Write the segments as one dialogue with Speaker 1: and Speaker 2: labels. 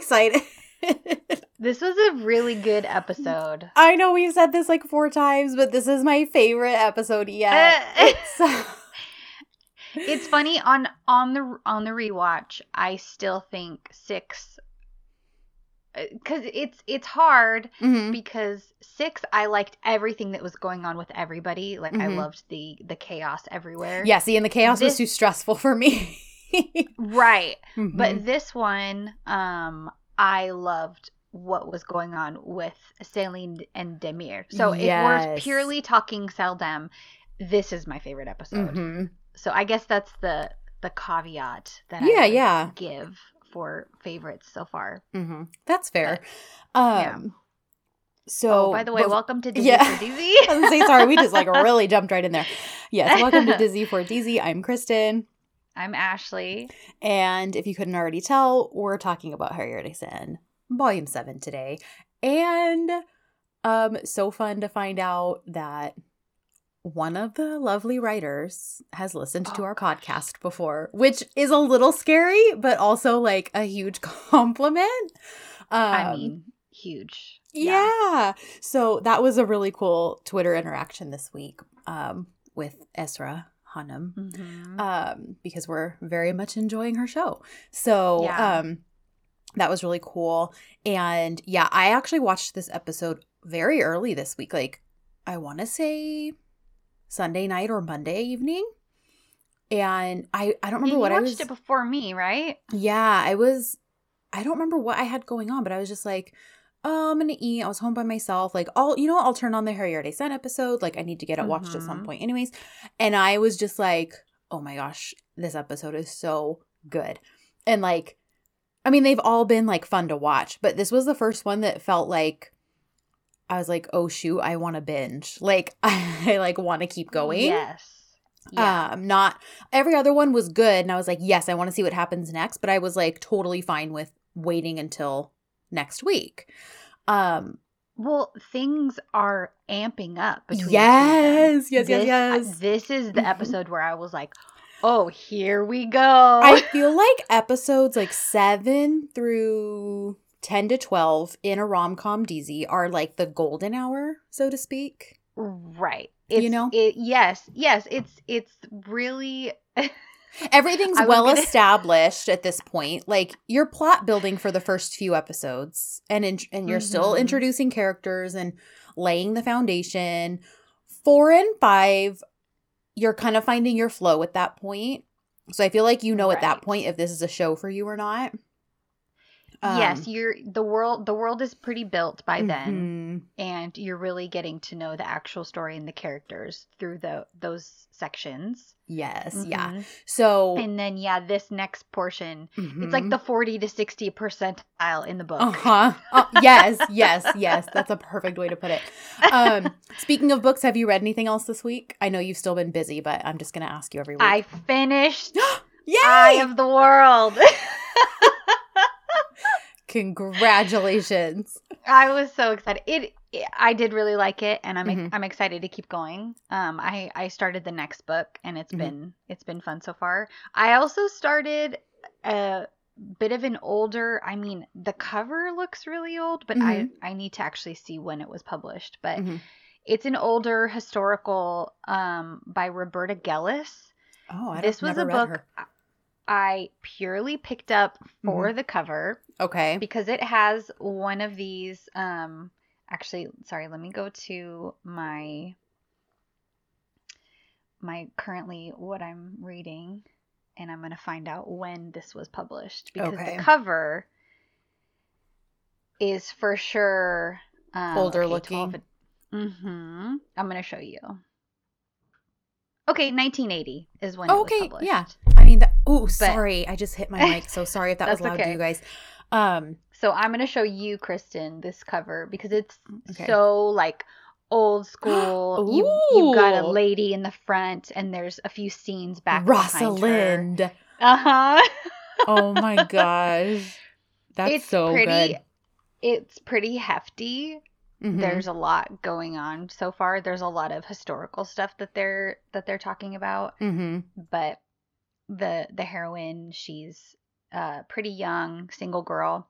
Speaker 1: Cool.
Speaker 2: I'm so excited.
Speaker 1: this was a really good episode.
Speaker 2: I know we've said this like four times, but this is my favorite episode yet. it's,
Speaker 1: it's funny on on the on the rewatch. I still think six because uh, it's it's hard
Speaker 2: Mhm.
Speaker 1: because six I liked everything that was going on with everybody. Like I
Speaker 2: Mhm.
Speaker 1: loved the the chaos everywhere.
Speaker 2: Yeah, see, and the chaos was too stressful for me.
Speaker 1: right.
Speaker 2: Mhm.
Speaker 1: But this one, um, I loved what was going on with Selin and Demir. So if we're purely talking Seldem, this is my favorite episode.
Speaker 2: Mhm.
Speaker 1: So I guess that's the the caveat that I
Speaker 2: Yeah, yeah.
Speaker 1: give for favorites so far.
Speaker 2: Mm-hmm. That's fair.
Speaker 1: But,
Speaker 2: um,
Speaker 1: yeah.
Speaker 2: So,
Speaker 1: oh, by the way,
Speaker 2: bef-
Speaker 1: welcome to Dizzy
Speaker 2: Yeah.
Speaker 1: for Dizzy.
Speaker 2: I was say sorry. We just like really jumped right in there. Yes, welcome to Dizzy for Dizzy. I'm Kristen,
Speaker 1: I'm Ashley.
Speaker 2: and if you couldn't already tell, we're talking about Harry Sin, Volume Seven today, and um, so fun to find out that one of the lovely writers has listened to
Speaker 1: Oh,
Speaker 2: our
Speaker 1: gosh.
Speaker 2: podcast before, which is a little scary, but also like a huge compliment. Um,
Speaker 1: I mean, huge.
Speaker 2: yeah. So that was a really cool Twitter interaction this week um, with Esra Hanum
Speaker 1: Mhm.
Speaker 2: um, because we're very much enjoying her show. So
Speaker 1: Yeah.
Speaker 2: um, that was really cool. And yeah, I actually watched this episode very early this week. Like, I want to say Sunday night or Monday evening. And I, I don't remember
Speaker 1: you
Speaker 2: what I
Speaker 1: watched
Speaker 2: was.
Speaker 1: it before me, right?
Speaker 2: Yeah, I was I don't remember what I had going on, but I was just like, oh, I'm gonna eat. I was home by myself. Like, I'll you know. I'll turn on the Harry Sun episode. Like, I need to get it watched at some
Speaker 1: Mhm.
Speaker 2: point, anyways. And I was just like, oh my gosh, this episode is so good. And like, I mean, they've all been like fun to watch, but this was the first one that felt like I was like, oh shoot, I want to binge. Like, I like want to keep going.
Speaker 1: Yes. Yeah.
Speaker 2: Um, not every other one was good, and I was like, yes, I want to see what happens next. But I was like totally fine with waiting until next week. Um,
Speaker 1: well, things are amping up between. the two of them.
Speaker 2: yes, yes, yes,
Speaker 1: This-
Speaker 2: yes.
Speaker 1: This is the
Speaker 2: Mhm.
Speaker 1: episode where I was like, "Oh, here we go."
Speaker 2: I feel like episodes like seven through ten to twelve in a rom com DZ are like the golden hour, so to speak.
Speaker 1: right.
Speaker 2: You know?
Speaker 1: It, yes. Yes. It's it's really.
Speaker 2: Everything's well
Speaker 1: gonna-
Speaker 2: established at this point. Like you're plot building for the first few episodes, and in, and you're still
Speaker 1: Mhm.
Speaker 2: introducing characters and laying the foundation. Four and five, you're kind of finding your flow at that point. So I feel like you know at that point if this is a show for you or not.
Speaker 1: Yes,
Speaker 2: Um,
Speaker 1: you're the world. The world is pretty built by then,
Speaker 2: mhm.
Speaker 1: and you're really getting to know the actual story and the characters through the those sections.
Speaker 2: Yes, yeah.
Speaker 1: Mhm.
Speaker 2: So
Speaker 1: And then yeah, this next portion, it's
Speaker 2: mhm.
Speaker 1: like the forty to sixty percentile in the book.
Speaker 2: Uh-huh. Uh, yes, yes, yes. That's a perfect way to put it. Um, speaking of books, have you read anything else this week? I know you've still been busy, but I'm just going to ask you every week.
Speaker 1: I finished
Speaker 2: Yay!
Speaker 1: Eye of the World.
Speaker 2: Congratulations.
Speaker 1: I was so excited. It, it- I did really like it, and I'm
Speaker 2: Mhm.
Speaker 1: I'm excited to keep going. Um, I I started the next book, and it's
Speaker 2: Mhm.
Speaker 1: been it's been fun so far. I also started a bit of an older. I mean, the cover looks really old, but I I need to actually see when it was published. But
Speaker 2: Mhm.
Speaker 1: it's an older historical um by Roberta Gellis.
Speaker 2: Oh, I
Speaker 1: this was a book
Speaker 2: her.
Speaker 1: I purely picked up for
Speaker 2: Mm-hmm.
Speaker 1: the cover
Speaker 2: Okay.
Speaker 1: because it has one of these um actually sorry let me go to my my currently what i'm reading and i'm going to find out when this was published because
Speaker 2: Okay.
Speaker 1: the cover is for sure um,
Speaker 2: Older looking.
Speaker 1: mm-hmm i'm going to show you okay 1980 is when
Speaker 2: Oh,
Speaker 1: it was
Speaker 2: okay,
Speaker 1: published
Speaker 2: yeah. I mean, that, oh, sorry. I just hit my mic. So sorry if that was loud to you guys. Um,
Speaker 1: So I'm gonna show you, Kristen, this cover because it's
Speaker 2: Okay.
Speaker 1: so like old school. you you've got a lady in the front, and there's a few scenes back. behind
Speaker 2: Rosalind.
Speaker 1: Uh huh.
Speaker 2: Oh my gosh. That's
Speaker 1: it's
Speaker 2: so
Speaker 1: pretty.
Speaker 2: good.
Speaker 1: It's pretty hefty.
Speaker 2: Mhm.
Speaker 1: There's a lot going on so far. There's a lot of historical stuff that they're that they're talking about,
Speaker 2: Mhm.
Speaker 1: but the the heroine she's a pretty young single girl.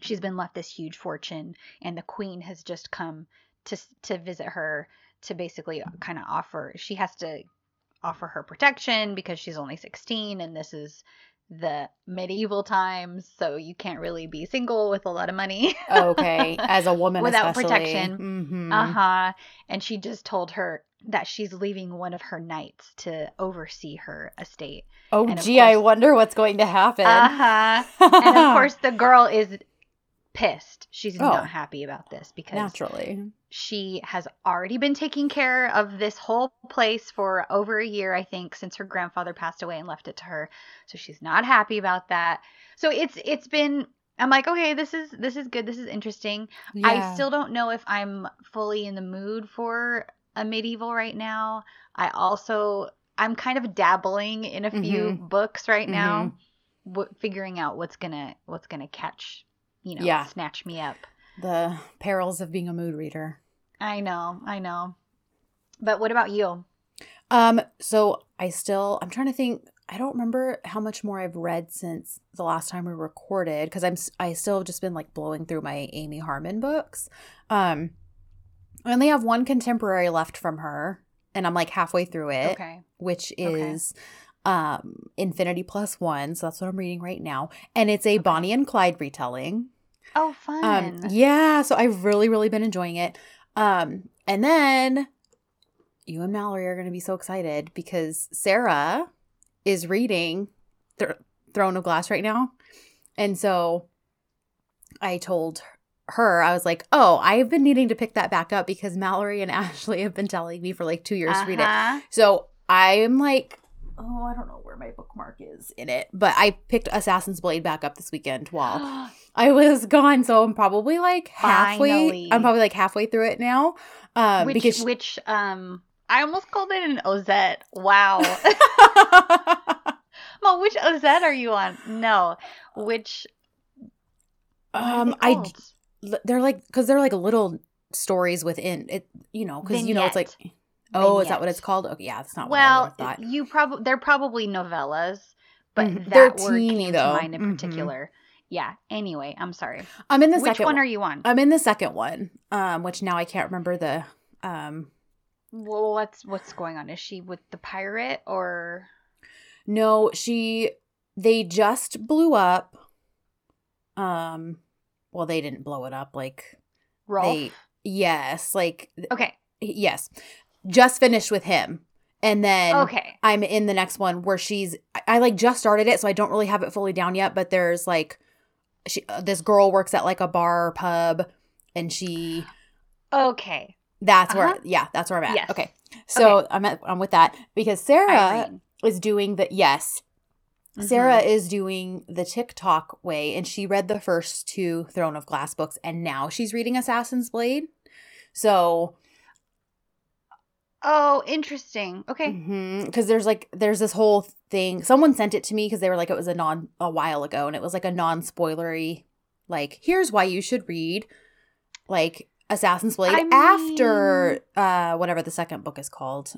Speaker 1: She's been left this huge fortune, and the queen has just come to to visit her to basically kind of offer. She has to offer her protection because she's only 16, and this is the medieval times, so you can't really be single with a lot of money.
Speaker 2: okay, as a woman
Speaker 1: without
Speaker 2: especially.
Speaker 1: protection.
Speaker 2: Mhm.
Speaker 1: Uh huh. And she just told her that she's leaving one of her knights to oversee her estate.
Speaker 2: Oh, gee, I wonder what's going to happen.
Speaker 1: Uh huh. And of course, the girl is pissed. She's
Speaker 2: Oh.
Speaker 1: not happy about this because
Speaker 2: naturally.
Speaker 1: she has already been taking care of this whole place for over a year, I think, since her grandfather passed away and left it to her. So she's not happy about that. So it's it's been I'm like, okay, this is this is good. This is interesting. I still don't know if I'm fully in the mood for a medieval right now. I also I'm kind of dabbling in a few books right now, w- figuring out what's gonna what's gonna catch, you know,
Speaker 2: Yeah.
Speaker 1: snatch me up.
Speaker 2: the perils of being a mood reader.
Speaker 1: I know, I know. But what about you?
Speaker 2: Um, so I still I'm trying to think. I don't remember how much more I've read since the last time we recorded because I'm I still have just been like blowing through my Amy Harmon books. Um, I only have one contemporary left from her, and I'm like halfway through it,
Speaker 1: Okay.
Speaker 2: which
Speaker 1: Okay.
Speaker 2: is um Infinity Plus One. So that's what I'm reading right now, and it's a Bonnie and Clyde retelling.
Speaker 1: Oh, fun.
Speaker 2: Um, yeah, so I've really, really been enjoying it. Um, and then you and Mallory are going to be so excited because Sarah is reading Th- Throne of Glass right now. And so I told her, I was like, oh, I've been needing to pick that back up because Mallory and Ashley have been telling me for like two years to read it.
Speaker 1: Uh-huh.
Speaker 2: So I am like, oh, I don't know where my bookmark is in it, but I picked Assassin's Blade back up this weekend while I was gone, so I'm probably like halfway.
Speaker 1: Finally.
Speaker 2: I'm probably like halfway through it now. Um,
Speaker 1: which,
Speaker 2: because
Speaker 1: which, um, I almost called it an Ozette. Wow. Mom, which Ozette are you on? No. Which.
Speaker 2: um, I? They're like because they're like little stories within it. You know, because you know it's like
Speaker 1: Vignette.
Speaker 2: oh, is that what it's called? Okay, yeah, that's not what I
Speaker 1: Well, you probably they're probably novellas, but
Speaker 2: Mhm.
Speaker 1: that
Speaker 2: They're
Speaker 1: word
Speaker 2: teeny,
Speaker 1: came
Speaker 2: though.
Speaker 1: to mind in
Speaker 2: Mhm.
Speaker 1: particular. Yeah. Anyway, I'm sorry.
Speaker 2: I'm in the
Speaker 1: Which
Speaker 2: second
Speaker 1: one are you on?
Speaker 2: I'm in the second one, um, which now I can't remember the um.
Speaker 1: well, what's what's going on? Is she with the pirate or?
Speaker 2: No, she they just blew up. Um, well, they didn't blow it up like
Speaker 1: Rolfe?
Speaker 2: they yes, like
Speaker 1: Okay.
Speaker 2: yes. Just finished with him. And then
Speaker 1: Okay.
Speaker 2: I'm in the next one where she's I, I like just started it so I don't really have it fully down yet, but there's like she uh, this girl works at like a bar or pub and she
Speaker 1: Okay.
Speaker 2: that's where
Speaker 1: Uh-huh.
Speaker 2: yeah, that's where I'm at.
Speaker 1: Yes.
Speaker 2: Okay. So I'm at, I'm with that because Sarah
Speaker 1: Irene.
Speaker 2: is doing the yes. Sarah
Speaker 1: Mhm.
Speaker 2: is doing the TikTok way, and she read the first two Throne of Glass books, and now she's reading Assassin's Blade. So,
Speaker 1: Oh, interesting. Okay.
Speaker 2: because there's like there's this whole thing. Someone sent it to me because they were like it was a non a while ago, and it was like a non spoilery, like here's why you should read, like Assassin's Blade
Speaker 1: I
Speaker 2: after uh whatever the second book is called.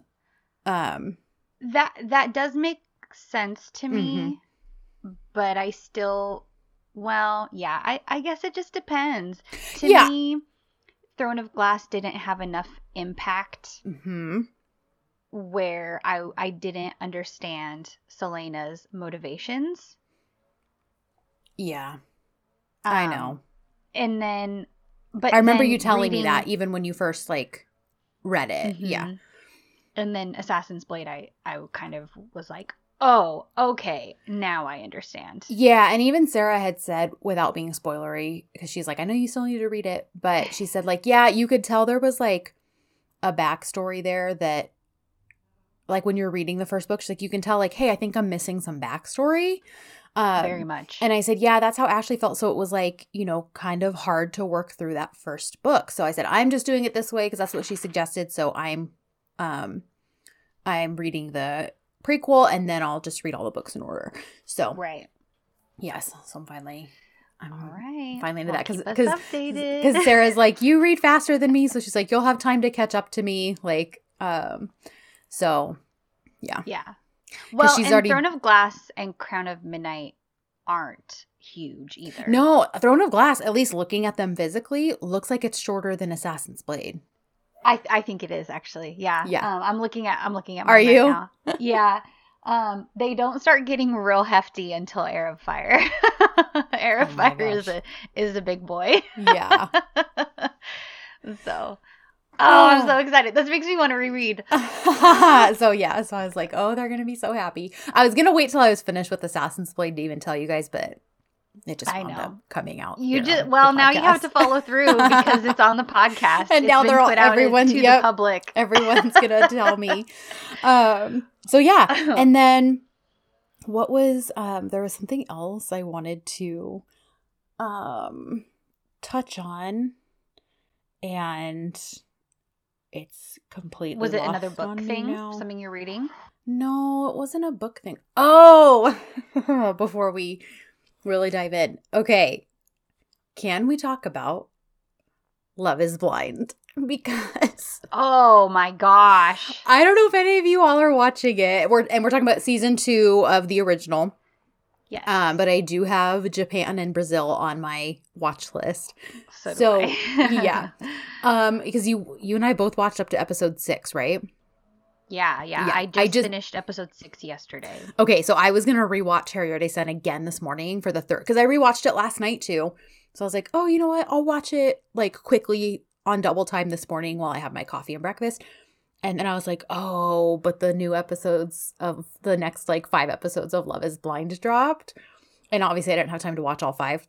Speaker 2: Um,
Speaker 1: That that does make sense to me,
Speaker 2: Mm-hmm.
Speaker 1: but I still well, yeah, I I guess it just depends. To
Speaker 2: Yeah.
Speaker 1: me, Throne of Glass didn't have enough impact
Speaker 2: hmm
Speaker 1: where I I didn't understand Celaena's motivations.
Speaker 2: yeah, I
Speaker 1: Um,
Speaker 2: know.
Speaker 1: And then but
Speaker 2: I remember you telling me that even when you first like read it. Yeah.
Speaker 1: Mhm. And then Assassin's Blade I I kind of was like, "Oh, okay, now I understand."
Speaker 2: Yeah, and even Sarah had said without being spoilery because she's like, I know you still need to read it, but she said like, yeah, you could tell there was like a backstory there that like when you're reading the first book, she's like, you can tell like, hey, I think I'm missing some backstory. Um,
Speaker 1: Very much.
Speaker 2: And I said, yeah, that's how Ashley felt. So it was like, you know, kind of hard to work through that first book. So I said, I'm just doing it this way because that's what she suggested. So I'm, um, I'm reading the prequel and then I'll just read all the books in order. So
Speaker 1: right.
Speaker 2: yes, so I'm finally, I'm
Speaker 1: All right.
Speaker 2: finally into
Speaker 1: Well,
Speaker 2: that because
Speaker 1: keep us
Speaker 2: because because Sarah's like, you read faster than me, so she's like, you'll have time to catch up to me. Like, um, so yeah,
Speaker 1: yeah. Well,
Speaker 2: she's
Speaker 1: and
Speaker 2: already-
Speaker 1: Throne of Glass and Crown of Midnight aren't huge either.
Speaker 2: No, Throne of Glass, at least looking at them physically, looks like it's shorter than Assassin's Blade.
Speaker 1: I I think it is actually. Yeah.
Speaker 2: Yeah.
Speaker 1: Um, I'm looking at I'm looking at.
Speaker 2: Are
Speaker 1: right
Speaker 2: you?
Speaker 1: now. yeah. Um, they don't start getting real hefty until Heir of Fire. Air of
Speaker 2: Oh
Speaker 1: Fire is a is a big boy.
Speaker 2: Yeah.
Speaker 1: so, oh, I'm
Speaker 2: Oh.
Speaker 1: so excited. This makes me want to reread.
Speaker 2: so yeah, so I was like, oh, they're gonna be so happy. I was gonna wait till I was finished with Assassin's Blade to even tell you guys, but it just
Speaker 1: I
Speaker 2: wound
Speaker 1: know.
Speaker 2: up coming out.
Speaker 1: You just well now you have to follow through because it's on the podcast
Speaker 2: And
Speaker 1: It's
Speaker 2: now they're all-
Speaker 1: put
Speaker 2: everyone-
Speaker 1: to
Speaker 2: yep.
Speaker 1: the public.
Speaker 2: Everyone's gonna tell me. Um. So yeah, and then what was um? There was something else I wanted to um touch on, and it's completely
Speaker 1: Was it another book thing? Something you're reading?
Speaker 2: No, it wasn't a book thing. Oh, before we really dive in. Okay. Can we talk about Love is Blind? Because
Speaker 1: Oh my gosh.
Speaker 2: I don't know if any of you all are watching it. We're and we're talking about season 2 of the original.
Speaker 1: Yes.
Speaker 2: Um, but I do have Japan and Brazil on my watch list.
Speaker 1: so,
Speaker 2: so, yeah. Um, because you you and I both watched up to episode 6, right?
Speaker 1: Yeah, yeah.
Speaker 2: Yeah,
Speaker 1: I
Speaker 2: I
Speaker 1: just,
Speaker 2: just-
Speaker 1: finished episode six yesterday.
Speaker 2: Okay, so I was gonna rewatch Her Yerde Sen again this morning for the third because I rewatched it last night too. So I was like, oh, you know what? I'll watch it like quickly on double time this morning while I have my coffee and breakfast. And then I was like, oh, but the new episodes of the next like five episodes of Love is Blind dropped. And obviously I didn't have time to watch all five.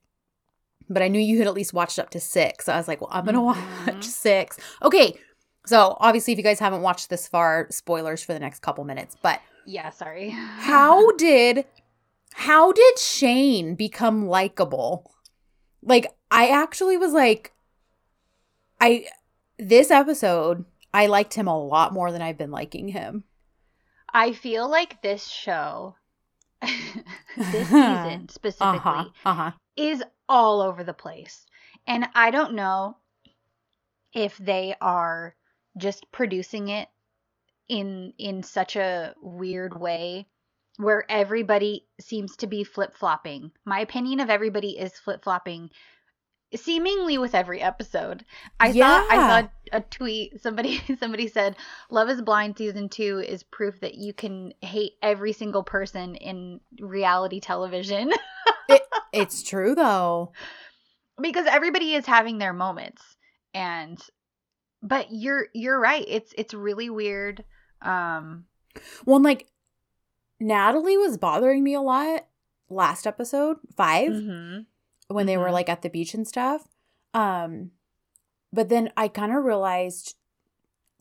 Speaker 2: But I knew you had at least watched up to six. So I was like, well, I'm gonna
Speaker 1: Mhm.
Speaker 2: watch six. Okay. So obviously if you guys haven't watched this far, spoilers for the next couple minutes. But
Speaker 1: Yeah, sorry.
Speaker 2: how did how did Shane become likable? Like I actually was like I this episode I liked him a lot more than I've been liking him.
Speaker 1: I feel like this show, this season specifically,
Speaker 2: Uh-huh. Uh-huh.
Speaker 1: is all over the place. And I don't know if they are just producing it in in such a weird way where everybody seems to be flip-flopping. My opinion of everybody is flip-flopping seemingly with every episode. I saw I saw a tweet somebody somebody said Love is Blind season 2 is proof that you can hate every single person in reality television.
Speaker 2: It's true though.
Speaker 1: because everybody is having their moments and but you're you're right it's it's really weird um
Speaker 2: Well, and, like Natalie was bothering me a lot last episode, 5.
Speaker 1: mhm.
Speaker 2: when they were
Speaker 1: Mhm.
Speaker 2: like at the beach and stuff. Um but then I kind of realized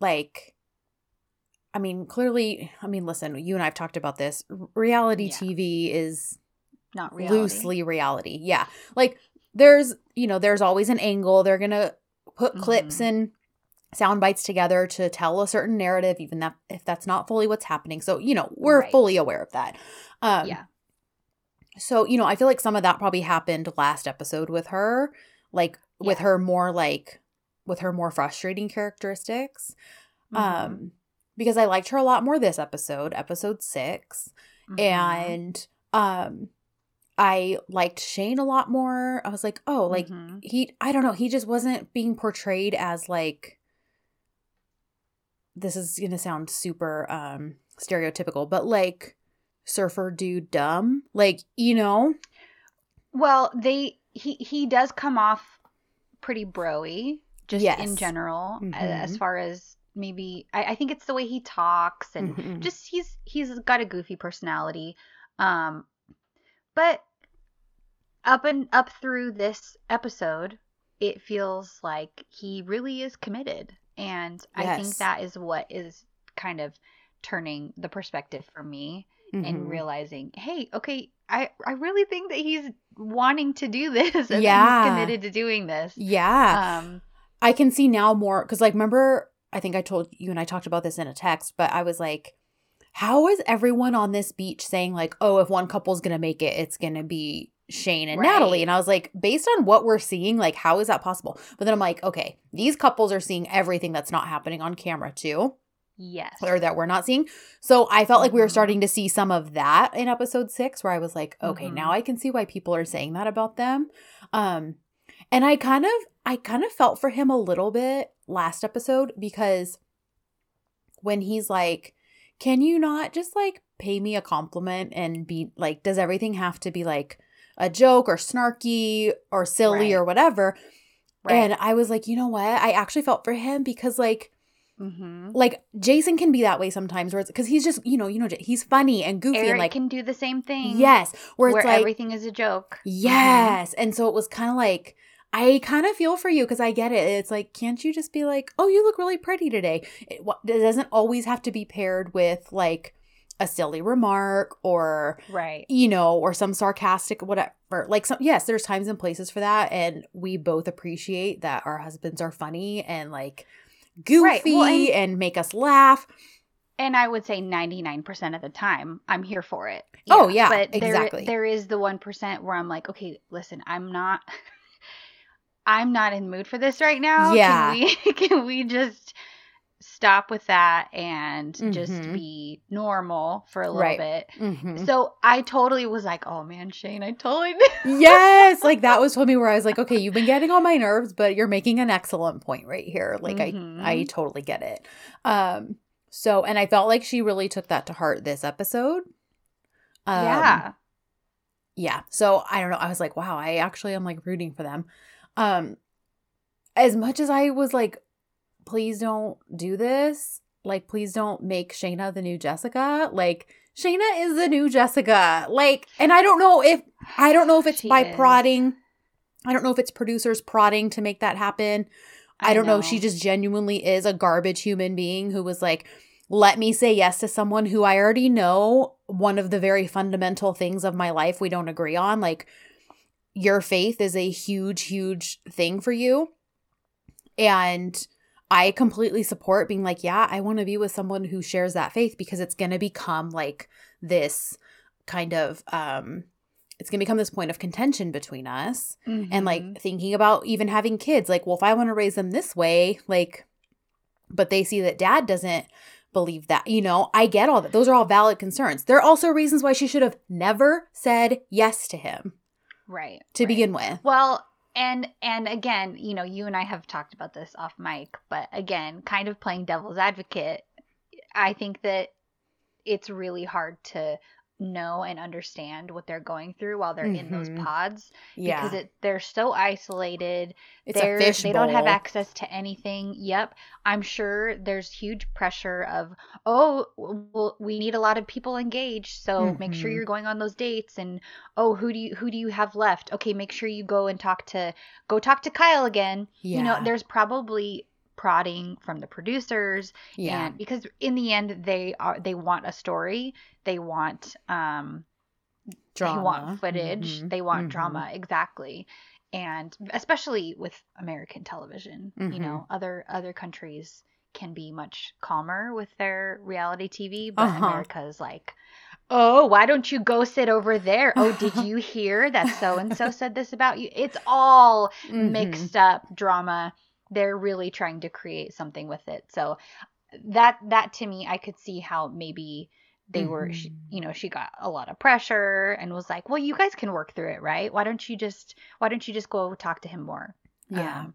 Speaker 2: like I mean, clearly, I mean, listen, you and I've talked about this. R- Reality
Speaker 1: Yeah.
Speaker 2: TV is
Speaker 1: not reality.
Speaker 2: loosely reality. Yeah. Like there's, you know, there's always an angle. They're going to put clips
Speaker 1: Mhm.
Speaker 2: and sound bites together to tell a certain narrative even that if that's not fully what's happening. So, you know, we're
Speaker 1: Right.
Speaker 2: fully aware of that. Um
Speaker 1: yeah
Speaker 2: so, you know, I feel like some of that probably happened last episode with her, like with her more like with her more frustrating characteristics.
Speaker 1: Mhm.
Speaker 2: Um because I liked her a lot more this episode, episode 6,
Speaker 1: Mhm.
Speaker 2: and um I liked Shane a lot more. I was like, "Oh, like
Speaker 1: Mhm.
Speaker 2: he I don't know, he just wasn't being portrayed as like this is going to sound super um stereotypical, but like surfer dude dumb. Like, you know?
Speaker 1: well they he he does come off pretty broy just
Speaker 2: Yes.
Speaker 1: in general a- as far as maybe I, I think it's the way he talks and
Speaker 2: Mhm.
Speaker 1: just he's he's got a goofy personality um but up and up through this episode it feels like he really is committed and i think that is what is kind of turning the perspective for me and
Speaker 2: Mhm.
Speaker 1: realizing hey okay i i really think that he's wanting to do this and
Speaker 2: Yeah.
Speaker 1: he's committed to doing this
Speaker 2: Yeah.
Speaker 1: um
Speaker 2: I can see now more because, like, remember, I think I told you and I talked about this in a text, but I was like, how is everyone on this beach saying, like, oh, if one couple's going to make it, it's going to be Shane and
Speaker 1: Right.
Speaker 2: Natalie? And I was like, based on what we're seeing, like, how is that possible? But then I'm like, okay, these couples are seeing everything that's not happening on camera, too.
Speaker 1: Yes.
Speaker 2: or that we're not seeing. So I felt like we were
Speaker 1: Mhm.
Speaker 2: starting to see some of that in episode 6 where I was like, okay,
Speaker 1: Mhm.
Speaker 2: now I can see why people are saying that about them. Um and I kind of I kind of felt for him a little bit last episode because when he's like, "Can you not just like pay me a compliment and be like does everything have to be like a joke or snarky or silly
Speaker 1: Right.
Speaker 2: or whatever?"
Speaker 1: Right.
Speaker 2: And I was like, "You know what? I actually felt for him because like
Speaker 1: mm-hmm.
Speaker 2: like Jason can be that way sometimes where it's because he's just you know you know he's funny and goofy
Speaker 1: Eric
Speaker 2: and like
Speaker 1: can do the same thing.
Speaker 2: yes where
Speaker 1: Where
Speaker 2: like
Speaker 1: everything is a joke. Mm-hmm.
Speaker 2: yes and so it was kind of like I kind of feel for you because I get it it's like can't you just be like oh you look really pretty today it, it doesn't always have to be paired with like a silly remark or
Speaker 1: Right.
Speaker 2: you know or some sarcastic whatever like some yes there's times and places for that and we both appreciate that our husbands are funny and like goofy
Speaker 1: Right, well, and-
Speaker 2: and make us laugh
Speaker 1: And I would say 99% of the time, I'm here for it.
Speaker 2: Oh, yeah,
Speaker 1: But there,
Speaker 2: exactly.
Speaker 1: there is the 1% where I'm like, okay, listen, I'm not. I'm not in the mood for this right now.
Speaker 2: Yeah.
Speaker 1: Can we can we just stop with that and just
Speaker 2: Mhm.
Speaker 1: be normal for a little
Speaker 2: Right.
Speaker 1: bit?
Speaker 2: Mhm.
Speaker 1: So I totally was like, oh man, Shane, I totally
Speaker 2: yes like that was told me where i was like okay you've been getting on my nerves but you're making an excellent point right here like
Speaker 1: Mhm.
Speaker 2: i i totally get it um so and i felt like she really took that to heart this episode um,
Speaker 1: yeah.
Speaker 2: yeah so i don't know i was like wow i actually am like rooting for them um as much as i was like please don't do this like please don't make shayna the new jessica like shayna is the new jessica like and i don't know if i don't know if it's
Speaker 1: She
Speaker 2: by
Speaker 1: is.
Speaker 2: prodding i don't know if it's producers prodding to make that happen I, don't know. She just genuinely is a garbage human being who was like, let me say yes to someone who I already know one of the very fundamental things of my life we don't agree on. Like, your faith is a huge, huge thing for you. And I completely support being like, yeah, I want to be with someone who shares that faith because it's going to become like this kind of, um, it's going to become this point of contention between us and
Speaker 1: Mhm.
Speaker 2: like thinking about even having kids like well if i want to raise them this way like but they see that dad doesn't believe that you know i get all that those are all valid concerns there are also reasons why she should have never said yes to him
Speaker 1: right
Speaker 2: to
Speaker 1: right.
Speaker 2: begin with
Speaker 1: Well, and and again, you know, you and I have talked about this off mic, but again, kind of playing devil's advocate, I think that it's really hard to know and understand what they're going through while they're in those
Speaker 2: Mhm.
Speaker 1: pods
Speaker 2: yeah
Speaker 1: because it they're so isolated.
Speaker 2: it's
Speaker 1: they're,
Speaker 2: a fish
Speaker 1: they don't have access to anything. Yep. I'm sure there's huge pressure of, oh, well, we need a lot of people engaged. So make sure
Speaker 2: Mhm.
Speaker 1: you're going on those dates and oh, who do you who do you have left? Okay, make sure you go and talk to go talk to Kyle again. You know, there's probably prodding from the producers
Speaker 2: yeah
Speaker 1: and because in the end they are they want a story. They want um
Speaker 2: drama
Speaker 1: they want footage
Speaker 2: Mhm.
Speaker 1: they want
Speaker 2: Mhm.
Speaker 1: drama exactly and especially with american television you
Speaker 2: Mhm.
Speaker 1: know other other countries can be much calmer with their reality tv but
Speaker 2: Uh-huh.
Speaker 1: america is like oh why don't you go sit over there oh did you hear that so and so said this about you it's all
Speaker 2: Mhm.
Speaker 1: mixed up drama they're really trying to create something with it. So that that to me i could see how maybe they were she,
Speaker 2: Mhm.
Speaker 1: you know she got a lot of pressure and was like well you guys can work through it right? Why don't you just why don't you just go talk to him more?
Speaker 2: Yeah.
Speaker 1: Um,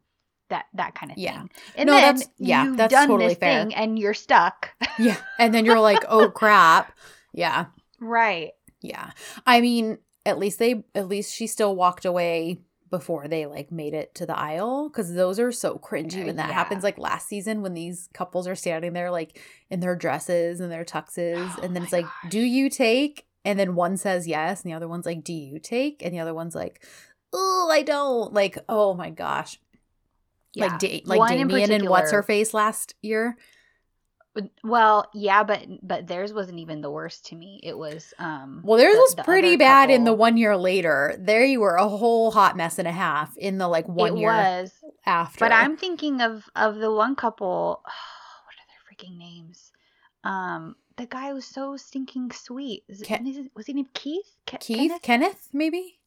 Speaker 1: that that kind of
Speaker 2: Yeah.
Speaker 1: thing. And
Speaker 2: No,
Speaker 1: then
Speaker 2: that's- yeah,
Speaker 1: you've
Speaker 2: that's
Speaker 1: done
Speaker 2: totally
Speaker 1: this
Speaker 2: fair.
Speaker 1: thing and you're stuck.
Speaker 2: Yeah. And then you're like oh crap. Yeah.
Speaker 1: Right.
Speaker 2: Yeah. I mean, at least they at least she still walked away before they like made it to the aisle cuz those are so cringy when that
Speaker 1: Yeah.
Speaker 2: happens like last season when these couples are standing there like in their dresses and their tuxes
Speaker 1: Oh
Speaker 2: and then it's like, "Do you take?" And then one says yes and the other one's like, "Do you take?" And the other one's like, "Oh, I don't." Like, oh my gosh.
Speaker 1: yeah
Speaker 2: Like da- like
Speaker 1: One
Speaker 2: Damian and what's her face last year?
Speaker 1: Well yeah but but theirs wasn't even the worst to me it was um
Speaker 2: Well, theirs
Speaker 1: the-
Speaker 2: was
Speaker 1: the
Speaker 2: pretty bad in the one year later. There you were a whole hot mess and a half in the like one
Speaker 1: it
Speaker 2: year
Speaker 1: was
Speaker 2: after.
Speaker 1: But I'm thinking of of the one couple. what are their freaking names? Um, the guy was so stinking sweet. Is
Speaker 2: Ke-
Speaker 1: is was he named Keith? Ke-
Speaker 2: Keith,
Speaker 1: Kenneth?
Speaker 2: Kenneth, maybe.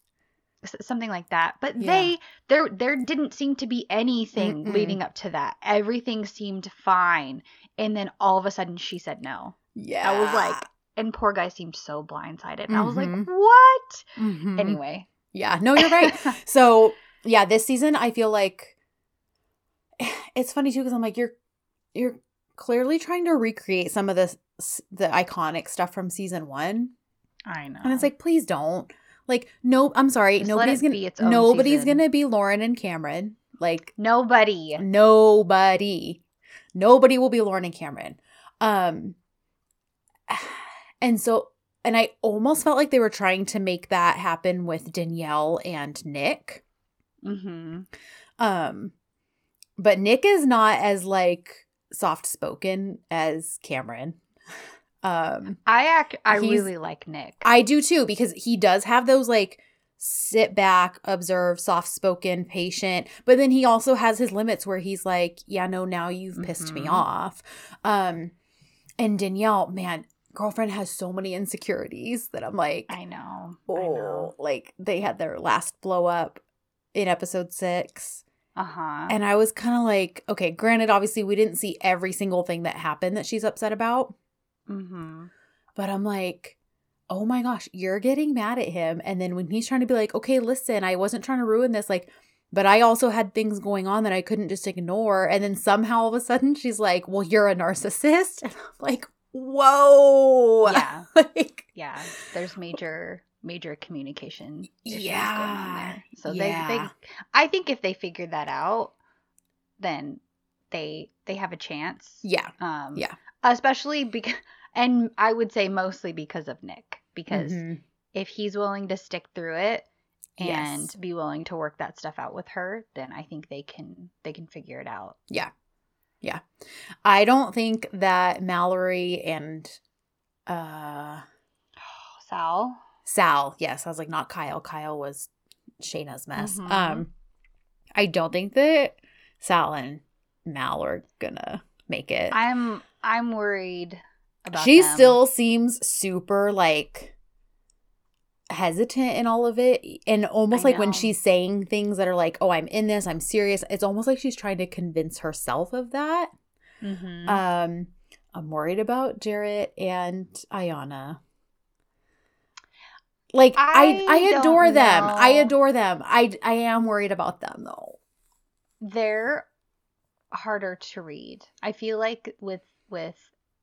Speaker 1: Something like that. But
Speaker 2: Yeah.
Speaker 1: they there there didn't seem to be anything
Speaker 2: Mm-mm.
Speaker 1: leading up to that. Everything seemed fine, and then all of a sudden she said no.
Speaker 2: Yeah.
Speaker 1: I was like, and poor guy seemed so blindsided. And I was like,
Speaker 2: Mhm.
Speaker 1: what?
Speaker 2: Mhm.
Speaker 1: Anyway.
Speaker 2: Yeah, no, you're right. so yeah, this season I feel like it's funny too because I'm like you're you're clearly trying to recreate some of the the iconic stuff from season one,
Speaker 1: I know.
Speaker 2: and it's like please don't. Like no, I'm sorry,
Speaker 1: Just
Speaker 2: nobody's gonna
Speaker 1: be its own
Speaker 2: nobody's
Speaker 1: season.
Speaker 2: gonna be Lauren and Cameron. Like
Speaker 1: nobody.
Speaker 2: nobody, nobody will be Lauren and Cameron. Um, and so and I almost felt like they were trying to make that happen with Danielle and Nick.
Speaker 1: Mm-hmm.
Speaker 2: Um, but Nick is not as like soft spoken as Cameron. Um,
Speaker 1: I act. I really like Nick.
Speaker 2: I do too because he does have those like sit back, observe, soft spoken, patient, but then he also has his limits where he's like, yeah, no, now you've pissed me
Speaker 1: Mhm.
Speaker 2: off. Um, and Danielle, man, girlfriend has so many insecurities that I'm like,
Speaker 1: I know. I
Speaker 2: oh,
Speaker 1: know.
Speaker 2: like they had their last blow up in episode six.
Speaker 1: Uh huh.
Speaker 2: And I was kind of like, okay, granted, obviously, we didn't see every single thing that happened that she's upset about,
Speaker 1: Mm-hmm.
Speaker 2: but I'm like, oh my gosh, you're getting mad at him. And then when he's trying to be like, okay, listen, I wasn't trying to ruin this, like, but I also had things going on that I couldn't just ignore. And then somehow all of a sudden she's like, well, you're a narcissist. And I'm like, whoa.
Speaker 1: Yeah.
Speaker 2: like,
Speaker 1: Yeah. There's major major communication. issues
Speaker 2: Yeah.
Speaker 1: Going on there. So
Speaker 2: Yeah.
Speaker 1: they, they. I think if they figure that out, then they they have a chance.
Speaker 2: yeah.
Speaker 1: Um,
Speaker 2: Yeah.
Speaker 1: Especially because, and I would say mostly because of Nick, because
Speaker 2: Mhm.
Speaker 1: if he's willing to stick through it and
Speaker 2: Yes.
Speaker 1: be willing to work that stuff out with her, then I think they can they can figure it out. Yeah. Yeah.
Speaker 2: I don't think that Mallory and uh
Speaker 1: Sal.
Speaker 2: Sal, yes, I was like not Kyle. Kyle was Shayna's mess.
Speaker 1: Mhm.
Speaker 2: Um I don't think that Sal and Mal are gonna make it.
Speaker 1: I'm I'm worried.
Speaker 2: She
Speaker 1: them.
Speaker 2: still seems super like hesitant in all of it and almost
Speaker 1: I
Speaker 2: like when she's saying things that are like oh i'm in this i'm serious it's almost like she's trying to convince herself of that.
Speaker 1: Mhm.
Speaker 2: um i'm worried about jarrett and iyanna like i
Speaker 1: I
Speaker 2: i, adore them. I adore them. I i am worried about them though.
Speaker 1: They're harder to read. I feel like with with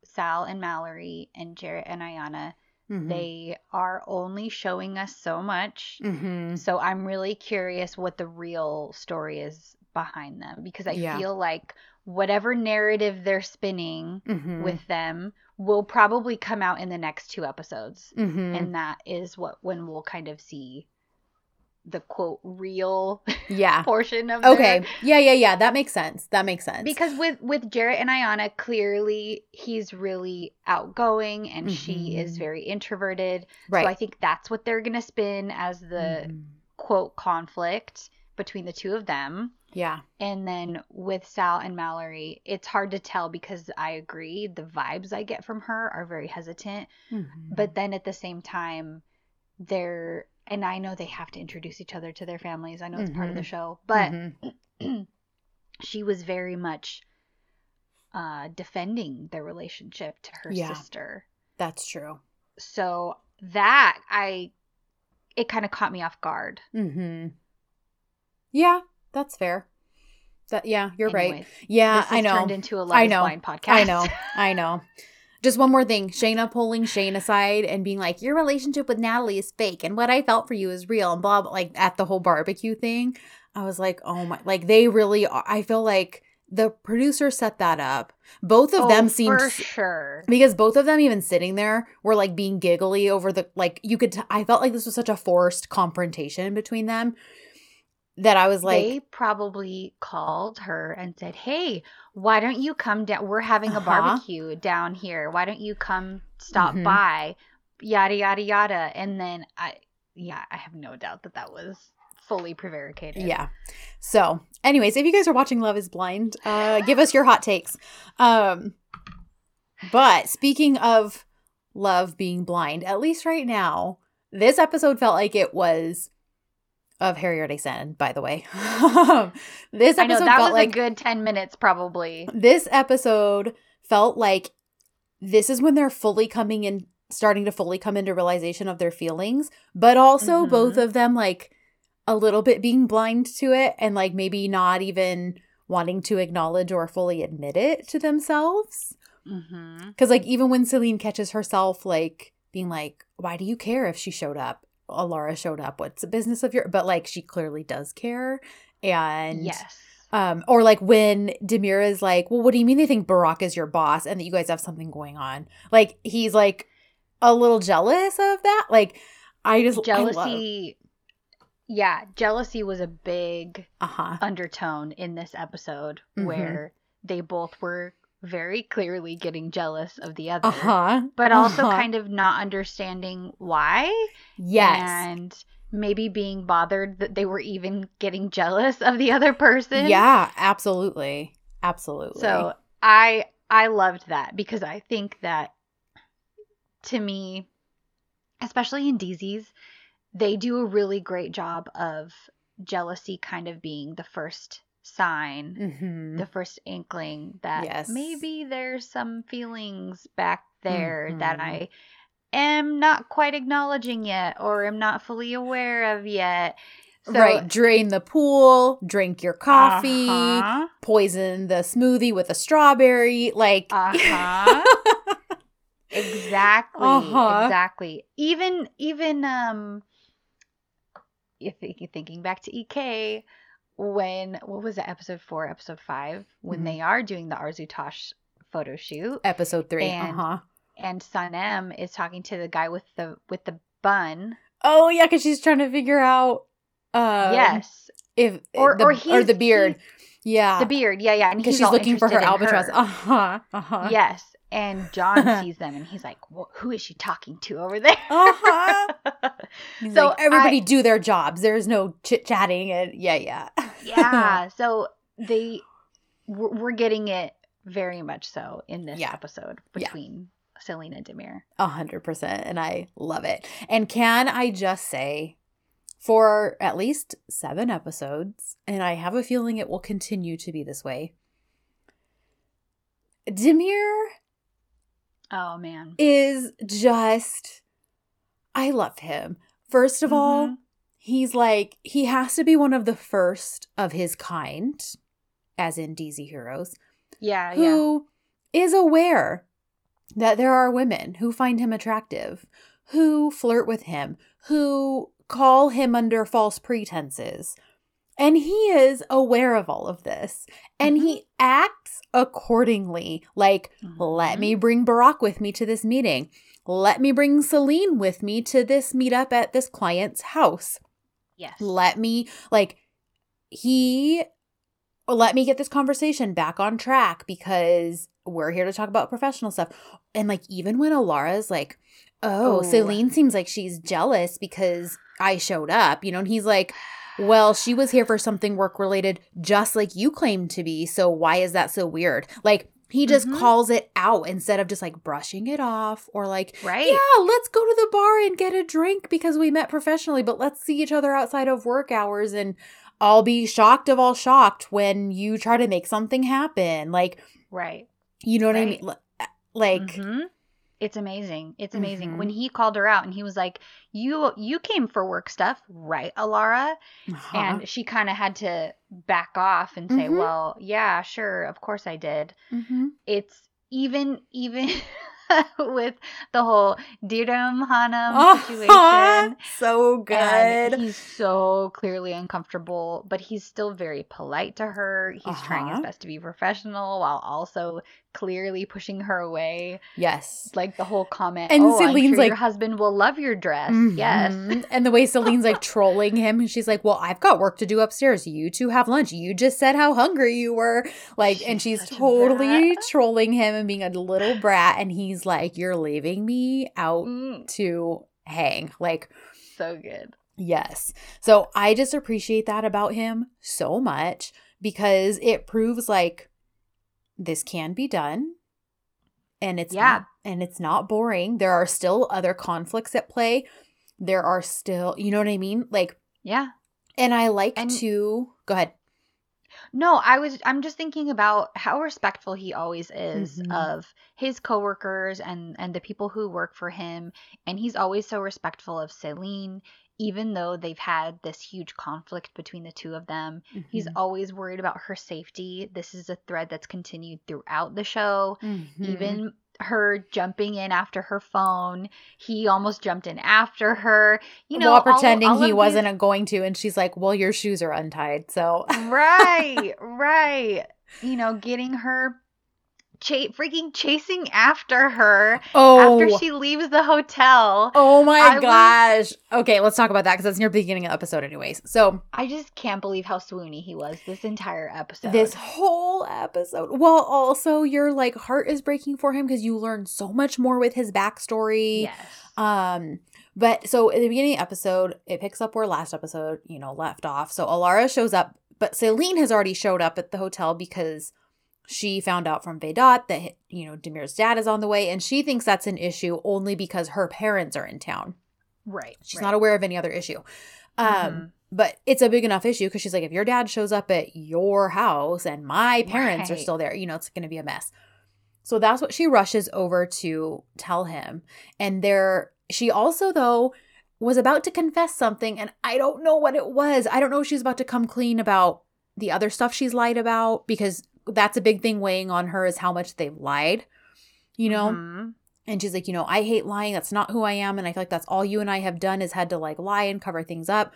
Speaker 1: Sal and Mallory and Jarrett and Iyanna,
Speaker 2: Mhm.
Speaker 1: they are only showing us so much.
Speaker 2: Mhm.
Speaker 1: So I'm really curious what the real story is behind them because I
Speaker 2: Yeah.
Speaker 1: feel like whatever narrative they're spinning
Speaker 2: Mhm.
Speaker 1: with them will probably come out in the next two episodes.
Speaker 2: Mhm.
Speaker 1: And that is what when we'll kind of see the quote real
Speaker 2: yeah
Speaker 1: portion of their-
Speaker 2: okay yeah yeah yeah that makes sense that makes sense
Speaker 1: because with with Jarrett and Iyanna, clearly he's really outgoing and she is
Speaker 2: Mhm.
Speaker 1: very introverted.
Speaker 2: right
Speaker 1: So I think that's what they're gonna spin as the
Speaker 2: Mhm.
Speaker 1: quote conflict between the two of them.
Speaker 2: yeah
Speaker 1: And then with Sal and Mallory, it's hard to tell because I agree the vibes I get from her are very hesitant,
Speaker 2: Mhm.
Speaker 1: but then at the same time they're and I know they have to introduce each other to their families. I know it's part of the
Speaker 2: Mhm.
Speaker 1: show, but
Speaker 2: Mhm.
Speaker 1: she was very much uh, defending their relationship to her
Speaker 2: Yeah.
Speaker 1: sister.
Speaker 2: that's true
Speaker 1: So that I, it kind of caught me off guard.
Speaker 2: Mm-hmm. Yeah, that's fair. That yeah, you're right. Yeah, I know.
Speaker 1: Turned into a Love
Speaker 2: I
Speaker 1: is
Speaker 2: know.
Speaker 1: Blind podcast.
Speaker 2: I know. I know. Just one more thing. Shayna pulling Shane aside and being like, Your relationship with Natalie is fake and what I felt for you is real and blah blah like at the whole barbecue thing. I was like, oh my like they really are I feel like the producer set that up. Both of
Speaker 1: Oh,
Speaker 2: them seemed
Speaker 1: for sure.
Speaker 2: because both of them even sitting there were like being giggly over the like you could t- i felt like this was such a forced confrontation between them that i was like
Speaker 1: they probably called her and said, "Hey, why don't you come down? We're having a
Speaker 2: Uh-huh.
Speaker 1: barbecue down here. Why don't you come stop
Speaker 2: Mhm.
Speaker 1: by?" Yada yada yada. And then I, yeah, I have no doubt that that was fully prevaricated.
Speaker 2: yeah so anyways if you guys are watching love is blind uh give us your hot takes um but speaking of love being blind at least right now this episode felt like it was of her yerde sen by the way this
Speaker 1: I know
Speaker 2: episode
Speaker 1: that
Speaker 2: felt
Speaker 1: was
Speaker 2: like
Speaker 1: a good ten minutes, probably.
Speaker 2: this episode felt like this is when they're fully coming in starting to fully come into realization of their feelings, but also
Speaker 1: Mhm.
Speaker 2: both of them like a little bit being blind to it and like maybe not even wanting to acknowledge or fully admit it to themselves.
Speaker 1: Mm-hmm.
Speaker 2: Because, like, even when Selin catches herself, like, being like, why do you care if she showed up? Alara showed up. What's the business of your. But, like, she clearly does care. And.
Speaker 1: Yes.
Speaker 2: Um, or like when Demir is like, well, what do you mean they think Barack is your boss and that you guys have something going on? Like, he's like a little jealous of that. Like, I just.
Speaker 1: jealousy. Yeah, jealousy was a big
Speaker 2: Uh huh.
Speaker 1: undertone in this episode
Speaker 2: Mhm.
Speaker 1: where they both were very clearly getting jealous of the other,
Speaker 2: Uh huh.
Speaker 1: but also kind of not understanding why.
Speaker 2: Yes.
Speaker 1: And maybe being bothered that they were even getting jealous of the other person.
Speaker 2: Yeah, absolutely. Absolutely.
Speaker 1: So I I loved that because I think that to me, especially in DZs, they do a really great job of jealousy kind of being the first sign,
Speaker 2: Mhm.
Speaker 1: the first inkling that
Speaker 2: Yes.
Speaker 1: maybe there's some feelings back there that
Speaker 2: Mhm.
Speaker 1: I am not quite acknowledging yet or am not fully aware of yet. So,
Speaker 2: right. Drain the pool, drink your coffee,
Speaker 1: Uh-huh.
Speaker 2: poison the smoothie with a strawberry. Like,
Speaker 1: Uh-huh. Exactly.
Speaker 2: Uh-huh.
Speaker 1: Exactly. Even even um if you're thinking back to EK when what was it episode 4 episode 5 when
Speaker 2: Mhm.
Speaker 1: they are doing the Arzutosh photo shoot
Speaker 2: episode three.
Speaker 1: And-
Speaker 2: uh huh.
Speaker 1: and Sanem is talking to the guy with the with the bun.
Speaker 2: Oh, yeah, because she's trying to figure out. Um,
Speaker 1: yes.
Speaker 2: If
Speaker 1: Or-
Speaker 2: the,
Speaker 1: or
Speaker 2: or, the beard. Yeah.
Speaker 1: The beard. Yeah, yeah. And
Speaker 2: Because she's looking for her albatross.
Speaker 1: her.
Speaker 2: Uh huh. Uh huh.
Speaker 1: Yes. And Can sees them and he's like, "Wh- "Who is she talking to over there?"
Speaker 2: Uh-huh.
Speaker 1: So
Speaker 2: like, everybody
Speaker 1: I-
Speaker 2: do their jobs. There's no chit chatting. And yeah, yeah.
Speaker 1: yeah so they we're getting it very much so in this
Speaker 2: Yeah.
Speaker 1: episode
Speaker 2: Yeah.
Speaker 1: between Selena and Demir.
Speaker 2: A hundred percent, and I love it. And can I just say, for at least seven episodes, and I have a feeling it will continue to be this way. Demir
Speaker 1: Oh man.
Speaker 2: is just, I love him. First of all,
Speaker 1: Mhm.
Speaker 2: he's like he has to be one of the first of his kind, as in DZ Heroes,
Speaker 1: Yeah, yeah.
Speaker 2: who is aware that there are women who find him attractive, who flirt with him, who call him under false pretenses. And he is aware of all of this. And he acts accordingly. Like, let
Speaker 1: Mhm.
Speaker 2: me bring Barack with me to this meeting. Let me bring Selin with me to this meetup at this client's house
Speaker 1: Yes.
Speaker 2: let me like he let me get this conversation back on track because we're here to talk about professional stuff and like even when alara's like oh,
Speaker 1: Oh.
Speaker 2: selin seems like she's jealous because i showed up you know and he's like well she was here for something work related just like you claim to be so why is that so weird like he just
Speaker 1: Mhm.
Speaker 2: calls it out instead of just like brushing it off or like
Speaker 1: right?
Speaker 2: yeah, let's go to the bar and get a drink because we met professionally, but let's see each other outside of work hours and I'll be shocked of all shocked when you try to make something happen. Like,
Speaker 1: Right.
Speaker 2: you know what I mean? Li- Like,
Speaker 1: Mhm. It's amazing. It's amazing.
Speaker 2: Mhm.
Speaker 1: When he called her out and he was like, "You you came for work stuff, right, Alara?"
Speaker 2: uh-huh.
Speaker 1: And she kind of had to back off and say,
Speaker 2: Mhm.
Speaker 1: "Well, yeah, sure, of course I did."
Speaker 2: Mhm.
Speaker 1: it's even even with the whole Dirdum Hanum
Speaker 2: Uh-huh.
Speaker 1: situation.
Speaker 2: so good.
Speaker 1: And he's so clearly uncomfortable, but he's still very polite to her. He's trying his
Speaker 2: Uh-huh.
Speaker 1: best to be professional while also clearly pushing her away.
Speaker 2: yes.
Speaker 1: Like the whole comment,
Speaker 2: And
Speaker 1: "Oh,
Speaker 2: Selin's
Speaker 1: sure
Speaker 2: like-
Speaker 1: your husband will love your dress." Yes,
Speaker 2: Mhm. And the way Selin's like trolling him, and she's like, Well, I've got work to do upstairs. You two have lunch. You just said how hungry you were. Like, and
Speaker 1: She's
Speaker 2: she's
Speaker 1: such a
Speaker 2: totally trolling him and being a little brat. And he's like, You're leaving me out
Speaker 1: Mm,
Speaker 2: to hang. Like,
Speaker 1: so good.
Speaker 2: yes. So I just appreciate that about him so much because it proves like this can be done. And it's
Speaker 1: Yeah.
Speaker 2: not and it's not boring. There are still other conflicts at play. There are still, you know what I mean? Like
Speaker 1: Yeah.
Speaker 2: and I like
Speaker 1: And-
Speaker 2: to go ahead.
Speaker 1: No, I was I'm just thinking about how respectful he always is
Speaker 2: Mhm.
Speaker 1: of his coworkers and and the people who work for him and he's always so respectful of Selin even though they've had this huge conflict between the two of them. He's
Speaker 2: Mhm.
Speaker 1: always worried about her safety. This is a thread that's continued throughout the show.
Speaker 2: Mhm.
Speaker 1: Even her jumping in after her phone, he almost jumped in after her. You know,
Speaker 2: while pretending
Speaker 1: all
Speaker 2: he wasn't
Speaker 1: these-
Speaker 2: going to, and she's like, "Well, your shoes are untied." So
Speaker 1: right, right. You know, getting her cha- freaking chasing after her
Speaker 2: oh,
Speaker 1: after she leaves the hotel.
Speaker 2: oh my
Speaker 1: I was-
Speaker 2: gosh. Okay, let's talk about that because that's near the beginning of the episode, anyways. So
Speaker 1: I just can't believe how swoony he was this entire episode.
Speaker 2: this whole episode, well, also your like heart is breaking for him because you learn so much more with his backstory.
Speaker 1: yes.
Speaker 2: Um, but so at the beginning of the episode, it picks up where last episode, you know, left off. So Alara shows up, but Selin has already showed up at the hotel because she found out from Vedat that you know Demir's dad is on the way, and she thinks that's an issue only because her parents are in town.
Speaker 1: right.
Speaker 2: She's
Speaker 1: right.
Speaker 2: not aware of any other issue. Um,
Speaker 1: Mhm.
Speaker 2: but it's a big enough issue because she's like, if your dad shows up at your house and my parents are still there, you know, it's going to be a mess. So that's what she rushes over to tell him. And there, she also, though, was about to confess something, and I don't know what it was. I don't know if she's about to come clean about the other stuff she's lied about because that's a big thing weighing on her is how much they've lied, you know?
Speaker 1: Mhm.
Speaker 2: And she's like, you know, I hate lying. That's not who I am. And I feel like that's all you and I have done is had to like lie and cover things up.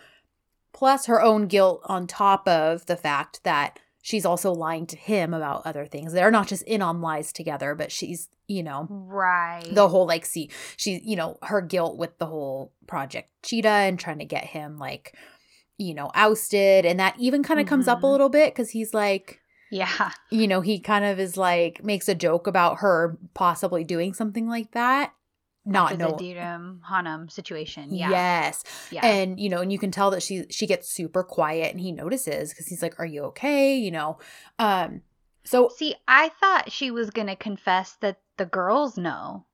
Speaker 2: Plus her own guilt on top of the fact that she's also lying to him about other things. They're not just in on lies together, but she's, you know,
Speaker 1: Right.
Speaker 2: the whole like, see, she's, you know, her guilt with the whole Project Cheetah and trying to get him like, you know, ousted. And that even kind of comes up a
Speaker 1: Mhm.
Speaker 2: little bit because he's like,
Speaker 1: yeah.
Speaker 2: you know, he kind of is like makes a joke about her possibly doing something like that. Not in
Speaker 1: the
Speaker 2: know.
Speaker 1: Hanum situation. Yeah.
Speaker 2: Yes.
Speaker 1: Yeah.
Speaker 2: And you know, and you can tell that she she gets super quiet and he notices cuz he's like, "Are you okay?" you know. Um so
Speaker 1: See, I thought she was going to confess that the girls know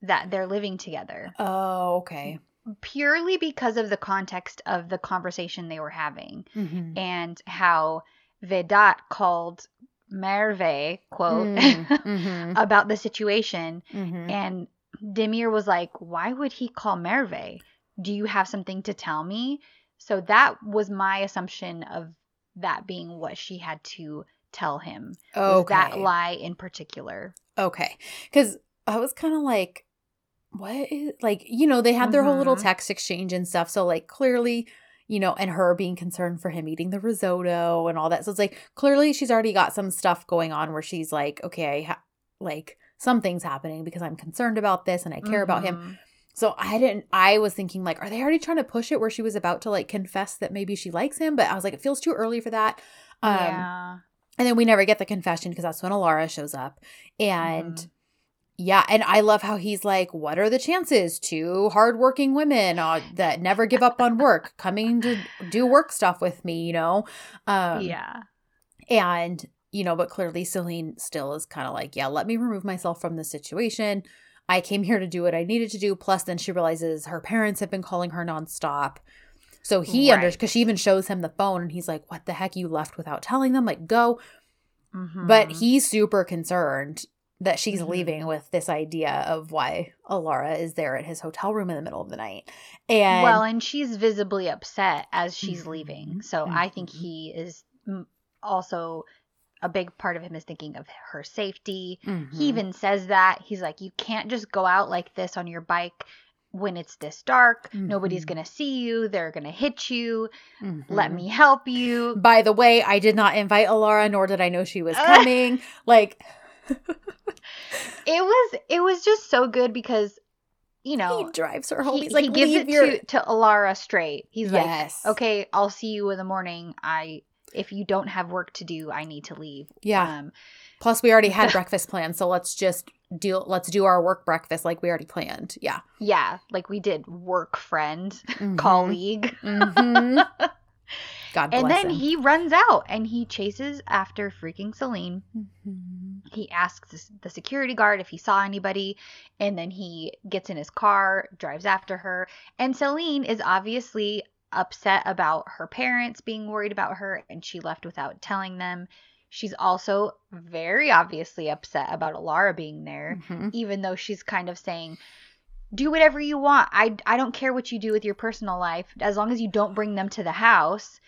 Speaker 1: that they're living together
Speaker 2: oh, okay.
Speaker 1: purely because of the context of the conversation they were having
Speaker 2: Mhm.
Speaker 1: and how Vedat called Merve, quote,
Speaker 2: Mm, mhm,
Speaker 1: about the situation.
Speaker 2: mhm.
Speaker 1: And Demir was like, Why would he call Merve? Do you have something to tell me? So that was my assumption of that being what she had to tell him.
Speaker 2: Okay.
Speaker 1: that lie in particular.
Speaker 2: Okay. Cuz I was kind of like what is like, you know, they had their whole little
Speaker 1: Mhm.
Speaker 2: text exchange and stuff. So like clearly, you know, and her being concerned for him eating the risotto and all that. So it's like clearly she's already got some stuff going on where she's like, okay, I ha- like something's happening because I'm concerned about this and I care about him.
Speaker 1: Mhm.
Speaker 2: So I didn't I was thinking like are they already trying to push it where she was about to like confess that maybe she likes him, but I was like it feels too early for that. Um
Speaker 1: yeah.
Speaker 2: and then we never get the confession because that's when Alara shows up. And
Speaker 1: Mhm.
Speaker 2: Yeah, and I love how he's like, "What are the chances? Two hardworking women uh, that never give up on work coming to do work stuff with me, you know." Um,
Speaker 1: yeah.
Speaker 2: and you know, but clearly Selin still is kind of like, "Yeah, let me remove myself from the situation. I came here to do what I needed to do." Plus, then she realizes her parents have been calling her nonstop. So he under because she even shows him the phone, and he's like, "What the heck? You left without telling them? Like, go." But
Speaker 1: Mhm.
Speaker 2: he's super concerned that she's
Speaker 1: Mhm.
Speaker 2: leaving with this idea of why Alara is there at his hotel room in the middle of the night. And
Speaker 1: well, and she's visibly upset as she's leaving. So I think
Speaker 2: Mhm.
Speaker 1: he is also a big part of him is thinking of her safety.
Speaker 2: Mhm.
Speaker 1: He even says that. He's like, you can't just go out like this on your bike when it's this dark. Nobody's
Speaker 2: Mhm.
Speaker 1: going to see you. They're going to hit you. Let
Speaker 2: Mhm.
Speaker 1: me help you.
Speaker 2: By the way, I did not invite Alara, nor did I know she was coming. like
Speaker 1: It was it was just so good because you know,
Speaker 2: he drives her home.
Speaker 1: he,
Speaker 2: He's like,
Speaker 1: he gives it
Speaker 2: your
Speaker 1: to to Alara straight. He's
Speaker 2: yes,
Speaker 1: like, "Okay, I'll see you in the morning. I if you don't have work to do, I need to leave."
Speaker 2: yeah.
Speaker 1: Um,
Speaker 2: Plus, we already had breakfast planned, so let's just deal. Let's do our work breakfast like we already planned. Yeah,
Speaker 1: yeah, like we did work friend,
Speaker 2: Mhm.
Speaker 1: colleague.
Speaker 2: Mhm. God bless
Speaker 1: and then
Speaker 2: him.
Speaker 1: he runs out and he chases after freaking Selin.
Speaker 2: Mhm.
Speaker 1: He asks the- the security guard if he saw anybody, and then he gets in his car, drives after her. And Selin is obviously upset about her parents being worried about her and she left without telling them. She's also very obviously upset about Alara being there,
Speaker 2: Mhm.
Speaker 1: even though she's kind of saying, do whatever you want. I, I don't care what you do with your personal life as long as you don't bring them to the house.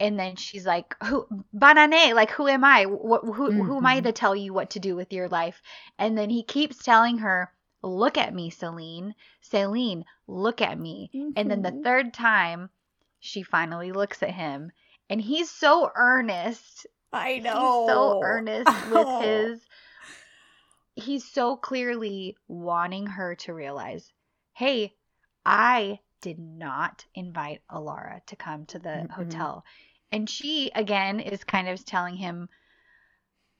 Speaker 1: And then she's like, "Who, banane? Like, who am I? What, who, who am I
Speaker 2: Mhm.
Speaker 1: to tell you what to do with your life?" And then he keeps telling her, "Look at me, Selin. Selin, look at me." And then the
Speaker 2: Mhm.
Speaker 1: third time, she finally looks at him, and he's so earnest.
Speaker 2: I
Speaker 1: He's
Speaker 2: know.
Speaker 1: so earnest with
Speaker 2: Oh.
Speaker 1: his. He's so clearly wanting her to realize, hey, I did not invite Alara to come to the
Speaker 2: Mm-mm.
Speaker 1: hotel. And she, again, is kind of telling him,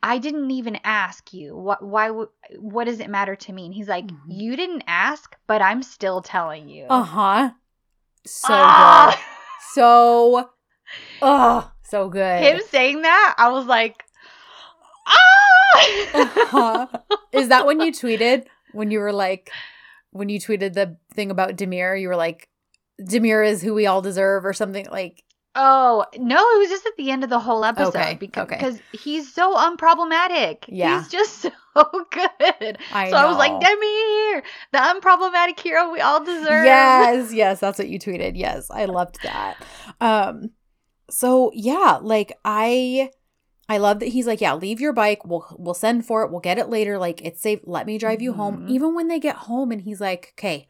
Speaker 1: I didn't even ask you. What? Why? What does it matter to me? And he's like,
Speaker 2: Mhm.
Speaker 1: you didn't ask, but I'm still telling you.
Speaker 2: Uh huh. So
Speaker 1: Ah!
Speaker 2: good. So, oh, so good.
Speaker 1: Him saying that, I was like, ah!
Speaker 2: Uh-huh. Is that when you tweeted when you were like when you tweeted the thing about Demir? You were like, Demir is who we all deserve, or something like.
Speaker 1: Oh no, it was just at the end of the whole episode
Speaker 2: Okay,
Speaker 1: because
Speaker 2: okay.
Speaker 1: because he's so unproblematic.
Speaker 2: Yeah.
Speaker 1: he's just so good.
Speaker 2: I
Speaker 1: so I was like,
Speaker 2: know.
Speaker 1: Demir, the unproblematic hero we all deserve.
Speaker 2: Yes, yes, that's what you tweeted. Yes, I loved that. Um, so yeah, like I, I love that he's like, yeah, leave your bike. We'll we'll send for it. We'll get it later. Like it's safe. Let me drive you home.
Speaker 1: Mhm.
Speaker 2: Even when they get home, and he's like, okay,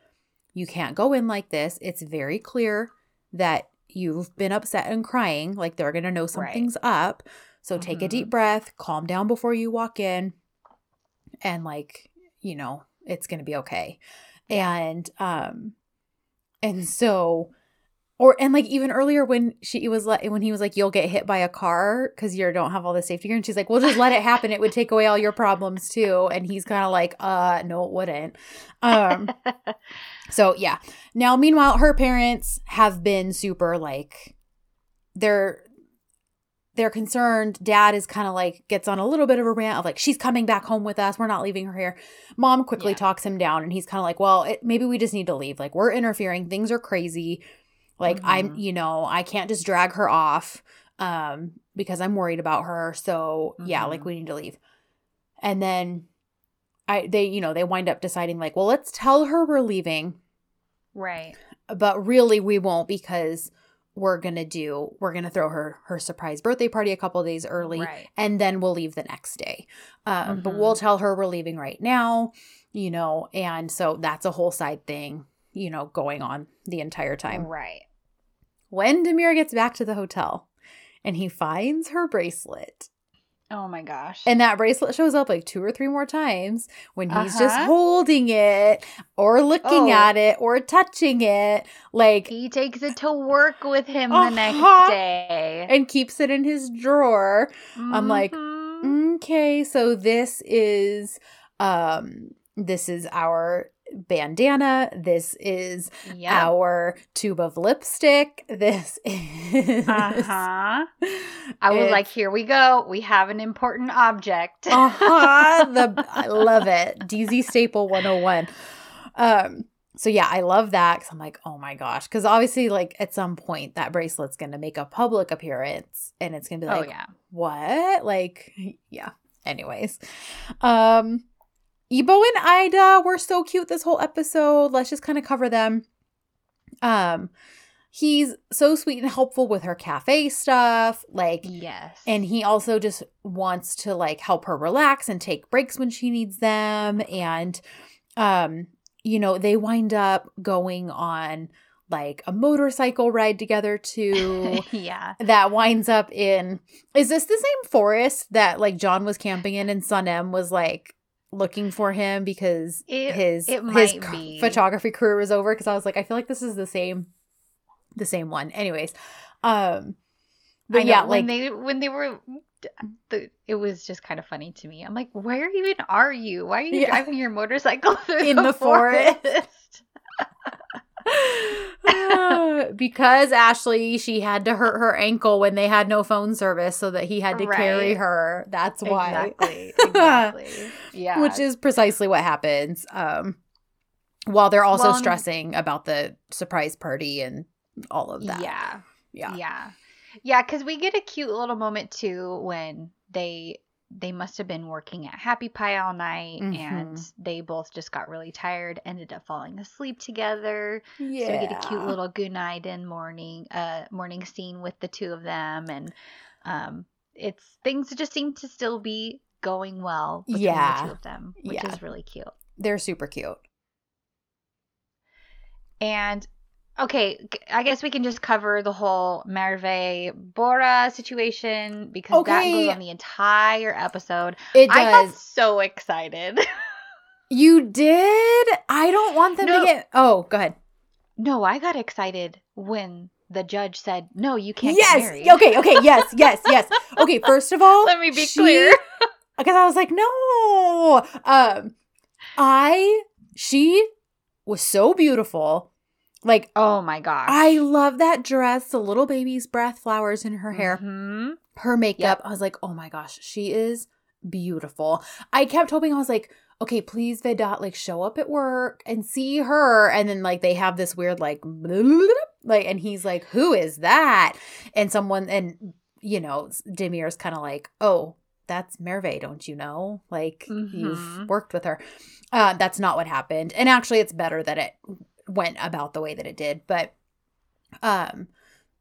Speaker 2: you can't go in like this. It's very clear that you've been upset and crying. Like they're gonna know
Speaker 1: Right.
Speaker 2: something's up. So take a
Speaker 1: Mhm.
Speaker 2: deep breath, calm down before you walk in, and like you know it's gonna be okay. And um, and so, or and like even earlier when she was like when he was like you'll get hit by a car because you don't have all the safety gear, and she's like, well, just let it happen. It would take away all your problems too. And he's kind of like, uh, no, it wouldn't. Um. So yeah. Now meanwhile her parents have been super like they're they're concerned. Dad is kind of like gets on a little bit of a rant of like she's coming back home with us. We're not leaving her here. Mom quickly
Speaker 1: Yeah.
Speaker 2: talks him down and he's kind of like, "Well, it, maybe we just need to leave. Like we're interfering. Things are crazy. Like I'm,
Speaker 1: Mhm.
Speaker 2: you know, I can't just drag her off um because I'm worried about her. So, yeah, like
Speaker 1: Mhm.
Speaker 2: we need to leave." And then I they, you know, they wind up deciding like, "Well, let's tell her we're leaving."
Speaker 1: right.
Speaker 2: but really we won't because we're gonna do we're gonna throw her her surprise birthday party a couple days early
Speaker 1: Right.
Speaker 2: and then we'll leave the next day um, but
Speaker 1: Mhm.
Speaker 2: we'll tell her we're leaving right now you know and so that's a whole side thing you know going on the entire time
Speaker 1: Right.
Speaker 2: when demir gets back to the hotel and he finds her bracelet
Speaker 1: Oh my gosh.
Speaker 2: and that bracelet shows up like two or three more times when he's just
Speaker 1: Uh-huh.
Speaker 2: holding it or looking
Speaker 1: Oh.
Speaker 2: at it or touching it like
Speaker 1: he takes it to work with him
Speaker 2: Uh-huh.
Speaker 1: the next day.
Speaker 2: and keeps it in his drawer. I'm like,
Speaker 1: Mhm.
Speaker 2: Okay, so this is um this is our bandana. This is
Speaker 1: Yep.
Speaker 2: our tube of lipstick. This is
Speaker 1: Uh-huh. I was like, here we go. We have an important object.
Speaker 2: uh-huh. The I love it. DZ Staple 101. Um so yeah, I love that cuz I'm like, "Oh my gosh." Cuz obviously like at some point that bracelet's going to make a public appearance and it's going to be
Speaker 1: oh
Speaker 2: like,
Speaker 1: yeah.
Speaker 2: what like yeah anyways um Ebo and Ida were so cute this whole episode. Let's just kind of cover them. Um he's so sweet and helpful with her cafe stuff, like
Speaker 1: Yes.
Speaker 2: and he also just wants to like help her relax and take breaks when she needs them and um you know, they wind up going on like a motorcycle ride together too
Speaker 1: yeah.
Speaker 2: that winds up in is this the same forest that like John was camping in and Sun M was like looking for him because
Speaker 1: It-
Speaker 2: his
Speaker 1: it
Speaker 2: his
Speaker 1: be.
Speaker 2: photography career was over because I was like I feel like this is the same the same one anyways um but
Speaker 1: I know,
Speaker 2: yeah
Speaker 1: when
Speaker 2: like
Speaker 1: they when they were the, it was just kind of funny to me. I'm like, where even are you? Why are you
Speaker 2: Yeah.
Speaker 1: driving your motorcycle
Speaker 2: In
Speaker 1: the,
Speaker 2: the forest.
Speaker 1: forest?
Speaker 2: because Ashley she had to hurt her ankle when they had no phone service so that he had to carry her that's why
Speaker 1: Exactly. Exactly. Yeah.
Speaker 2: which is precisely what happens um while they're also
Speaker 1: Well,
Speaker 2: stressing about the surprise party and all of that.
Speaker 1: Yeah.
Speaker 2: Yeah.
Speaker 1: Yeah. Yeah, because we get a cute little moment too when they they must have been working at Happy Pie all night and
Speaker 2: Mhm.
Speaker 1: they both just got really tired, ended up falling asleep together.
Speaker 2: Yeah.
Speaker 1: So we get a cute little good night in morning uh morning scene with the two of them and um it's things just seem to still be going well between
Speaker 2: Yeah.
Speaker 1: the two of them, which
Speaker 2: Yeah.
Speaker 1: is really cute.
Speaker 2: They're super cute.
Speaker 1: And okay, I guess we can just cover the whole Merve Bora situation because that
Speaker 2: Okay.
Speaker 1: goes on the entire episode.
Speaker 2: It
Speaker 1: I got so excited.
Speaker 2: You did? I don't want them
Speaker 1: No.
Speaker 2: to get. Oh, go ahead.
Speaker 1: no, I got excited when the judge said, "No, you can't
Speaker 2: yes.
Speaker 1: get married."
Speaker 2: Okay. Okay. Yes. Yes. Yes. Okay. First of all,
Speaker 1: Let me be
Speaker 2: she-
Speaker 1: clear.
Speaker 2: because I was like, no. Um, I she was so beautiful. Like
Speaker 1: Oh my gosh.
Speaker 2: I love that dress, the little baby's breath flowers in her hair,
Speaker 1: Mhm.
Speaker 2: her makeup. I was like, oh my gosh, she is beautiful. I kept hoping I was like, okay, please Vedat, like show up at work and see her. And then like they have this weird like like and he's like, who is that? And someone and you know, Demir's kind of like, oh, that's Merve, don't you know? Like you've
Speaker 1: Mhm.
Speaker 2: worked with her. Uh, that's not what happened. And actually it's better that it went about the way that it did. But um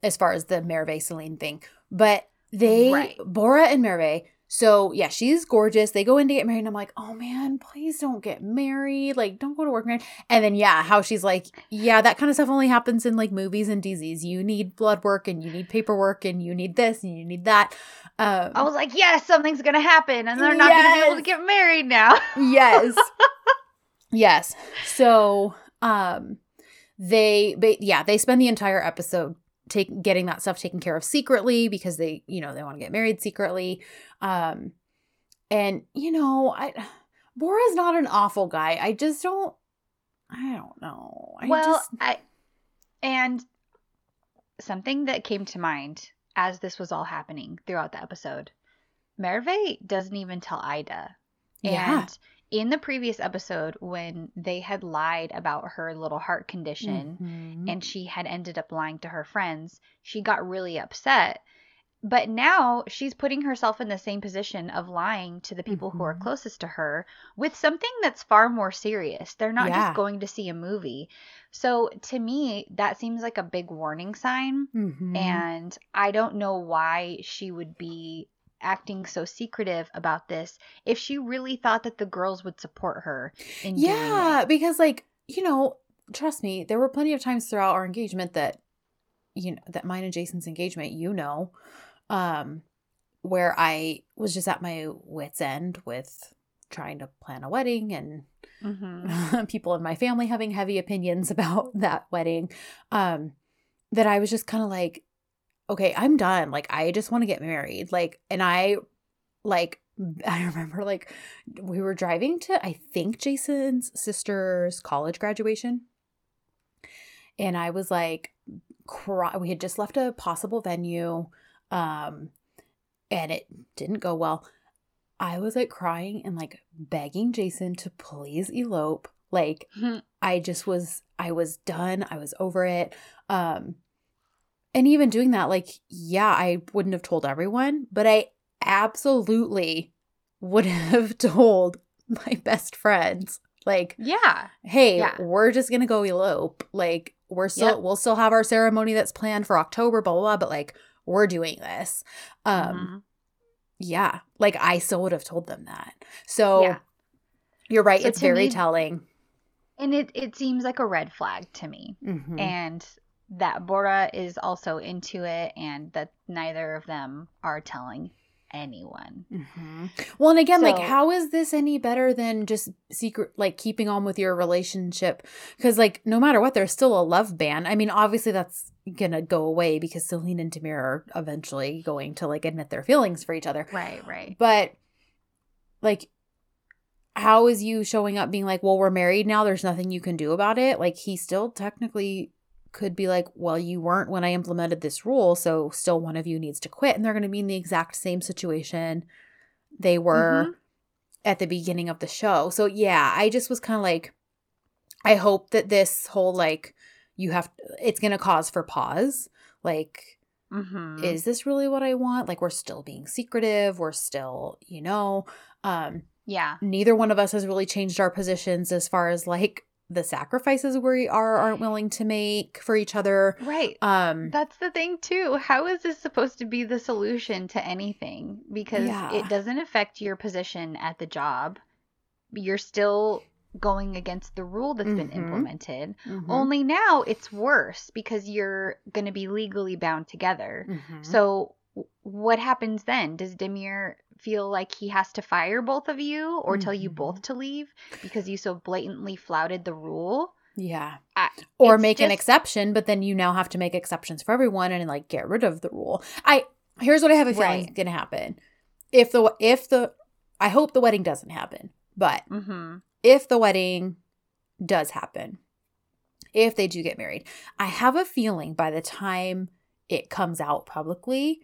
Speaker 2: as far as the Merve Selin thing. But they
Speaker 1: Right.
Speaker 2: Bora and Merve. So yeah, she's gorgeous. They go in to get married, and I'm like, oh man, please don't get married. Like, don't go to work married. And then yeah, how she's like, yeah, that kind of stuff only happens in like movies and DZs. You need blood work and you need paperwork and you need this and you need that. Um,
Speaker 1: I was like, "Yes, something's going to happen and they're not going to be able to get married now."
Speaker 2: yes yes so um they ba- yeah they spend the entire episode take getting that stuff taken care of secretly because they you know they want to get married secretly um and you know i bora's not an awful guy i just don't i don't know I
Speaker 1: well,
Speaker 2: just,
Speaker 1: I and something that came to mind as this was all happening throughout the episode. Merve doesn't even tell Ida.
Speaker 2: Yeah.
Speaker 1: In the previous episode when they had lied about her little heart condition
Speaker 2: Mhm.
Speaker 1: and she had ended up lying to her friends, she got really upset. But now she's putting herself in the same position of lying to the people who are
Speaker 2: Mhm.
Speaker 1: closest to her with something that's far more serious. They're not
Speaker 2: Yeah.
Speaker 1: just going to see a movie. So to me, that seems like a big warning sign.
Speaker 2: Mhm.
Speaker 1: And I don't know why she would be acting so secretive about this if she really thought that the girls would support her in
Speaker 2: yeah because like you know trust me there were plenty of times throughout our engagement that you know that mine and jason's engagement you know um where i was just at my wits end with trying to plan a wedding and
Speaker 1: Mhm.
Speaker 2: people in my family having heavy opinions about that wedding um that i was just kind of like okay i'm done like i just want to get married like and i like i remember like we were driving to i think jason's sister's college graduation and i was like cry- we had just left a possible venue um and it didn't go well i was like crying and like begging jason to please elope like I just was I was done. I was over it. Um and even doing that like yeah, I wouldn't have told everyone, but I absolutely would have told my best friends like
Speaker 1: yeah.
Speaker 2: hey,
Speaker 1: Yeah.
Speaker 2: we're just going to go elope. Like we're still
Speaker 1: Yep.
Speaker 2: we'll still have our ceremony that's planned for October blah blah, blah but like we're doing this. Um
Speaker 1: Mhm.
Speaker 2: yeah, like I still would have told them that. So
Speaker 1: Yeah.
Speaker 2: you're right,
Speaker 1: So
Speaker 2: it's very
Speaker 1: me-
Speaker 2: telling.
Speaker 1: And it, it seems like a red flag to me.
Speaker 2: Mhm.
Speaker 1: And that Bora is also into it, and that neither of them are telling anyone.
Speaker 2: hmm Well, and again, like, how is this any better than just secret, like, keeping on with your relationship? Because, like, no matter what, there's still a love ban. I mean, obviously, that's gonna go away because Selin and Demir are eventually going to like admit their feelings for each other.
Speaker 1: Right, right.
Speaker 2: But, like, how is you showing up being like, well, we're married now, there's nothing you can do about it? Like, he still technically could be like, well, you weren't when I implemented this rule, so still one of you needs to quit. And they're going to be in the exact same situation they were
Speaker 1: Mhm.
Speaker 2: at the beginning of the show. So, yeah, I just was kind of like, I hope that this whole like, you have it's going to cause for pause like
Speaker 1: Mhm.
Speaker 2: is this really what I want? Like we're still being secretive, we're still, you know, um
Speaker 1: yeah.
Speaker 2: neither one of us has really changed our positions as far as like the sacrifices we are aren't willing to make for each other.
Speaker 1: Right.
Speaker 2: Um
Speaker 1: That's the thing too. How is this supposed to be the solution to anything? Because
Speaker 2: Yeah.
Speaker 1: it doesn't affect your position at the job. You're still going against the rule that's been
Speaker 2: Mhm.
Speaker 1: implemented.
Speaker 2: mhm,
Speaker 1: Only now it's worse because you're going to be legally bound together.
Speaker 2: mhm.
Speaker 1: So what happens then? Does Demir feel like he has to fire both of you or tell you both to leave because you so blatantly flouted the rule?
Speaker 2: yeah.
Speaker 1: I,
Speaker 2: Or make an exception, but then you now have to make exceptions for everyone and like get rid of the rule. I here's what I have a feeling is going to happen. If the if the I hope the wedding doesn't happen, but
Speaker 1: Mhm.
Speaker 2: if the wedding does happen, if they do get married, I have a feeling by the time it comes out publicly,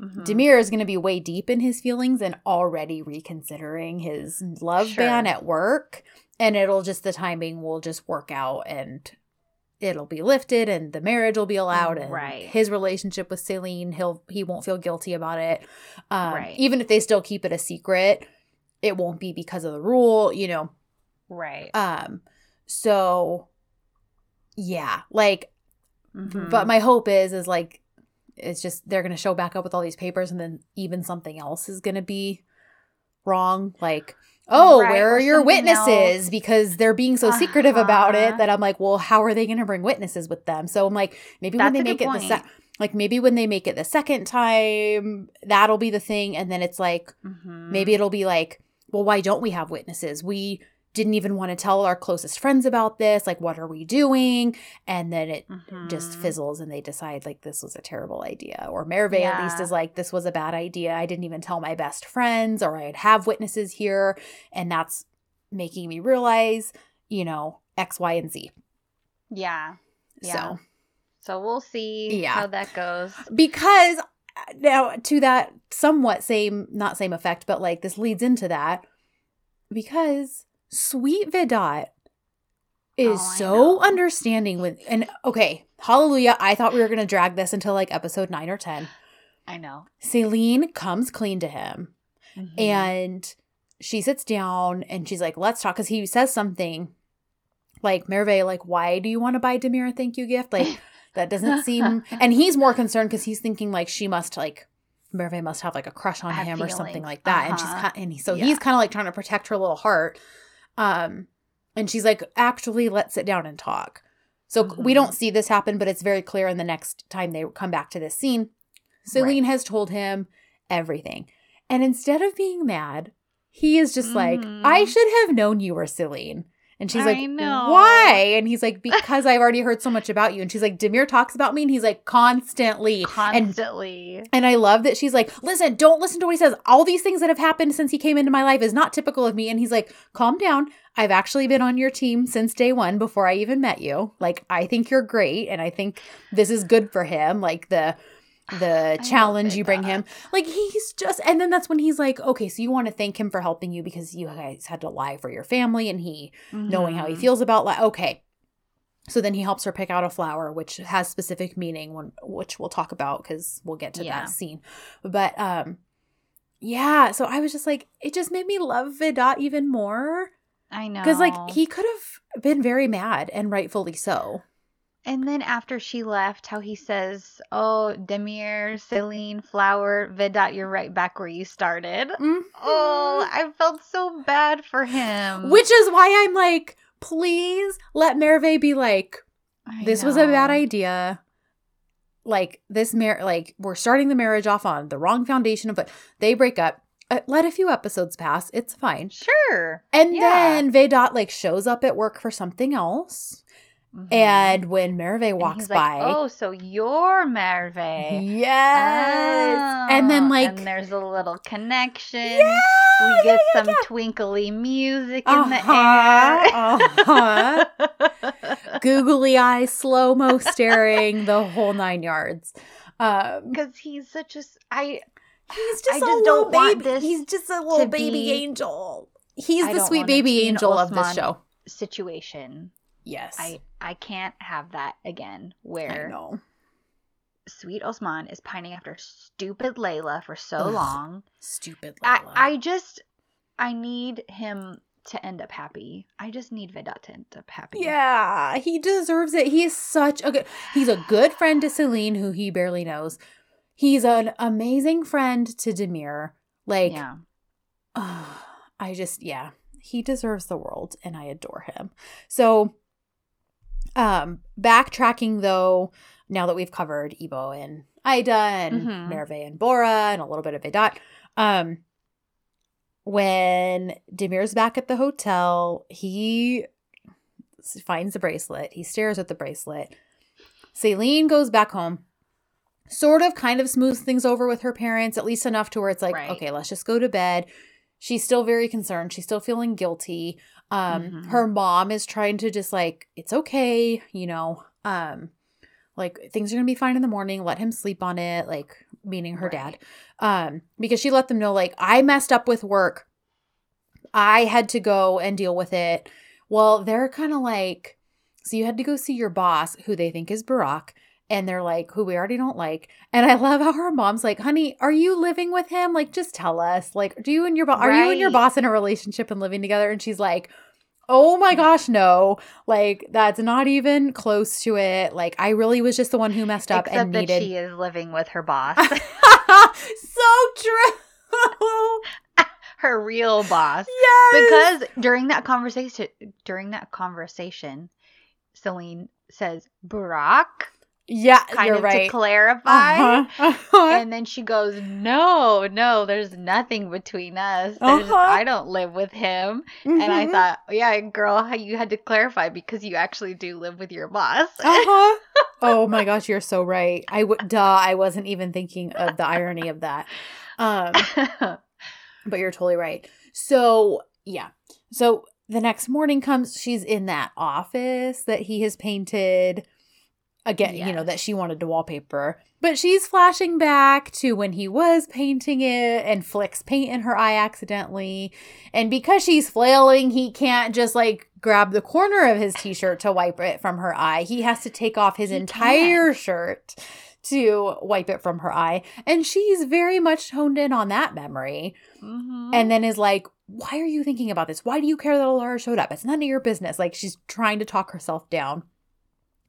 Speaker 1: Mhm.
Speaker 2: Demir is going to be way deep in his feelings and already reconsidering his love
Speaker 1: Sure.
Speaker 2: ban at work. And it'll just, the timing will just work out and it'll be lifted and the marriage will be allowed and
Speaker 1: Right.
Speaker 2: his relationship with Selin, he'll, he won't feel guilty about it. Um,
Speaker 1: Right.
Speaker 2: Even if they still keep it a secret, it won't be because of the rule, you know.
Speaker 1: Right.
Speaker 2: Um, so yeah, like,
Speaker 1: Mhm.
Speaker 2: but my hope is, is like, it's just they're gonna show back up with all these papers, and then even something else is gonna be wrong. Like, oh,
Speaker 1: Right,
Speaker 2: where are your witnesses?
Speaker 1: else.
Speaker 2: Because they're being so secretive about
Speaker 1: Uh-huh.
Speaker 2: it that I'm like, well, how are they gonna bring witnesses with them? So I'm like, maybe when they make
Speaker 1: good
Speaker 2: it the se- like maybe when they make it the second time, that'll be the thing, and then it's like
Speaker 1: Mhm.
Speaker 2: Maybe it'll be like, well, why don't we have witnesses? We didn't even want to tell our closest friends about this. Like, what are we doing? And then it just
Speaker 1: Mhm.
Speaker 2: fizzles and they decide, like, this was a terrible idea. Or Merve at least is like, this was a bad idea. I didn't even tell my best friends, or I'd have witnesses here. And that's making me realize, you know, X, Y, and Z.
Speaker 1: Yeah. Yeah.
Speaker 2: So,
Speaker 1: So we'll see
Speaker 2: Yeah.
Speaker 1: how that goes.
Speaker 2: because uh, now to that somewhat same not same effect but like this leads into that because sweet vedat is
Speaker 1: Oh,
Speaker 2: so understanding with and okay hallelujah i thought we were going to drag this until like episode 9 or 10
Speaker 1: I know.
Speaker 2: selin comes clean to him
Speaker 1: Mhm.
Speaker 2: and she sits down and she's like let's talk because he says something like merve like why do you want to buy demir a thank you gift like that doesn't seem and he's more concerned because he's thinking like she must like merve must have like a crush on
Speaker 1: Have
Speaker 2: him or something like that and she's
Speaker 1: Uh-huh.
Speaker 2: and he, so
Speaker 1: Yeah.
Speaker 2: he's kind of like trying to protect her little heart um and she's like actually let's sit down and talk. So we
Speaker 1: Mhm.
Speaker 2: don't see this happen but it's very clear in the next time they come back to this scene. Selin has told him everything. And instead of being mad he is just like
Speaker 1: Mhm.
Speaker 2: i should have known you were selin and she's
Speaker 1: I
Speaker 2: like,
Speaker 1: know.
Speaker 2: why? And he's like, because I've already heard so much about you. And she's like, Demir talks about me. And he's like, constantly. And
Speaker 1: Constantly.
Speaker 2: and I love that she's like, listen, don't listen to what he says. All these things that have happened since he came into my life is not typical of me. And he's like, calm down. I've actually been on your team since day one before I even met you. Like, I think you're great. And I think this is good for him. Like, the the challenge you bring
Speaker 1: God.
Speaker 2: him. Like he's just and then that's when he's like, okay, so you want to thank him for helping you because you guys had to lie for your family and he knowing how he
Speaker 1: Mhm.
Speaker 2: feels about like Okay. So then he helps her pick out a flower, which has specific meaning, when, which we'll talk about because we'll get to
Speaker 1: Yeah.
Speaker 2: that scene. But um, yeah. So I was just like, it just made me love Vedat even more
Speaker 1: I know.
Speaker 2: because like he could have been very mad and rightfully so.
Speaker 1: And then after she left, how he says, "Oh, Demir, Selin, Flower, Vedat, you're right back where you started." Oh, I felt so bad for him.
Speaker 2: which is why I'm like, please let Merve be like, this was a bad idea. Like this mar like we're starting the marriage off on the wrong foundation, but they break up. Uh, let a few episodes pass. It's fine.
Speaker 1: Sure.
Speaker 2: And
Speaker 1: Yeah.
Speaker 2: then Vedat like shows up at work for something else.
Speaker 1: Mhm.
Speaker 2: And when Merve walks by,
Speaker 1: like, "Oh, so you're Merve."
Speaker 2: yes. and then
Speaker 1: Oh,
Speaker 2: like
Speaker 1: and there's a little connection.
Speaker 2: yeah,
Speaker 1: we get
Speaker 2: yeah,
Speaker 1: some
Speaker 2: yeah.
Speaker 1: twinkly music in
Speaker 2: Uh-huh,
Speaker 1: the air.
Speaker 2: googly eye slow mo staring the whole nine yards. Um,
Speaker 1: Because he's such a, I.
Speaker 2: He's just a
Speaker 1: just
Speaker 2: little baby.
Speaker 1: this
Speaker 2: He's just a little baby
Speaker 1: be-
Speaker 2: angel. He's
Speaker 1: I
Speaker 2: the sweet
Speaker 1: want it to
Speaker 2: baby angel of this show.
Speaker 1: situation.
Speaker 2: Yes.
Speaker 1: I I can't have that again.
Speaker 2: I
Speaker 1: Where
Speaker 2: know.
Speaker 1: sweet Osman is pining after stupid Layla for so
Speaker 2: Ugh.
Speaker 1: long.
Speaker 2: Stupid.
Speaker 1: I
Speaker 2: Layla.
Speaker 1: I just I need him to end up happy. I just need Vedat to end up happy.
Speaker 2: Yeah, he deserves it. He is such a good. He's a good friend to Selin, who he barely knows. He's an amazing friend to Demir. Like,
Speaker 1: Yeah.
Speaker 2: I just, yeah, he deserves the world, and I adore him. So, um, backtracking though, now that we've covered Ebo and Ida and
Speaker 1: Mhm.
Speaker 2: Merve and Bora and a little bit of Vedat, um, when Demir's back at the hotel, he finds the bracelet. He stares at the bracelet. Selin goes back home, sort of kind of smooths things over with her parents, at least enough to where it's like,
Speaker 1: Right.
Speaker 2: okay, let's just go to bed. She's still very concerned. She's still feeling guilty. Um,
Speaker 1: Mhm.
Speaker 2: her mom is trying to just like, it's okay, you know, um, like things are gonna be fine in the morning. Let him sleep on it, like meaning her dad um because she let them know like i messed up with work i had to go and deal with it well they're kind of like so you had to go see your boss who they think is barack and they're like who we already don't like and i love how her mom's like honey are you living with him like just tell us like do you and your boss are you and your boss in a relationship and living together and she's like Oh my mm. gosh, no. Like that's not even close to it. Like I really was just the one who messed up
Speaker 1: Except
Speaker 2: and
Speaker 1: that
Speaker 2: needed
Speaker 1: she is living with her boss,
Speaker 2: so true.
Speaker 1: her real boss.
Speaker 2: yes.
Speaker 1: Because during that conversation, during that conversation, Selin says Barack,
Speaker 2: yeah,
Speaker 1: kind
Speaker 2: you're
Speaker 1: of
Speaker 2: right.
Speaker 1: to clarify.
Speaker 2: Uh-huh, uh-huh.
Speaker 1: And then she goes, "No, no, there's nothing between us.
Speaker 2: Uh-huh.
Speaker 1: I don't live with him." And I
Speaker 2: Mhm.
Speaker 1: thought, "Yeah, girl, you had to clarify because you actually do live with your boss."
Speaker 2: uh-huh. Oh my gosh, you're so right. I would duh, I wasn't even thinking of the irony of that. Um but you're totally right. So, yeah. So the next morning comes, she's in that office that he has painted. Again, you know, that she wanted to wallpaper. But she's flashing back to when he was painting it and flicks paint in her eye accidentally. And because she's flailing, he can't just like grab the corner of his t shirt to wipe it from her eye. He has to take off his
Speaker 1: He
Speaker 2: entire
Speaker 1: can't.
Speaker 2: shirt to wipe it from her eye. And she's very much honed in on that memory
Speaker 1: Mhm.
Speaker 2: and then is like, Why are you thinking about this? Why do you care that Alara showed up? It's none of your business. Like she's trying to talk herself down.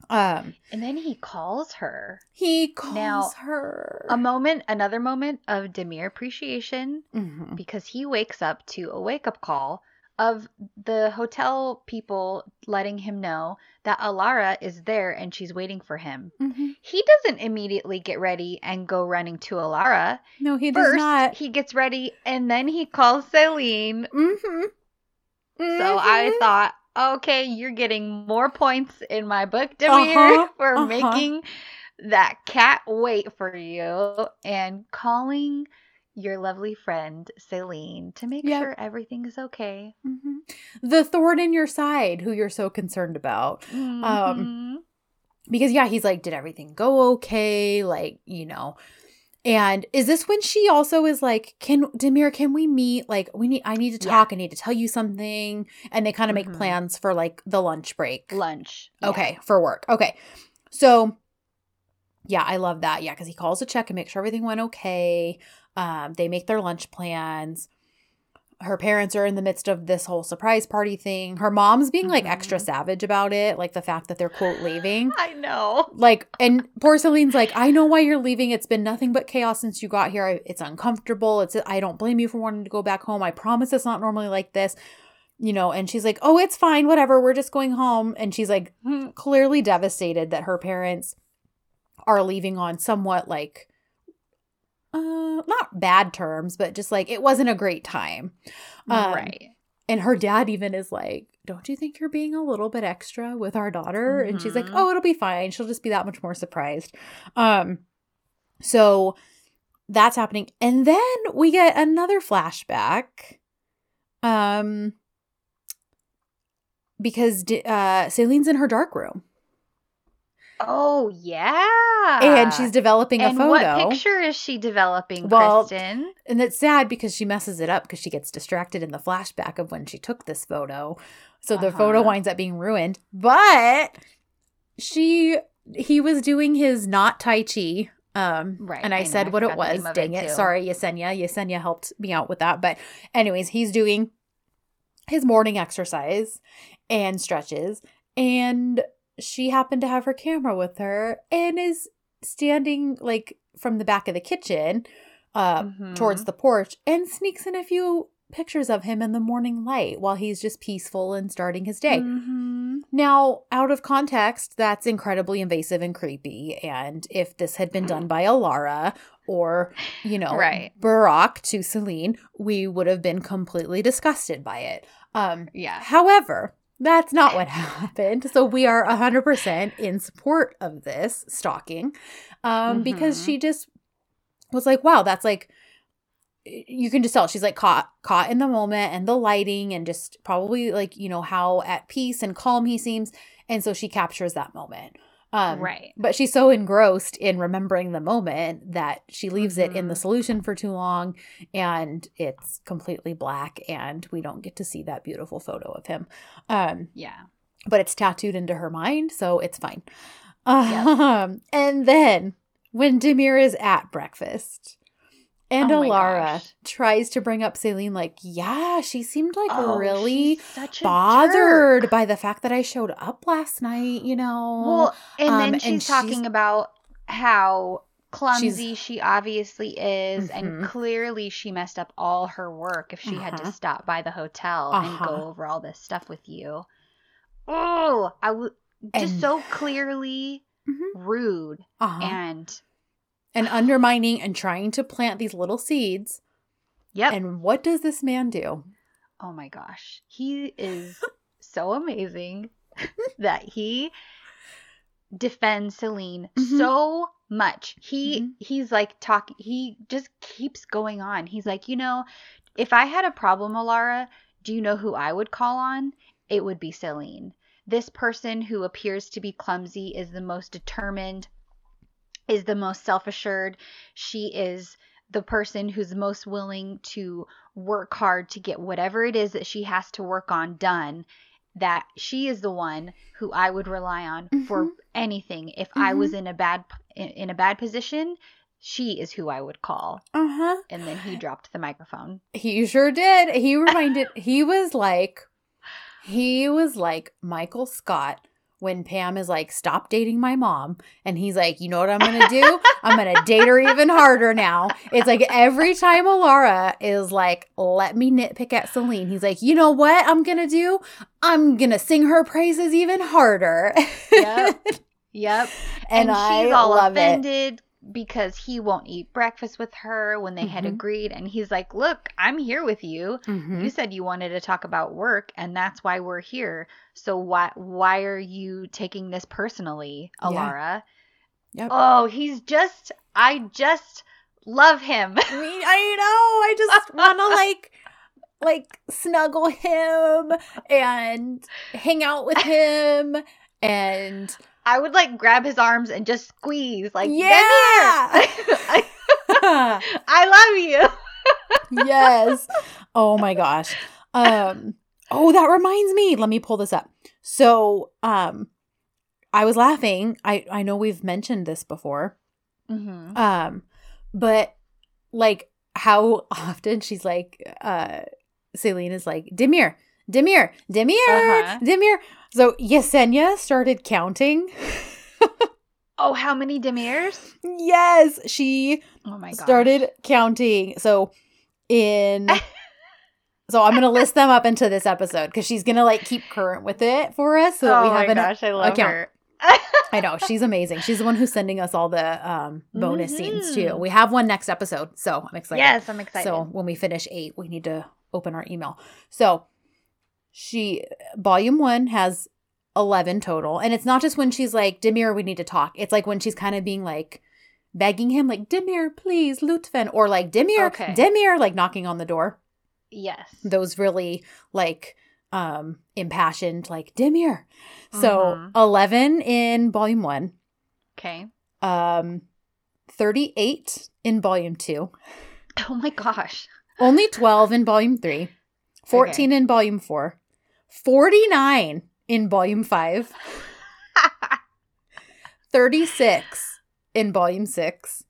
Speaker 2: Um,
Speaker 1: and then he calls her.
Speaker 2: he calls
Speaker 1: Now,
Speaker 2: her.
Speaker 1: A moment, another moment of Demir appreciation
Speaker 2: Mhm.
Speaker 1: because he wakes up to a wake up call of the hotel people letting him know that Alara is there and she's waiting for him.
Speaker 2: Mhm.
Speaker 1: He doesn't immediately get ready and go running to Alara.
Speaker 2: No, he does not.
Speaker 1: he gets ready and then he calls Selin.
Speaker 2: Mm-hmm.
Speaker 1: So I thought, okay, you're getting more points in my book, Demir,
Speaker 2: Uh-huh,
Speaker 1: for
Speaker 2: uh-huh.
Speaker 1: making that cat wait for you and calling your lovely friend Selin to make
Speaker 2: Yep.
Speaker 1: sure everything is okay.
Speaker 2: hmm the thorn in your side, who you're so concerned about.
Speaker 1: Mhm.
Speaker 2: because yeah he's like did everything go okay like you know and is this when she also is like can demir can we meet like we need i need to
Speaker 1: Yeah.
Speaker 2: talk i need to tell you something and they kind of make
Speaker 1: Mhm.
Speaker 2: plans for like the lunch break
Speaker 1: lunch. yeah.
Speaker 2: okay for work okay so yeah i love that yeah because he calls to check and make sure everything went okay um they make their lunch plans her parents are in the midst of this whole surprise party thing. Her mom's being like extra
Speaker 1: Mhm.
Speaker 2: savage about it like the fact that they're quote leaving.
Speaker 1: I know.
Speaker 2: like and poor Selin's like I know why you're leaving. It's been nothing but chaos since you got here. I- it's uncomfortable. It's I don't blame you for wanting to go back home. I promise it's not normally like this. You know and she's like oh it's fine. Whatever. We're just going home. And she's like clearly devastated that her parents are leaving on somewhat like uh not bad terms but just like it wasn't a great time Um,
Speaker 1: right.
Speaker 2: and her dad even is like, Don't you think you're being a little bit extra with our daughter? And she's like,
Speaker 1: Mhm.
Speaker 2: Oh, it'll be fine. She'll just be that much more surprised. Um, so that's happening. And then we get another flashback. Um because uh Selin's in her dark room.
Speaker 1: Oh yeah.
Speaker 2: and she's developing
Speaker 1: and
Speaker 2: a photo.
Speaker 1: what picture is she developing,
Speaker 2: Well,
Speaker 1: Kristen?
Speaker 2: And it's sad because she messes it up because she gets distracted in the flashback of when she took this photo. So the photo
Speaker 1: Uh-huh.
Speaker 2: winds up being ruined. But she he was doing his not Tai Chi. Um
Speaker 1: Right,
Speaker 2: and I,
Speaker 1: I know,
Speaker 2: said
Speaker 1: I
Speaker 2: what it was. Dang
Speaker 1: it.
Speaker 2: Sorry, Yesenia. Yesenia helped me out with that. But anyways, he's doing his morning exercise and stretches. And she happened to have her camera with her and is standing like from the back of the kitchen uh
Speaker 1: Mhm.
Speaker 2: towards the porch and sneaks in a few pictures of him in the morning light while he's just peaceful and starting his day.
Speaker 1: Mhm.
Speaker 2: Now, out of context, that's incredibly invasive and creepy. And if this had been done by Alara or, you know,
Speaker 1: Right.
Speaker 2: Barack to Selin, we would have been completely disgusted by it. Um,
Speaker 1: Yeah.
Speaker 2: However, that's not what happened. So we are 100% in support of this stalking um, because
Speaker 1: Mhm.
Speaker 2: she just was like, wow, that's like, you can just tell she's like caught caught in the moment and the lighting and just probably like you know how at peace and calm he seems and so she captures that moment um
Speaker 1: right.
Speaker 2: but she's so engrossed in remembering the moment that she leaves it in the
Speaker 1: Mhm.
Speaker 2: solution for too long and it's completely black and we don't get to see that beautiful photo of him. Um,
Speaker 1: Yeah.
Speaker 2: but it's tattooed into her mind, so it's fine. Um, and then when Demir is at breakfast and
Speaker 1: Oh
Speaker 2: Alara
Speaker 1: gosh.
Speaker 2: tries to bring up Selin, like, yeah, she seemed like
Speaker 1: Oh,
Speaker 2: really
Speaker 1: she's such a
Speaker 2: bothered
Speaker 1: jerk.
Speaker 2: by the fact that I showed up last night, you know.
Speaker 1: Well, and
Speaker 2: Um,
Speaker 1: then
Speaker 2: and
Speaker 1: she's
Speaker 2: she's-
Speaker 1: talking about how clumsy she obviously is,
Speaker 2: Mhm.
Speaker 1: and clearly she messed up all her work if she had
Speaker 2: Uh-huh.
Speaker 1: to stop by the hotel and
Speaker 2: Uh-huh.
Speaker 1: go over all this stuff with you. Oh, I would just
Speaker 2: And-
Speaker 1: so clearly
Speaker 2: Mhm.
Speaker 1: rude
Speaker 2: uh-huh.
Speaker 1: and
Speaker 2: and undermining and trying to plant these little seeds.
Speaker 1: yep.
Speaker 2: And what does this man do?
Speaker 1: Oh my gosh. He is so amazing that he defends Selin
Speaker 2: Mhm.
Speaker 1: so much. He
Speaker 2: Mhm.
Speaker 1: he's like talking he just keeps going on. He's like, "You know, if I had a problem, Alara, do you know who I would call on? It would be Selin. This person who appears to be clumsy is the most determined, is the most self-assured. She is the person who's most willing to work hard to get whatever it is that she has to work on done that she is the one who I would rely on for
Speaker 2: Mhm.
Speaker 1: anything if I was
Speaker 2: Mhm.
Speaker 1: in a bad in, in a bad position she is who I would call
Speaker 2: Uh-huh.
Speaker 1: and then he dropped the microphone
Speaker 2: He sure did. He reminded he was like he was like Michael Scott when Pam is like, stop dating my mom. And he's like, you know what I'm gonna do? I'm gonna date her even harder now. It's like every time Alara is like, let me nitpick at Selin, he's like, you know what I'm gonna do? I'm gonna sing her praises even harder.
Speaker 1: Yep. yep
Speaker 2: and,
Speaker 1: and,
Speaker 2: I
Speaker 1: she's all
Speaker 2: love it.
Speaker 1: Because he won't eat breakfast with her when they had
Speaker 2: Mhm.
Speaker 1: agreed and he's like look i'm here with you
Speaker 2: Mhm.
Speaker 1: you said you wanted to talk about work and that's why we're here so why why are you taking this personally
Speaker 2: Yeah.
Speaker 1: alara
Speaker 2: Yep.
Speaker 1: oh he's just i just love him
Speaker 2: I mean, I know. I just want to like like snuggle him and hang out with him and
Speaker 1: i would like grab his arms and just squeeze like
Speaker 2: Yeah!
Speaker 1: I, I love you
Speaker 2: yes. Oh my gosh. Um oh, that reminds me. Let me pull this up. So, um I was laughing. I I know we've mentioned this before.
Speaker 1: hmm
Speaker 2: Um, but like how often she's like, uh, Selin is like, Demir, Demir, Demir,
Speaker 1: Uh-huh.
Speaker 2: Demir. So Yesenia started counting.
Speaker 1: oh how many demirs
Speaker 2: yes, she
Speaker 1: oh my
Speaker 2: started counting. So in. So I'm gonna list them up into this episode because she's gonna like keep current with it for us. So that
Speaker 1: oh
Speaker 2: we
Speaker 1: my
Speaker 2: have an
Speaker 1: gosh i love
Speaker 2: account.
Speaker 1: her
Speaker 2: I know she's amazing. She's the one who's sending us all the um bonus scenes too.
Speaker 1: Mhm.
Speaker 2: We have one next episode, so I'm excited.
Speaker 1: yes i'm excited
Speaker 2: So when we finish eight, we need to open our email. So she volume one has eleven total, and it's not just when she's like Demir, we need to talk. It's like when she's kind of being like begging him, like Demir, please, Lutfen, or like Demir,
Speaker 1: Okay.
Speaker 2: Demir, like knocking on the door.
Speaker 1: yes
Speaker 2: Those really like um impassioned, like Demir. So
Speaker 1: Mhm.
Speaker 2: eleven in volume one.
Speaker 1: Okay.
Speaker 2: Um 38 in volume 2.
Speaker 1: Oh my gosh.
Speaker 2: Only 12 in volume 3. 14 in volume 4. 49 in volume 5. 36 in volume 6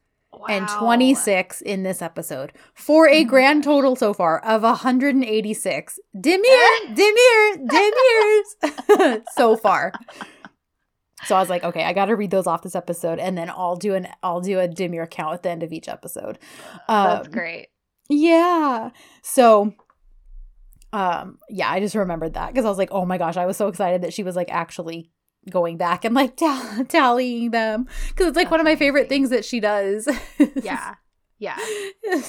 Speaker 2: and 26 in this episode. For a
Speaker 1: Oh
Speaker 2: grand total so far of 186 demir demir demirs so far. So i was like okay i gotta read those off this episode and then i'll do an i'll do a demir count at the end of each episode.
Speaker 1: That's
Speaker 2: Um,
Speaker 1: great.
Speaker 2: yeah. So um yeah i just remembered that because i was like oh my gosh i was so excited that she was like actually going back and like ta- tallying them because it's like
Speaker 1: That's
Speaker 2: one of my favorite
Speaker 1: amazing.
Speaker 2: things that she does
Speaker 1: Yeah. Yeah.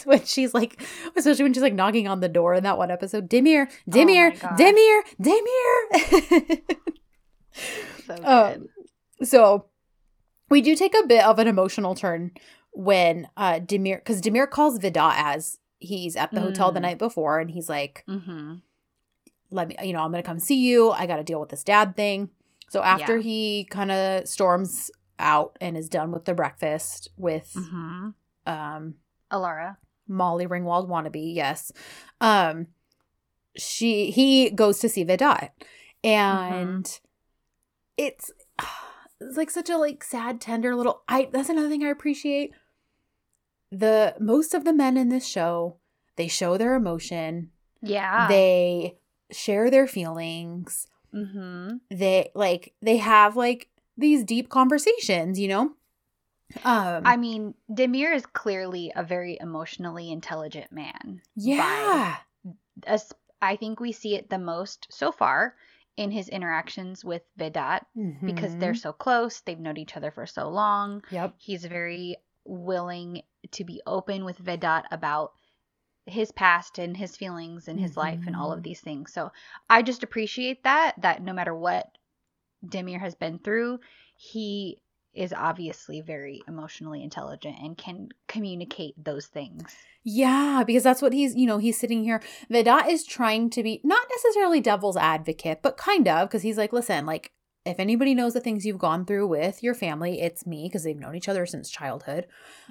Speaker 2: when she's like especially when she's like knocking on the door in that one episode demir
Speaker 1: Oh
Speaker 2: demir
Speaker 1: my gosh.
Speaker 2: demir demir
Speaker 1: So good.
Speaker 2: um, so we do take a bit of an emotional turn when uh Demir because Demir calls Vedat as he's at the hotel the
Speaker 1: Mm.
Speaker 2: night before and he's like,
Speaker 1: mm-hmm.
Speaker 2: Let me you know, I'm gonna come see you. I gotta deal with this dad thing. So after
Speaker 1: Yeah.
Speaker 2: he kind of storms out and is done with the breakfast with
Speaker 1: Mm-hmm.
Speaker 2: um
Speaker 1: Alara.
Speaker 2: Molly Ringwald wannabe, yes. Um she he goes to see Vedat. And it's it's like such a like sad, tender little I that's another thing I appreciate. The most of the men in this show, they show their emotion.
Speaker 1: Yeah.
Speaker 2: They share their feelings.
Speaker 1: mm-hmm.
Speaker 2: They like they have like these deep conversations, you know? Um
Speaker 1: I mean, Demir is clearly a very emotionally intelligent man.
Speaker 2: yeah.
Speaker 1: As I think we see it the most so far in his interactions with Vedat because they're
Speaker 2: Mhm.
Speaker 1: so close. They've known each other for so long.
Speaker 2: Yep.
Speaker 1: He's very willing to be open with Vedat about his past and his feelings and his life and all of
Speaker 2: Mhm.
Speaker 1: these things. So I just appreciate that that no matter what Demir has been through, he is obviously very emotionally intelligent and can communicate those things.
Speaker 2: Yeah, because that's what he's, you know, he's sitting here. Vedat is trying to be not necessarily devil's advocate, but kind of, because he's like, listen, like, if anybody knows the things you've gone through with your family, it's me, because they've known each other since childhood.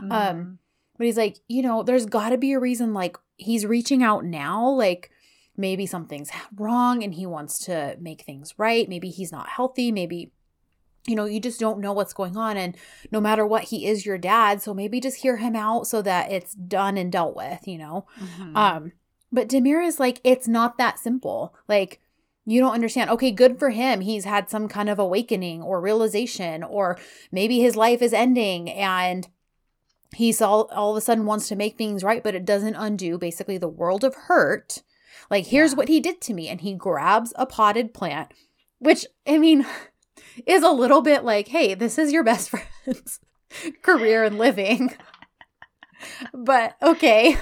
Speaker 2: Um, But he's like, you know, there's got to be a reason, like, he's reaching out now, like, maybe something's wrong and he wants to make things right. Maybe he's not healthy. Maybe, you know, you just don't know what's going on. And no matter what, he is your dad. So maybe just hear him out so that it's done and dealt with, you know?
Speaker 1: Mhm.
Speaker 2: Um, but Demir is like, it's not that simple. Like, you don't understand. Okay, good for him. He's had some kind of awakening or realization, or maybe his life is ending and he's all all of a sudden wants to make things right, but it doesn't undo basically the world of hurt. Like, here's
Speaker 1: Yeah.
Speaker 2: what he did to me. And he grabs a potted plant, which I mean is a little bit like, hey, this is your best friend's career and living. but okay.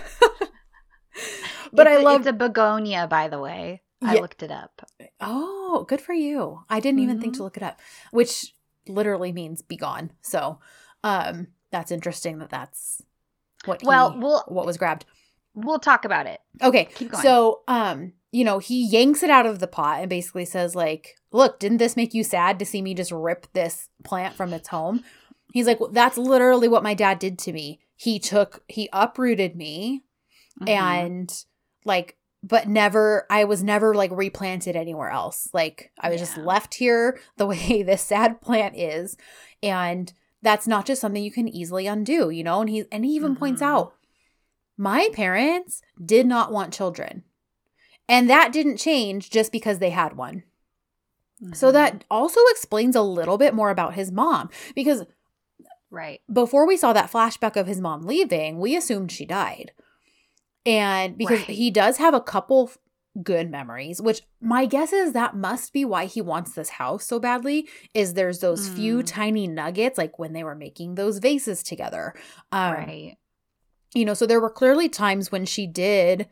Speaker 2: but
Speaker 1: It's
Speaker 2: I love
Speaker 1: it's a begonia, by the way. I
Speaker 2: Yeah.
Speaker 1: looked it up.
Speaker 2: Oh, good for you. I didn't even think to look it up, which literally means be gone. So, um that's interesting that that's what
Speaker 1: Well,
Speaker 2: he,
Speaker 1: we'll
Speaker 2: what was grabbed.
Speaker 1: we'll talk about it.
Speaker 2: Okay.
Speaker 1: Keep going.
Speaker 2: So, um, you know, he yanks it out of the pot and basically says like, "Look, didn't this make you sad to see me just rip this plant from its home?" He's like, well, "That's literally what my dad did to me. He took he uprooted me
Speaker 1: Mhm.
Speaker 2: and like but never I was never like replanted anywhere else. Like I was just left here the way this sad plant is and that's not just something you can easily undo, you know? And he and he even points
Speaker 1: Mhm.
Speaker 2: out my parents did not want children. And that didn't change just because they had one. So
Speaker 1: Mhm.
Speaker 2: that also explains a little bit more about his mom because
Speaker 1: right.
Speaker 2: before we saw that flashback of his mom leaving, we assumed she died. And because
Speaker 1: Right.
Speaker 2: he does have a couple good memories, which my guess is that must be why he wants this house so badly, is there's those few
Speaker 1: Mm.
Speaker 2: tiny nuggets like when they were making those vases together. Um,
Speaker 1: right.
Speaker 2: You know, so there were clearly times when she did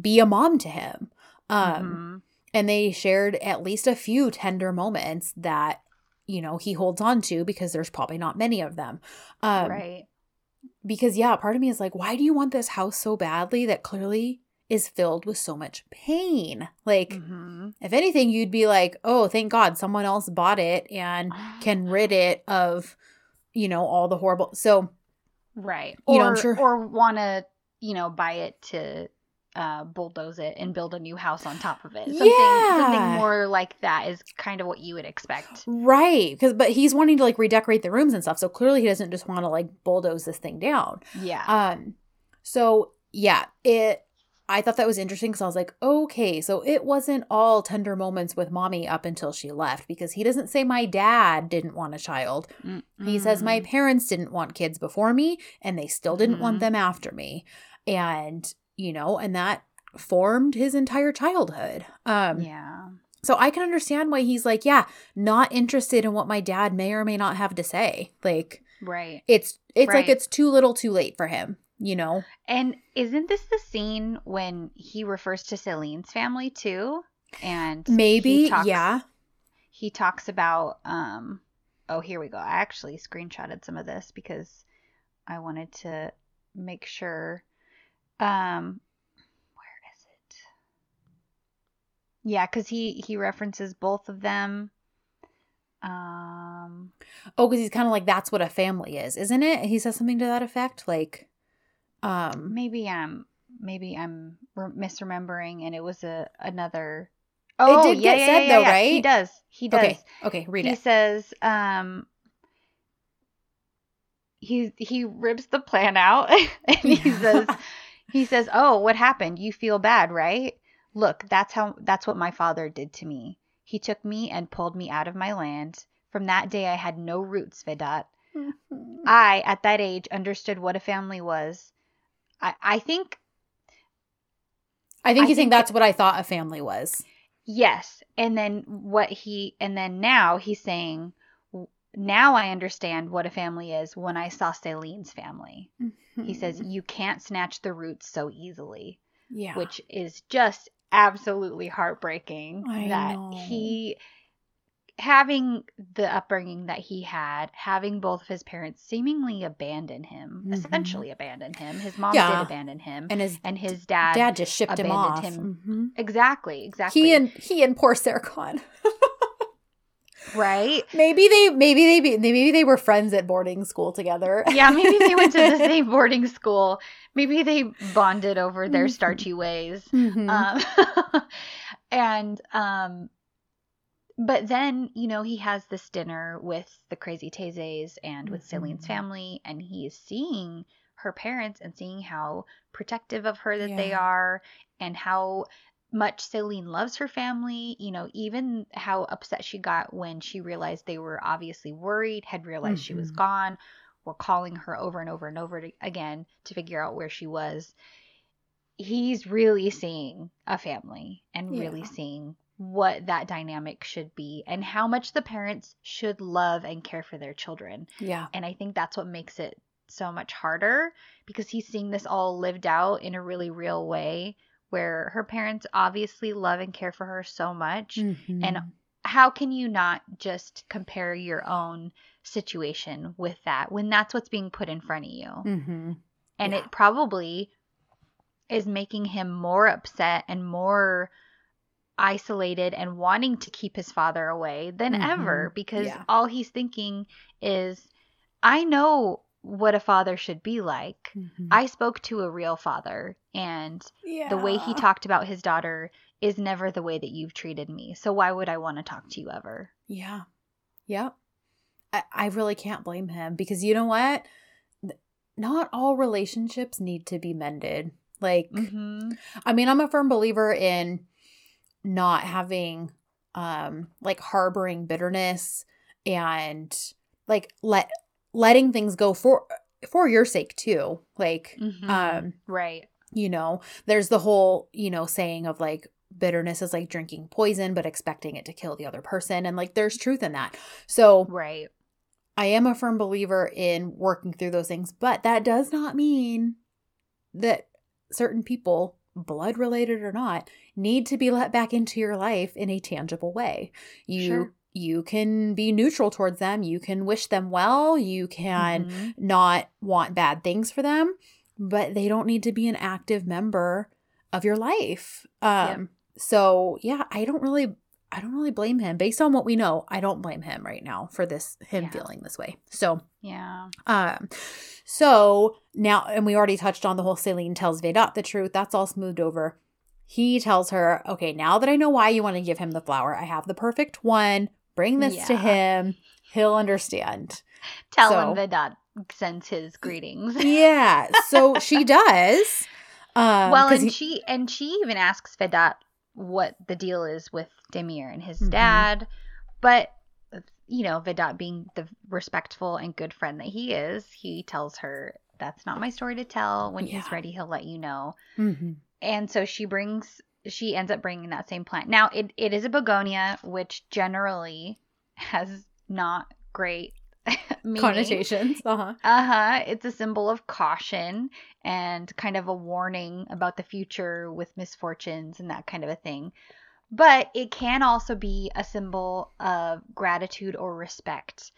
Speaker 2: be a mom to him. Um
Speaker 1: Mhm.
Speaker 2: and they shared at least a few tender moments that you know he holds on to because there's probably not many of them. Um
Speaker 1: right.
Speaker 2: Because yeah part of me is like why do you want this house so badly that clearly is filled with so much pain. Like,
Speaker 1: Mhm.
Speaker 2: if anything, you'd be like, oh, thank God someone else bought it and can rid it of, you know, all the horrible. So,
Speaker 1: right
Speaker 2: you
Speaker 1: or
Speaker 2: know, I'm sure-
Speaker 1: or want to you know buy it to uh, bulldoze it and build a new house on top of it something
Speaker 2: Yeah.
Speaker 1: something more like that is kind of what you would expect
Speaker 2: right. Because, but he's wanting to like redecorate the rooms and stuff. So clearly he doesn't just want to like bulldoze this thing down.
Speaker 1: yeah
Speaker 2: Um, so yeah, it. I thought that was interesting because I was like, okay, so it wasn't all tender moments with mommy up until she left because he doesn't say my dad didn't want a child. He says my parents didn't want kids before me and they still didn't want
Speaker 1: Mhm.
Speaker 2: them after me. And, you know, and that formed his entire childhood. Um
Speaker 1: yeah
Speaker 2: so I can understand why he's like, yeah, not interested in what my dad may or may not have to say. Like
Speaker 1: right
Speaker 2: it's it's like it's too little too late for him, you know.
Speaker 1: and isn't this the scene when he refers to Selin's family too and
Speaker 2: Maybe,
Speaker 1: he talks-
Speaker 2: yeah.
Speaker 1: he talks about um oh here we go i actually screenshotted some of this because i wanted to make sure um where is it yeah because he he references both of them um
Speaker 2: Oh, because he's kind of like that's what a family is, isn't it? He says something to that effect, like, um,
Speaker 1: maybe i'm maybe i'm re- misremembering and it was a another oh it
Speaker 2: did
Speaker 1: yeah,
Speaker 2: get
Speaker 1: yeah,
Speaker 2: said
Speaker 1: yeah,
Speaker 2: though,
Speaker 1: yeah. he does he does
Speaker 2: okay, okay, read it.
Speaker 1: he says um he he rips the plan out and he says he says oh what happened? You feel bad right? Look that's how that's what my father did to me. He took me and pulled me out of my land. From that day i had no roots vedat i at that age understood what a family was. I i think
Speaker 2: I think
Speaker 1: I
Speaker 2: you think
Speaker 1: think
Speaker 2: that's what I thought a family was.
Speaker 1: Yes. And then what he, and then now he's saying, now I understand what a family is when I saw Selin's family. He says, you can't snatch the roots so easily,
Speaker 2: yeah,
Speaker 1: which is just absolutely heartbreaking
Speaker 2: I
Speaker 1: that
Speaker 2: know.
Speaker 1: he, having the upbringing that he had, having both of his parents seemingly abandon him,
Speaker 2: Mhm.
Speaker 1: essentially abandon him. His mom
Speaker 2: Yeah.
Speaker 1: did abandon him,
Speaker 2: and his
Speaker 1: and his dad.
Speaker 2: dad, just shipped him off.
Speaker 1: him.
Speaker 2: Mhm.
Speaker 1: Exactly, exactly.
Speaker 2: He and he and poor Sarkon.
Speaker 1: right?
Speaker 2: maybe they maybe they be, maybe they were friends at boarding school together.
Speaker 1: yeah, maybe they went to the same boarding school. Maybe they bonded over their
Speaker 2: Mhm.
Speaker 1: starchy ways.
Speaker 2: Mhm.
Speaker 1: Um, and um, but then you know he has this dinner with the crazy Tezes and with Selin's
Speaker 2: Mhm.
Speaker 1: family, and he is seeing her parents and seeing how protective of her that they are, and how much Selin loves her family. You know, even how upset she got when she realized they were obviously worried, had realized she was
Speaker 2: Mhm.
Speaker 1: gone, were calling her over and over and over to, again to figure out where she was. He's really seeing a family and really seeing what that dynamic should be and how much the parents should love and care for their children.
Speaker 2: yeah,
Speaker 1: And I think that's what makes it so much harder because he's seeing this all lived out in a really real way where her parents obviously love and care for her so much.
Speaker 2: Mhm.
Speaker 1: And how can you not just compare your own situation with that when that's what's being put in front of you?
Speaker 2: Mhm.
Speaker 1: And
Speaker 2: Yeah.
Speaker 1: it probably is making him more upset and more isolated and wanting to keep his father away than
Speaker 2: Mhm.
Speaker 1: ever because
Speaker 2: Yeah.
Speaker 1: all he's thinking is I know what a father should be like.
Speaker 2: Mhm.
Speaker 1: I spoke to a real father and the way he talked about his daughter is never the way that you've treated me. So why would I want to talk to you ever?
Speaker 2: Yeah. Yep. I, I really can't blame him because you know what? Not all relationships need to be mended. Like,
Speaker 1: Mm-hmm.
Speaker 2: I mean, I'm a firm believer in not having, um, like harboring bitterness and like let letting things go for for your sake too. Like,
Speaker 1: Mhm.
Speaker 2: um,
Speaker 1: right.
Speaker 2: you know, there's the whole, you know, saying of like bitterness is like drinking poison but expecting it to kill the other person and like there's truth in that. So,
Speaker 1: Right.
Speaker 2: I am a firm believer in working through those things, but that does not mean that certain people, blood related or not, need to be let back into your life in a tangible way. You
Speaker 1: Sure.
Speaker 2: You can be neutral towards them, you can wish them well, you can
Speaker 1: Mhm.
Speaker 2: not want bad things for them, but they don't need to be an active member of your life. Um so yeah, I don't really I don't really blame him. Based on what we know, I don't blame him right now for this him
Speaker 1: Yeah.
Speaker 2: feeling this way. So
Speaker 1: Yeah.
Speaker 2: um, so now, and we already touched on the whole Selin tells Vedat the truth. That's all smoothed over. He tells her, okay, now that I know why you want to give him the flower, I have the perfect one. Bring this to him. He'll understand.
Speaker 1: Tell
Speaker 2: So-
Speaker 1: him Vedat sends his greetings.
Speaker 2: Yeah. So she does. Um,
Speaker 1: well, and
Speaker 2: he-
Speaker 1: she and she even asks Vedat what the deal is with Demir and his
Speaker 2: Mhm.
Speaker 1: dad, but you know, Vedat being the respectful and good friend that he is, he tells her that's not my story to tell. When he's ready, he'll let you know.
Speaker 2: Mhm.
Speaker 1: And so she brings she ends up bringing that same plant. Now it, it is a begonia, which generally has not great
Speaker 2: connotations. Uh-huh.
Speaker 1: Uh huh. It's a symbol of caution and kind of a warning about the future with misfortunes and that kind of a thing. But it can also be a symbol of gratitude or respect.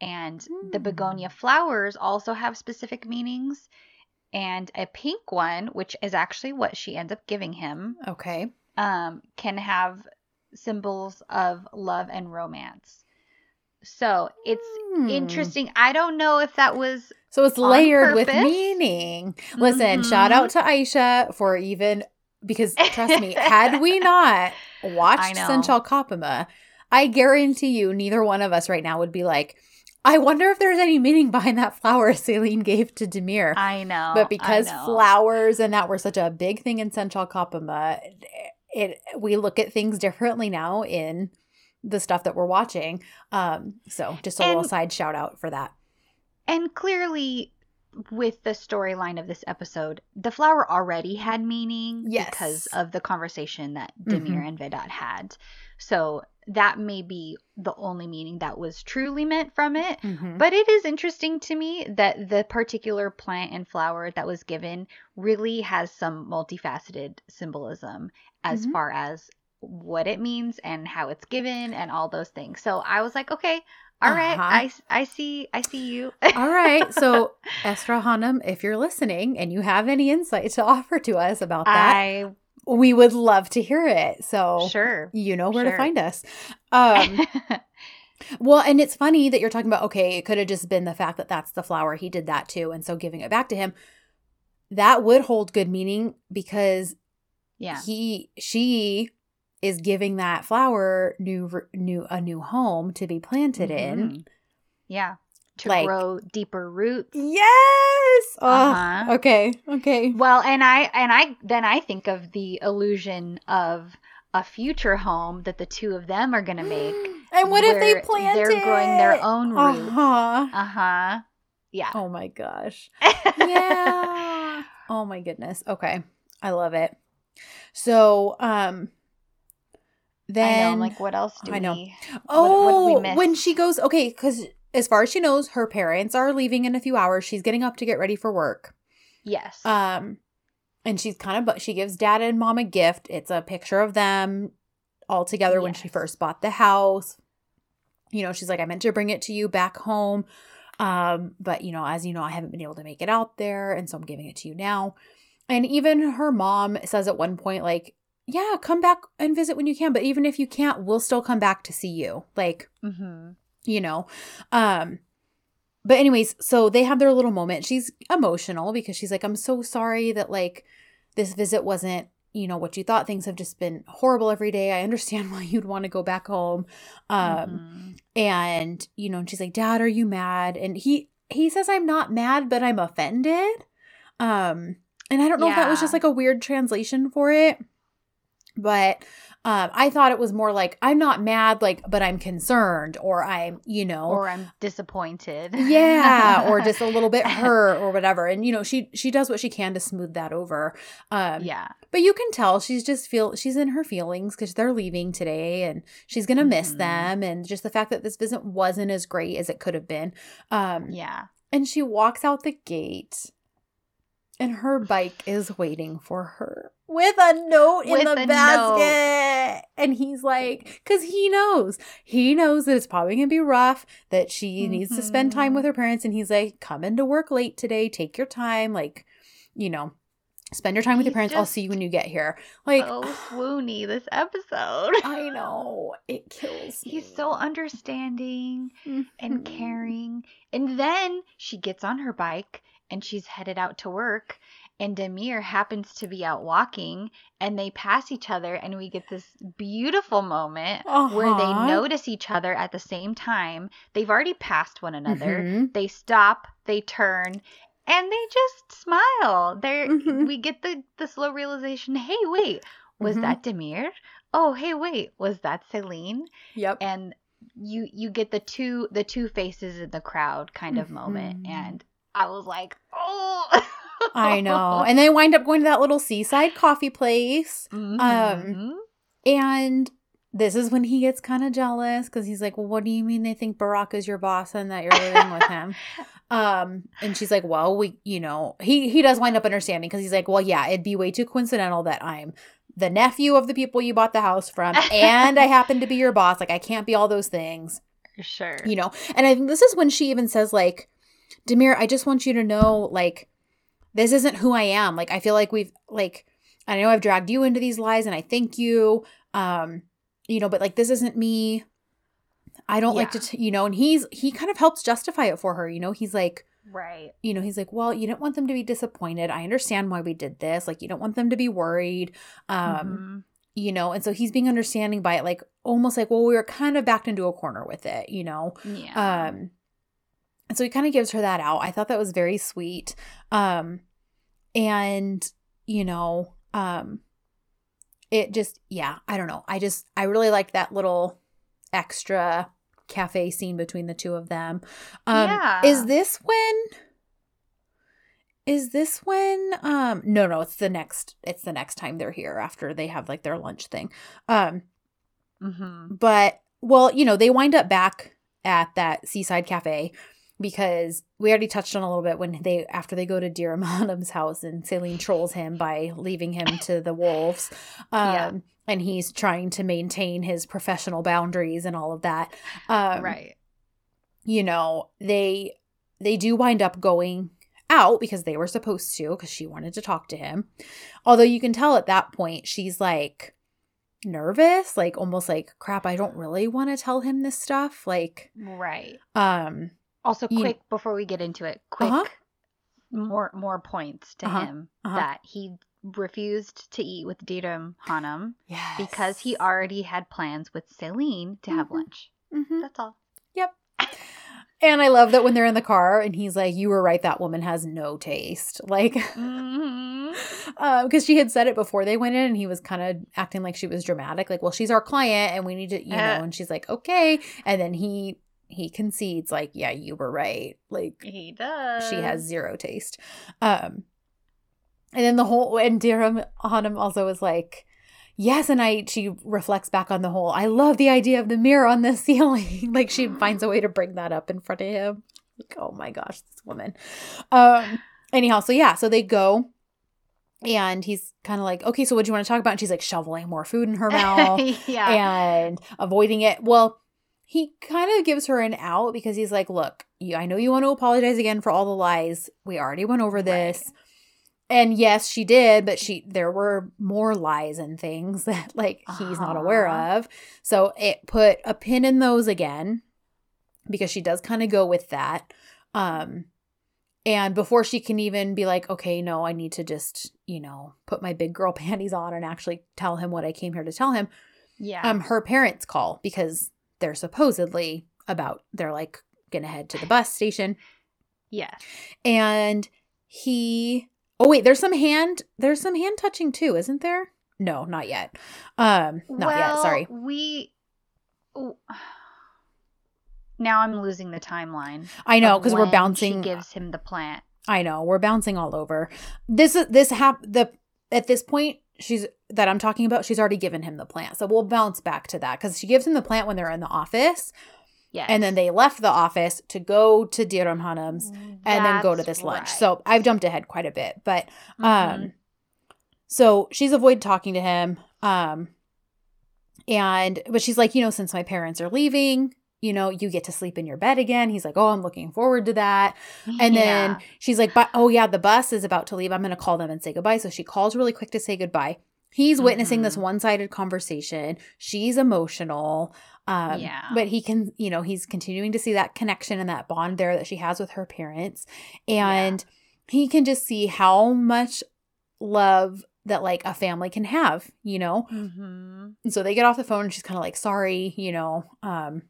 Speaker 1: And the
Speaker 2: Hmm.
Speaker 1: begonia flowers also have specific meanings. And a pink one, which is actually what she ends up giving him,
Speaker 2: Okay.
Speaker 1: um, can have symbols of love and romance. So it's
Speaker 2: Hmm.
Speaker 1: interesting. I don't know if that was
Speaker 2: So it's layered with meaning. Listen, shout
Speaker 1: Mhm.
Speaker 2: out to Aisha for even because trust me, had we not watched.
Speaker 1: Sen
Speaker 2: Çal Kapımı, I guarantee you neither one of us right now would be like, I wonder if there's any meaning behind that flower Selin gave to Demir.
Speaker 1: I know.
Speaker 2: but because
Speaker 1: know.
Speaker 2: flowers and that were such a big thing in Sen Çal Kapımı, it we look at things differently now in the stuff that we're watching. Um, so just a little side shout out for that.
Speaker 1: and clearly with the storyline of this episode, the flower already had meaning
Speaker 2: Yes.
Speaker 1: because of the conversation that Demir
Speaker 2: Mhm.
Speaker 1: and Vedat had. So that may be the only meaning that was truly meant from it.
Speaker 2: Mhm.
Speaker 1: But it is interesting to me that the particular plant and flower that was given really has some multifaceted symbolism as
Speaker 2: Mhm.
Speaker 1: far as what it means and how it's given and all those things. So I was like, okay, all right,
Speaker 2: Uh-huh.
Speaker 1: I, I see, I see you.
Speaker 2: All right. So, Estra Hanum, if you're listening and you have any insight to offer to us about that,
Speaker 1: I
Speaker 2: we would love to hear it. So,
Speaker 1: sure.
Speaker 2: you know where to find us. Um, well, and it's funny that you're talking about, okay, it could have just been the fact that that's the flower. He did that too. And so giving it back to him, that would hold good meaning because
Speaker 1: yeah.
Speaker 2: he, she, is giving that flower new new a new home to be planted in.
Speaker 1: Mhm. Yeah. To
Speaker 2: Like-
Speaker 1: grow deeper roots.
Speaker 2: Yes. Oh,
Speaker 1: Uh-huh.
Speaker 2: okay. Okay.
Speaker 1: Well, and I and I then I think of the illusion of a future home that the two of them are going to make.
Speaker 2: And what if they plant
Speaker 1: They're growing their own roots.
Speaker 2: Uh-huh.
Speaker 1: Uh-huh. Yeah.
Speaker 2: Oh my gosh. Yeah. oh my goodness. Okay. I love it. So, um then
Speaker 1: I know. I'm like, what else do
Speaker 2: I know.
Speaker 1: we?
Speaker 2: Oh,
Speaker 1: what did we miss?
Speaker 2: when she goes, okay, because as far as she knows, her parents are leaving in a few hours. She's getting up to get ready for work.
Speaker 1: Yes.
Speaker 2: Um, and she's kind of, but she gives dad and mom a gift. It's a picture of them all together when she first bought the house. You know, she's like, I meant to bring it to you back home. Um, but you know, as you know, I haven't been able to make it out there, and so I'm giving it to you now. And even her mom says at one point, like, yeah, come back and visit when you can, but even if you can't, we'll still come back to see you. Like,
Speaker 1: mm-hmm.
Speaker 2: You know? Um but anyways so they have their little moment. She's emotional because she's like i'm so sorry that like this visit wasn't you know what you thought. Things have just been horrible every day. I understand why you'd want to go back home. Um and you know and she's like dad are you mad? And he he says i'm not mad but i'm offended. Um and i don't know if that was just like a weird translation for it but um i thought it was more like i'm not mad like but i'm concerned or i'm you know
Speaker 1: or I'm disappointed.
Speaker 2: yeah or just a little bit hurt or whatever and you know she she does what she can to smooth that over um
Speaker 1: yeah.
Speaker 2: but you can tell she's just feel she's in her feelings because they're leaving today and she's gonna miss
Speaker 1: Mhm.
Speaker 2: them and just the fact that this visit wasn't as great as it could have been um
Speaker 1: Yeah.
Speaker 2: and she walks out the gate and her bike is waiting for her with a note in the basket. And he's like, because he knows, he knows that it's probably going to be rough, that she needs to spend time
Speaker 1: Mhm.
Speaker 2: with her parents. And he's like, come into work late today, take your time. Like, you know. Spend your time with your parents. I'll see you when you get here. Like,
Speaker 1: so swoony this episode.
Speaker 2: I know. It kills me.
Speaker 1: He's so understanding and
Speaker 2: Mhm.
Speaker 1: caring. And then she gets on her bike and she's headed out to work. And Demir happens to be out walking and they pass each other. And we get this beautiful moment where they
Speaker 2: Uh-huh.
Speaker 1: notice each other at the same time. They've already passed one another.
Speaker 2: Mhm.
Speaker 1: They stop, they turn, and they just smile. They're
Speaker 2: Mhm.
Speaker 1: we get the the slow realization, hey, wait, was
Speaker 2: Mhm.
Speaker 1: that Demir? Oh, hey, wait, was that Selin?
Speaker 2: Yep.
Speaker 1: And you you get the two the two faces in the crowd kind of moment
Speaker 2: Mhm.
Speaker 1: and I was like, "Oh."
Speaker 2: I know. And they wind up going to that little seaside coffee place.
Speaker 1: Mhm.
Speaker 2: And this is when he gets kind of jealous because he's like, Well, what do you mean they think Barack is your boss and that you're living with him? Um, and she's like, Well, we, you know, he he does wind up understanding because he's like, Well, yeah, it'd be way too coincidental that I'm the nephew of the people you bought the house from and I happen to be your boss. Like, I can't be all those things,
Speaker 1: sure.
Speaker 2: you know. And I think this is when she even says, like, Demir, I just want you to know, like, this isn't who I am. Like, I feel like we've, like, I know I've dragged you into these lies and I thank you. Um, you know, but like, this isn't me. I don't like to, t- you know, and he's, he kind of helps justify it for her. You know, he's like,
Speaker 1: right.
Speaker 2: you know, he's like, well, you don't want them to be disappointed. I understand why we did this. Like, you don't want them to be worried. Um,
Speaker 1: Mhm.
Speaker 2: you know, and so he's being understanding by it, like, almost like, well, we were kind of backed into a corner with it, you know?
Speaker 1: yeah.
Speaker 2: Um, and so he kind of gives her that out. I thought that was very sweet. Um, and you know, um, it just, yeah, I don't know. I just, I really liked that little extra cafe scene between the two of them. Um,
Speaker 1: Yeah.
Speaker 2: is this when? Is this when? Um, no, no, it's the next. It's the next time they're here after they have like their lunch thing. Um,
Speaker 1: Mhm.
Speaker 2: but well, you know, they wind up back at that seaside cafe because we already touched on a little bit when they after they go to Dear Madam's house and Selin trolls him by leaving him to the wolves. Um
Speaker 1: Yeah.
Speaker 2: and he's trying to maintain his professional boundaries and all of that. Um
Speaker 1: right.
Speaker 2: you know, they they do wind up going out because they were supposed to because she wanted to talk to him. Although you can tell at that point she's like nervous, like almost like crap, I don't really want to tell him this stuff. Like
Speaker 1: Right.
Speaker 2: um
Speaker 1: Also, quick before we get into it, quick
Speaker 2: Uh-huh.
Speaker 1: more more points to
Speaker 2: Uh-huh,
Speaker 1: him
Speaker 2: uh-huh.
Speaker 1: that he refused to eat with Diram Hanum
Speaker 2: yes.
Speaker 1: because he already had plans with Selin to have
Speaker 2: Mhm.
Speaker 1: lunch.
Speaker 2: Mhm.
Speaker 1: That's all. Yep.
Speaker 2: and I love that when they're in the car and he's like, You were right, that woman has no taste. Like because she had said it before they went in and he was kind of acting like she was dramatic like well she's our client and we need to you know
Speaker 1: Uh.
Speaker 2: and she's like okay and then he he concedes like yeah you were right like
Speaker 1: He does.
Speaker 2: she has zero taste um and then the whole and Dirham Hanum also was like yes and I she reflects back on the whole I love the idea of the mirror on the ceiling like she finds a way to bring that up in front of him like oh my gosh this woman um anyhow so yeah so they go and he's kind of like okay so what do you want to talk about and she's like shoveling more food in her mouth
Speaker 1: yeah.
Speaker 2: and avoiding it. Well, he kind of gives her an out because he's like, "Look, you, I know you want to apologize again for all the lies. We already went over this." And yes, she did, but she there were more lies and things that like he's not aware
Speaker 1: Uh-huh.
Speaker 2: of. So it put a pin in those again because she does kind of go with that. Um and before she can even be like, okay, no, I need to just, you know, put my big girl panties on and actually tell him what I came here to tell him,
Speaker 1: yeah.
Speaker 2: um her parents call because they're supposedly about they're like gonna head to the bus station
Speaker 1: Yeah.
Speaker 2: and he oh wait there's some hand there's some hand touching too isn't there no not yet um not yet sorry
Speaker 1: We. oh. Now I'm losing the timeline.
Speaker 2: i know because we're bouncing
Speaker 1: She gives him the plant.
Speaker 2: i know we're bouncing all over this is this hap the at this point she's that i'm talking about she's already given him the plant so we'll bounce back to that because she gives him the plant when they're in the office
Speaker 1: Yes.
Speaker 2: and then they left the office to go to Diram Hanum's and then go to this lunch.
Speaker 1: right.
Speaker 2: So I've jumped ahead quite a bit, but um
Speaker 1: Mhm.
Speaker 2: so she's avoided talking to him um and but she's like, you know, since my parents are leaving, you know, you get to sleep in your bed again. He's like, oh, I'm looking forward to that. And then
Speaker 1: Yeah.
Speaker 2: she's like, but oh yeah, the bus is about to leave. I'm going to call them and say goodbye. So she calls really quick to say goodbye. He's witnessing this
Speaker 1: Mhm.
Speaker 2: one-sided conversation. She's emotional. Um,
Speaker 1: Yeah.
Speaker 2: But he can, you know, he's continuing to see that connection and that bond there that she has with her parents. And he can just see how much love that like a family can have, you know?
Speaker 1: hmm
Speaker 2: And so they get off the phone and she's kind of like, sorry, you know, um,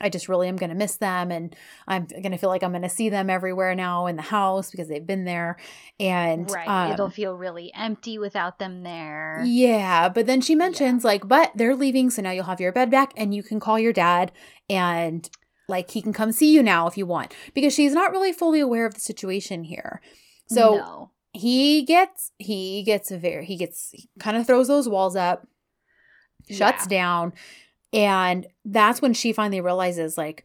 Speaker 2: I just really am going to miss them. And I'm going to feel like I'm going to see them everywhere now in the house because they've been there. And,
Speaker 1: Right.
Speaker 2: um,
Speaker 1: It'll feel really empty without them there.
Speaker 2: yeah. But then she mentions, like, but they're leaving. So now you'll have your bed back and you can call your dad and, like, he can come see you now if you want because she's not really fully aware of the situation here. So,
Speaker 1: no.
Speaker 2: he gets he gets a very he gets he kind of throws those walls up shuts
Speaker 1: Yeah.
Speaker 2: down and that's when she finally realizes like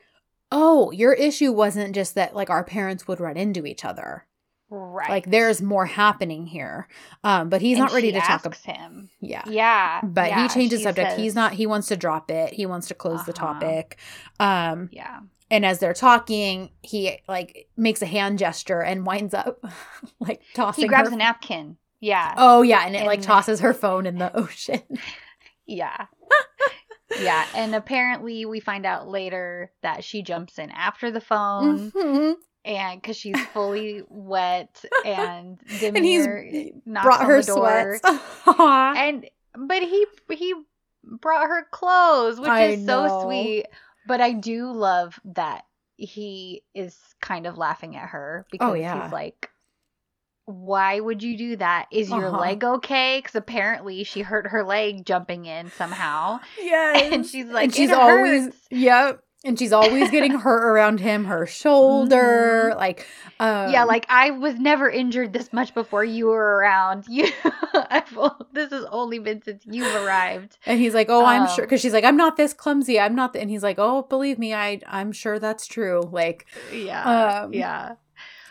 Speaker 2: oh your issue wasn't just that like our parents would run into each other
Speaker 1: Right.
Speaker 2: like there's more happening here um but he's
Speaker 1: And
Speaker 2: not ready to talk about
Speaker 1: him.
Speaker 2: yeah
Speaker 1: Yeah.
Speaker 2: but
Speaker 1: yeah,
Speaker 2: he changes subject he's not he wants to drop it he wants to close the
Speaker 1: Uh-huh.
Speaker 2: topic um
Speaker 1: Yeah.
Speaker 2: and as they're talking he like makes a hand gesture and winds up like tossing
Speaker 1: He grabs
Speaker 2: her
Speaker 1: a napkin. Yeah.
Speaker 2: Oh yeah, and it like tosses her phone in the ocean.
Speaker 1: Yeah. Yeah. And apparently, we find out later that she jumps in after the phone
Speaker 2: Mhm.
Speaker 1: and because she's fully wet and Demir
Speaker 2: And he's
Speaker 1: knocks
Speaker 2: brought
Speaker 1: on
Speaker 2: her
Speaker 1: door.
Speaker 2: sweats.
Speaker 1: And but he he brought her clothes, which
Speaker 2: I
Speaker 1: is so sweet. But I do love that he is kind of laughing at her because
Speaker 2: Oh, yeah.
Speaker 1: he's like, "Why would you do that? Is your
Speaker 2: Uh-huh.
Speaker 1: leg okay?" Because apparently she hurt her leg jumping in somehow,
Speaker 2: Yeah,
Speaker 1: and she's like,
Speaker 2: and she's
Speaker 1: "It
Speaker 2: always
Speaker 1: hurts."
Speaker 2: yep. And she's always getting hurt around him, her shoulder,
Speaker 1: Mhm.
Speaker 2: like um,
Speaker 1: yeah, like I was never injured this much before you were around. You, this has only been since you've arrived.
Speaker 2: And he's like, "Oh, I'm sure,"
Speaker 1: Um,
Speaker 2: because she's like, "I'm not this clumsy. I'm not." th-" And he's like, "Oh, believe me, I I'm sure that's true." Like
Speaker 1: Yeah,
Speaker 2: Um,
Speaker 1: yeah.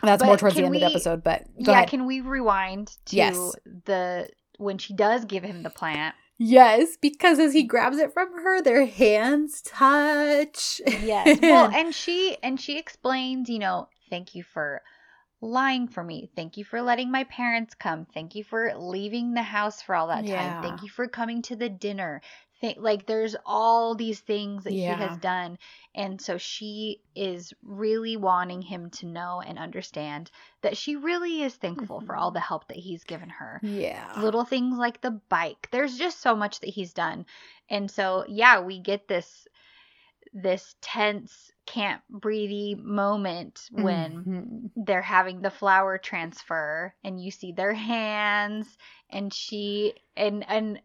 Speaker 2: That's
Speaker 1: But
Speaker 2: more towards the end of the episode. But
Speaker 1: yeah,
Speaker 2: ahead.
Speaker 1: can we rewind to
Speaker 2: Yes.
Speaker 1: the when she does give him the plant?
Speaker 2: yes, because as he grabs it from her, their hands touch.
Speaker 1: Yes. well, and she and she explains, you know, thank you for lying for me. Thank you for letting my parents come. Thank you for leaving the house for all that time. Thank you for coming to the dinner. Th- like there's all these things that he has done and so she is really wanting him to know and understand that she really is thankful for all the help that he's given her
Speaker 2: yeah.
Speaker 1: little things like the bike there's just so much that he's done and so yeah we get this this tense can't breathe moment when
Speaker 2: Mhm.
Speaker 1: they're having the flower transfer and you see their hands and she and and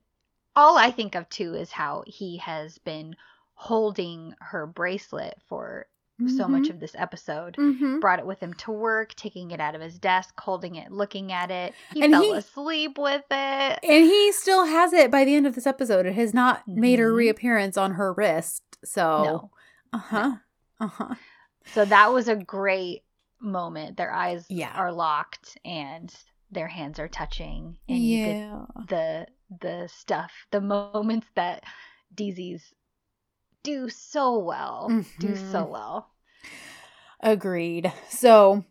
Speaker 1: all I think of too is how he has been holding her bracelet for so much
Speaker 2: Mhm.
Speaker 1: of this episode
Speaker 2: Mhm.
Speaker 1: brought it with him to work, taking it out of his desk, holding it, looking at it. He
Speaker 2: And
Speaker 1: fell
Speaker 2: he-
Speaker 1: asleep with it.
Speaker 2: And he still has it by the end of this episode. It has not made a
Speaker 1: Mhm.
Speaker 2: reappearance on her wrist. So,
Speaker 1: No.
Speaker 2: uh huh, uh huh.
Speaker 1: So that was a great moment. Their eyes
Speaker 2: Yeah.
Speaker 1: are locked and their hands are touching. And you get the the stuff, the moments that DZs do so well. Do so well.
Speaker 2: agreed. So,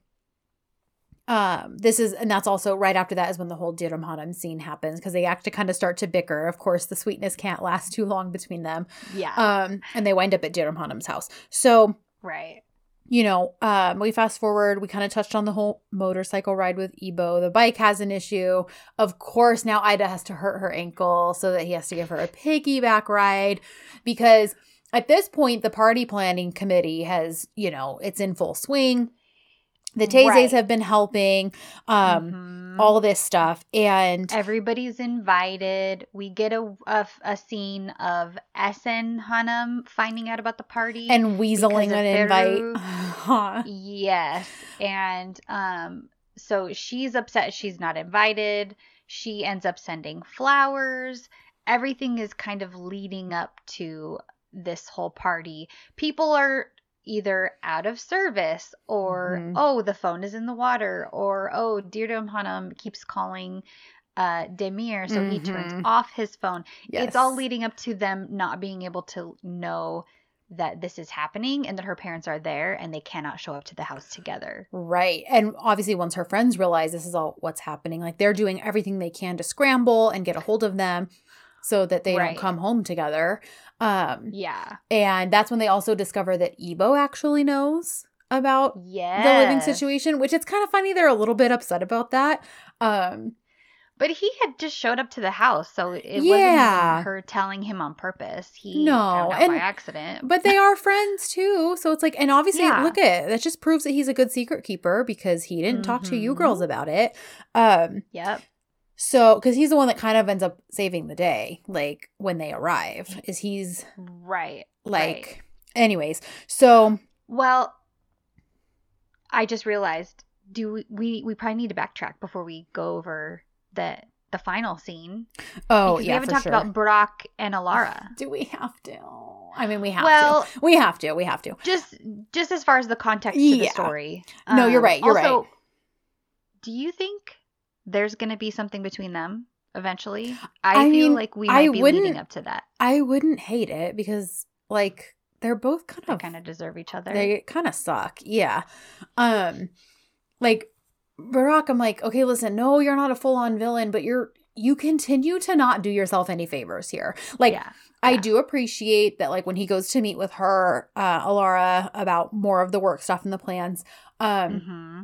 Speaker 2: um, this is, and that's also right after that is when the whole Diram Hanam scene happens because they actually kind of start to bicker. Of course, the sweetness can't last too long between them.
Speaker 1: Yeah.
Speaker 2: Um, and they wind up at Diram Hanam's house. So,
Speaker 1: right.
Speaker 2: You know, um, we fast forward, we kind of touched on the whole motorcycle ride with Ebo. The bike has an issue. Of course, now Ida has to hurt her ankle so that he has to give her a piggyback ride because at this point, the party planning committee has, you know, it's in full swing. The Tazes
Speaker 1: Right.
Speaker 2: have been helping, um,
Speaker 1: Mhm.
Speaker 2: all this stuff. And
Speaker 1: Everybody's invited. We get a, a, a scene of Essen Hanum finding out about the party.
Speaker 2: and weaseling an invite.
Speaker 1: Yes. And um so she's upset she's not invited. She ends up sending flowers. Everything is kind of leading up to this whole party. People are either out of service or
Speaker 2: Mhm.
Speaker 1: oh the phone is in the water or oh Dirdum Hanum keeps calling uh Demir so he turns off his phone.
Speaker 2: yes.
Speaker 1: It's all leading up to them not being able to know that this is happening and that her parents are there and they cannot show up to the house together.
Speaker 2: Right. And obviously, once her friends realize this is all what's happening, like they're doing everything they can to scramble and get a hold of them so that they
Speaker 1: Right.
Speaker 2: don't come home together. Um,
Speaker 1: Yeah.
Speaker 2: and that's when they also discover that Ebo actually knows about
Speaker 1: Yeah.
Speaker 2: the living situation, which it's kind of funny. They're a little bit upset about that. Um,
Speaker 1: But he had just showed up to the house, so it
Speaker 2: Yeah.
Speaker 1: wasn't her telling him on purpose. He
Speaker 2: No, and-
Speaker 1: by accident.
Speaker 2: but they are friends too. So it's like, and obviously,
Speaker 1: Yeah.
Speaker 2: look at. That just proves that he's a good secret keeper because he didn't talk to you girls about it. Um,
Speaker 1: Yep.
Speaker 2: So, because he's the one that kind of ends up saving the day, like when they arrive, is he's
Speaker 1: Right.
Speaker 2: like,
Speaker 1: right.
Speaker 2: anyways. So,
Speaker 1: Well, I just realized do we, we we probably need to backtrack before we go over the the final scene
Speaker 2: oh
Speaker 1: because
Speaker 2: yeah,
Speaker 1: we haven't
Speaker 2: for
Speaker 1: talked
Speaker 2: sure.
Speaker 1: about Brock and Alara.
Speaker 2: Do we have to? I mean, we have
Speaker 1: well,
Speaker 2: to. We have to. We have to.
Speaker 1: just just as far as the context to the story.
Speaker 2: No, you're um, right, you're
Speaker 1: also,
Speaker 2: right.
Speaker 1: Do you think there's going to be something between them eventually? I,
Speaker 2: I
Speaker 1: feel
Speaker 2: mean,
Speaker 1: like we
Speaker 2: I
Speaker 1: might be leading up to that.
Speaker 2: I wouldn't hate it because, like, they're both kind of
Speaker 1: kind of deserve each other.
Speaker 2: they kind of suck. Yeah. Um, like Barack, I'm like, okay, listen, no, you're not a full on villain, but you're you continue to not do yourself any favors here. Like,
Speaker 1: yeah.
Speaker 2: I do appreciate that, like when he goes to meet with her, uh, Alara, about more of the work stuff and the plans. Um,
Speaker 1: hmm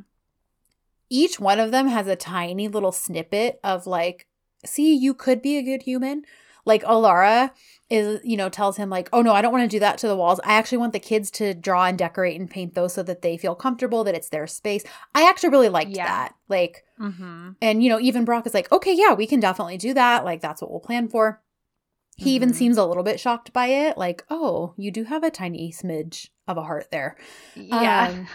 Speaker 2: each one of them has a tiny little snippet of like, see, you could be a good human. Like Alara is, you know, tells him like, oh no, I don't want to do that to the walls. I actually want the kids to draw and decorate and paint those so that they feel comfortable that it's their space. I actually really liked
Speaker 1: Yeah.
Speaker 2: that. Like,
Speaker 1: hmm
Speaker 2: and you know, even Brock is like, okay, yeah, we can definitely do that. Like, that's what we'll plan for. He even
Speaker 1: Mhm.
Speaker 2: seems a little bit shocked by it, like, oh, you do have a tiny smidge of a heart there.
Speaker 1: Yeah.
Speaker 2: Um,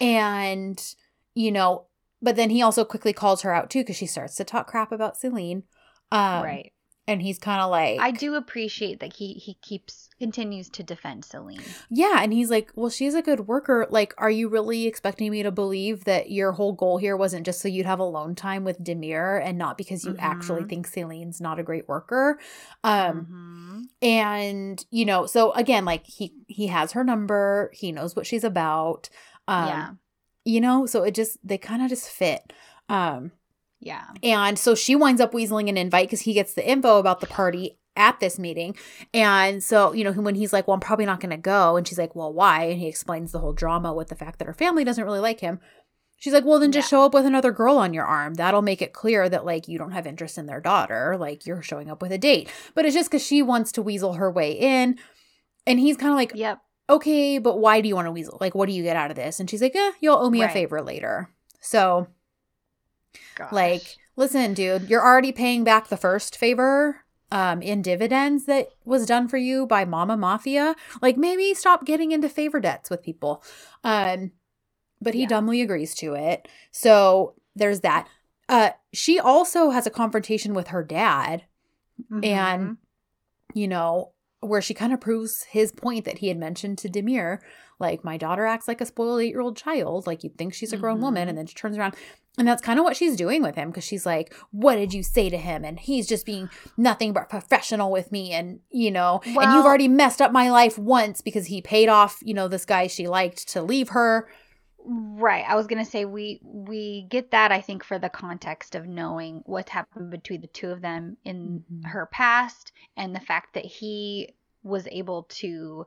Speaker 2: and you know but then he also quickly calls her out too because she starts to talk crap about selin um,
Speaker 1: right.
Speaker 2: and he's kind of like
Speaker 1: I do appreciate that he he keeps continues to defend Selin.
Speaker 2: yeah and he's like well she's a good worker like are you really expecting me to believe that your whole goal here wasn't just so you'd have alone time with demir and not because you actually
Speaker 1: Mhm.
Speaker 2: think selin's not a great worker um
Speaker 1: Mhm.
Speaker 2: and you know so again like he he has her number he knows what she's about um
Speaker 1: yeah.
Speaker 2: You know? So it just they kind of just fit. Um
Speaker 1: Yeah.
Speaker 2: and so she winds up weaseling an invite because he gets the info about the party at this meeting. And so you know when he's like well i'm probably not going to go and she's like well why? And he explains the whole drama with the fact that her family doesn't really like him. She's like well then just
Speaker 1: Yeah.
Speaker 2: show up with another girl on your arm. That'll make it clear that like you don't have interest in their daughter. Like you're showing up with a date. But it's just because she wants to weasel her way in. And he's kind of like
Speaker 1: Yep.
Speaker 2: Okay, but why do you want to weasel? Like, what do you get out of this? And she's like, eh, you'll owe me a favor later. So,
Speaker 1: Gosh.
Speaker 2: like, listen, dude, you're already paying back the first favor um, in dividends that was done for you by Mama Mafia. Like, maybe stop getting into favor debts with people. Um, but he
Speaker 1: Yeah.
Speaker 2: dumbly agrees to it. So there's that. Uh, she also has a confrontation with her dad and
Speaker 1: Mhm.
Speaker 2: you know where she kind of proves his point that he had mentioned to demir like my daughter acts like a spoiled eight-year-old child like you'd think she's a grown woman
Speaker 1: Mhm.
Speaker 2: and then she turns around and that's kind of what she's doing with him because she's like what did you say to him and he's just being nothing but professional with me and you know and you've already messed up my life once because he paid off you know this guy she liked to leave her
Speaker 1: Right. I was gonna say we we get that I think for the context of knowing what's happened between the two of them in
Speaker 2: Mhm.
Speaker 1: her past and the fact that he was able to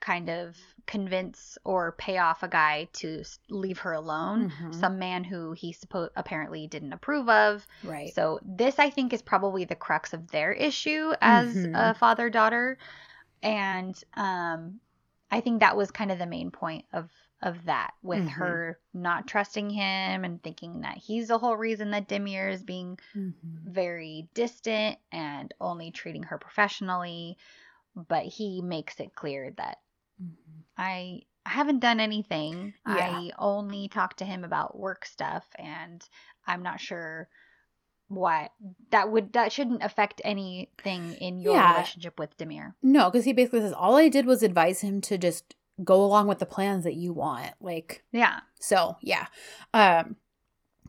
Speaker 1: kind of convince or pay off a guy to leave her alone.
Speaker 2: Mhm.
Speaker 1: Some man who he suppo- apparently didn't approve of.
Speaker 2: right
Speaker 1: So this I think is probably the crux of their issue as
Speaker 2: Mhm.
Speaker 1: a father daughter, and um, I think that was kind of the main point of of that with
Speaker 2: Mhm.
Speaker 1: her not trusting him and thinking that he's the whole reason that Demir is being
Speaker 2: Mhm.
Speaker 1: very distant and only treating her professionally, but he makes it clear that
Speaker 2: Mhm.
Speaker 1: I I haven't done anything.
Speaker 2: Yeah.
Speaker 1: I only talked to him about work stuff and I'm not sure what that would that shouldn't affect anything in your
Speaker 2: Yeah.
Speaker 1: relationship with Demir.
Speaker 2: No, because he basically says all I did was advise him to just go along with the plans that you want. Like,
Speaker 1: Yeah.
Speaker 2: so yeah. Um,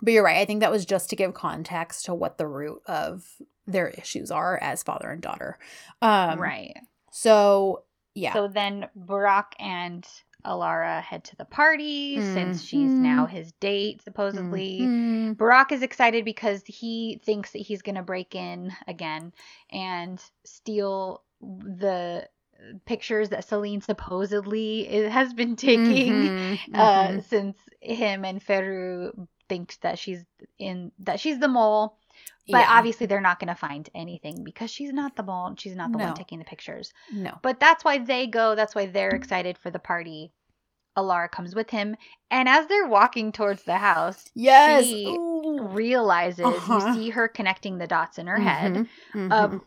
Speaker 2: but you're right. I think that was just to give context to what the root of their issues are as father and daughter. Um,
Speaker 1: right.
Speaker 2: So Yeah.
Speaker 1: So then Barack and Alara head to the party since she's
Speaker 2: Mhm.
Speaker 1: now his date, supposedly.
Speaker 2: Mhm.
Speaker 1: Barack is excited because he thinks that he's going to break in again and steal the pictures that Selin supposedly has been taking
Speaker 2: Mhm.
Speaker 1: uh,
Speaker 2: Mhm.
Speaker 1: since him and Feru think that she's in that she's the mole. But
Speaker 2: Yeah.
Speaker 1: obviously they're not going to find anything because she's not the mole. and She's not the
Speaker 2: No.
Speaker 1: one taking the pictures.
Speaker 2: no.
Speaker 1: But that's why they go. That's why they're excited for the party. Alara comes with him, and as they're walking towards the house,
Speaker 2: Yes.
Speaker 1: she
Speaker 2: Ooh.
Speaker 1: realizes
Speaker 2: Uh-huh.
Speaker 1: you see her connecting the dots in her head
Speaker 2: Mhm. Mhm.
Speaker 1: of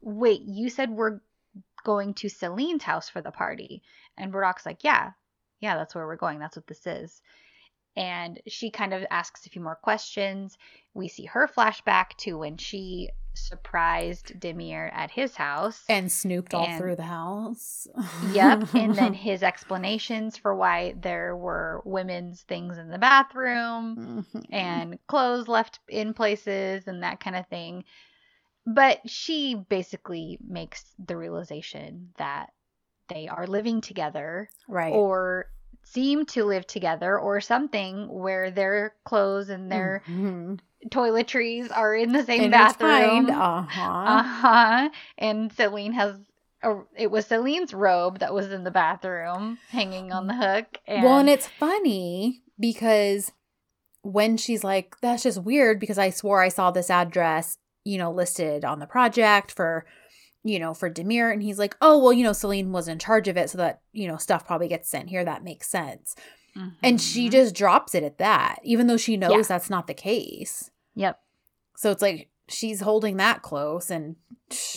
Speaker 1: wait, you said we're going to Selin's house for the party. And Barack's like, Yeah, yeah, that's where we're going. That's what this is. And she kind of asks a few more questions. We see her flashback to when she surprised Demir at his house.
Speaker 2: and snooped all through the house.
Speaker 1: Yep. And then his explanations for why there were women's things in the bathroom
Speaker 2: Mhm.
Speaker 1: and clothes left in places and that kind of thing. But she basically makes the realization that they are living together
Speaker 2: right.
Speaker 1: or seem to live together or something where their clothes and their
Speaker 2: Mhm.
Speaker 1: toiletries are in the same bathroom.
Speaker 2: Uh-huh.
Speaker 1: Uh-huh. And Selin has a, it was Selin's robe that was in the bathroom hanging on the hook. And,
Speaker 2: Well, and it's funny because when she's like, that's just weird because I swore I saw this address, you know, listed on the project for, you know, for Demir. And he's like, oh, well, you know, Selin was in charge of it. So that, you know, stuff probably gets sent here. That makes sense. And she
Speaker 1: Mhm.
Speaker 2: just drops it at that, even though she knows
Speaker 1: Yeah.
Speaker 2: that's not the case.
Speaker 1: Yep.
Speaker 2: So it's like she's holding that close, and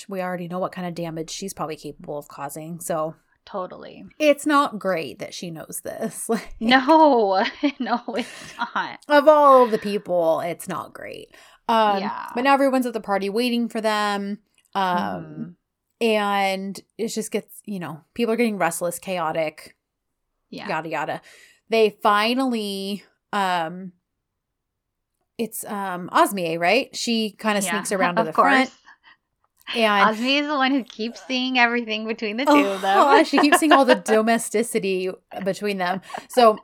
Speaker 2: we already know what kind of damage she's probably capable of causing. So
Speaker 1: Totally.
Speaker 2: it's not great that she knows this. Like,
Speaker 1: No, no, it's not.
Speaker 2: of all of the people, it's not great. Um,
Speaker 1: Yeah.
Speaker 2: But now everyone's at the party waiting for them. Um,
Speaker 1: Mhm.
Speaker 2: And it just gets, you know, people are getting restless, chaotic,
Speaker 1: Yeah.
Speaker 2: yada, yada. They finally, um, it's um Osmie, right? She kind of
Speaker 1: Yeah,
Speaker 2: sneaks around to the
Speaker 1: course.
Speaker 2: front. And
Speaker 1: Osmi is the one who keeps seeing everything between the two of them.
Speaker 2: Oh, she keeps seeing all the domesticity between them. So,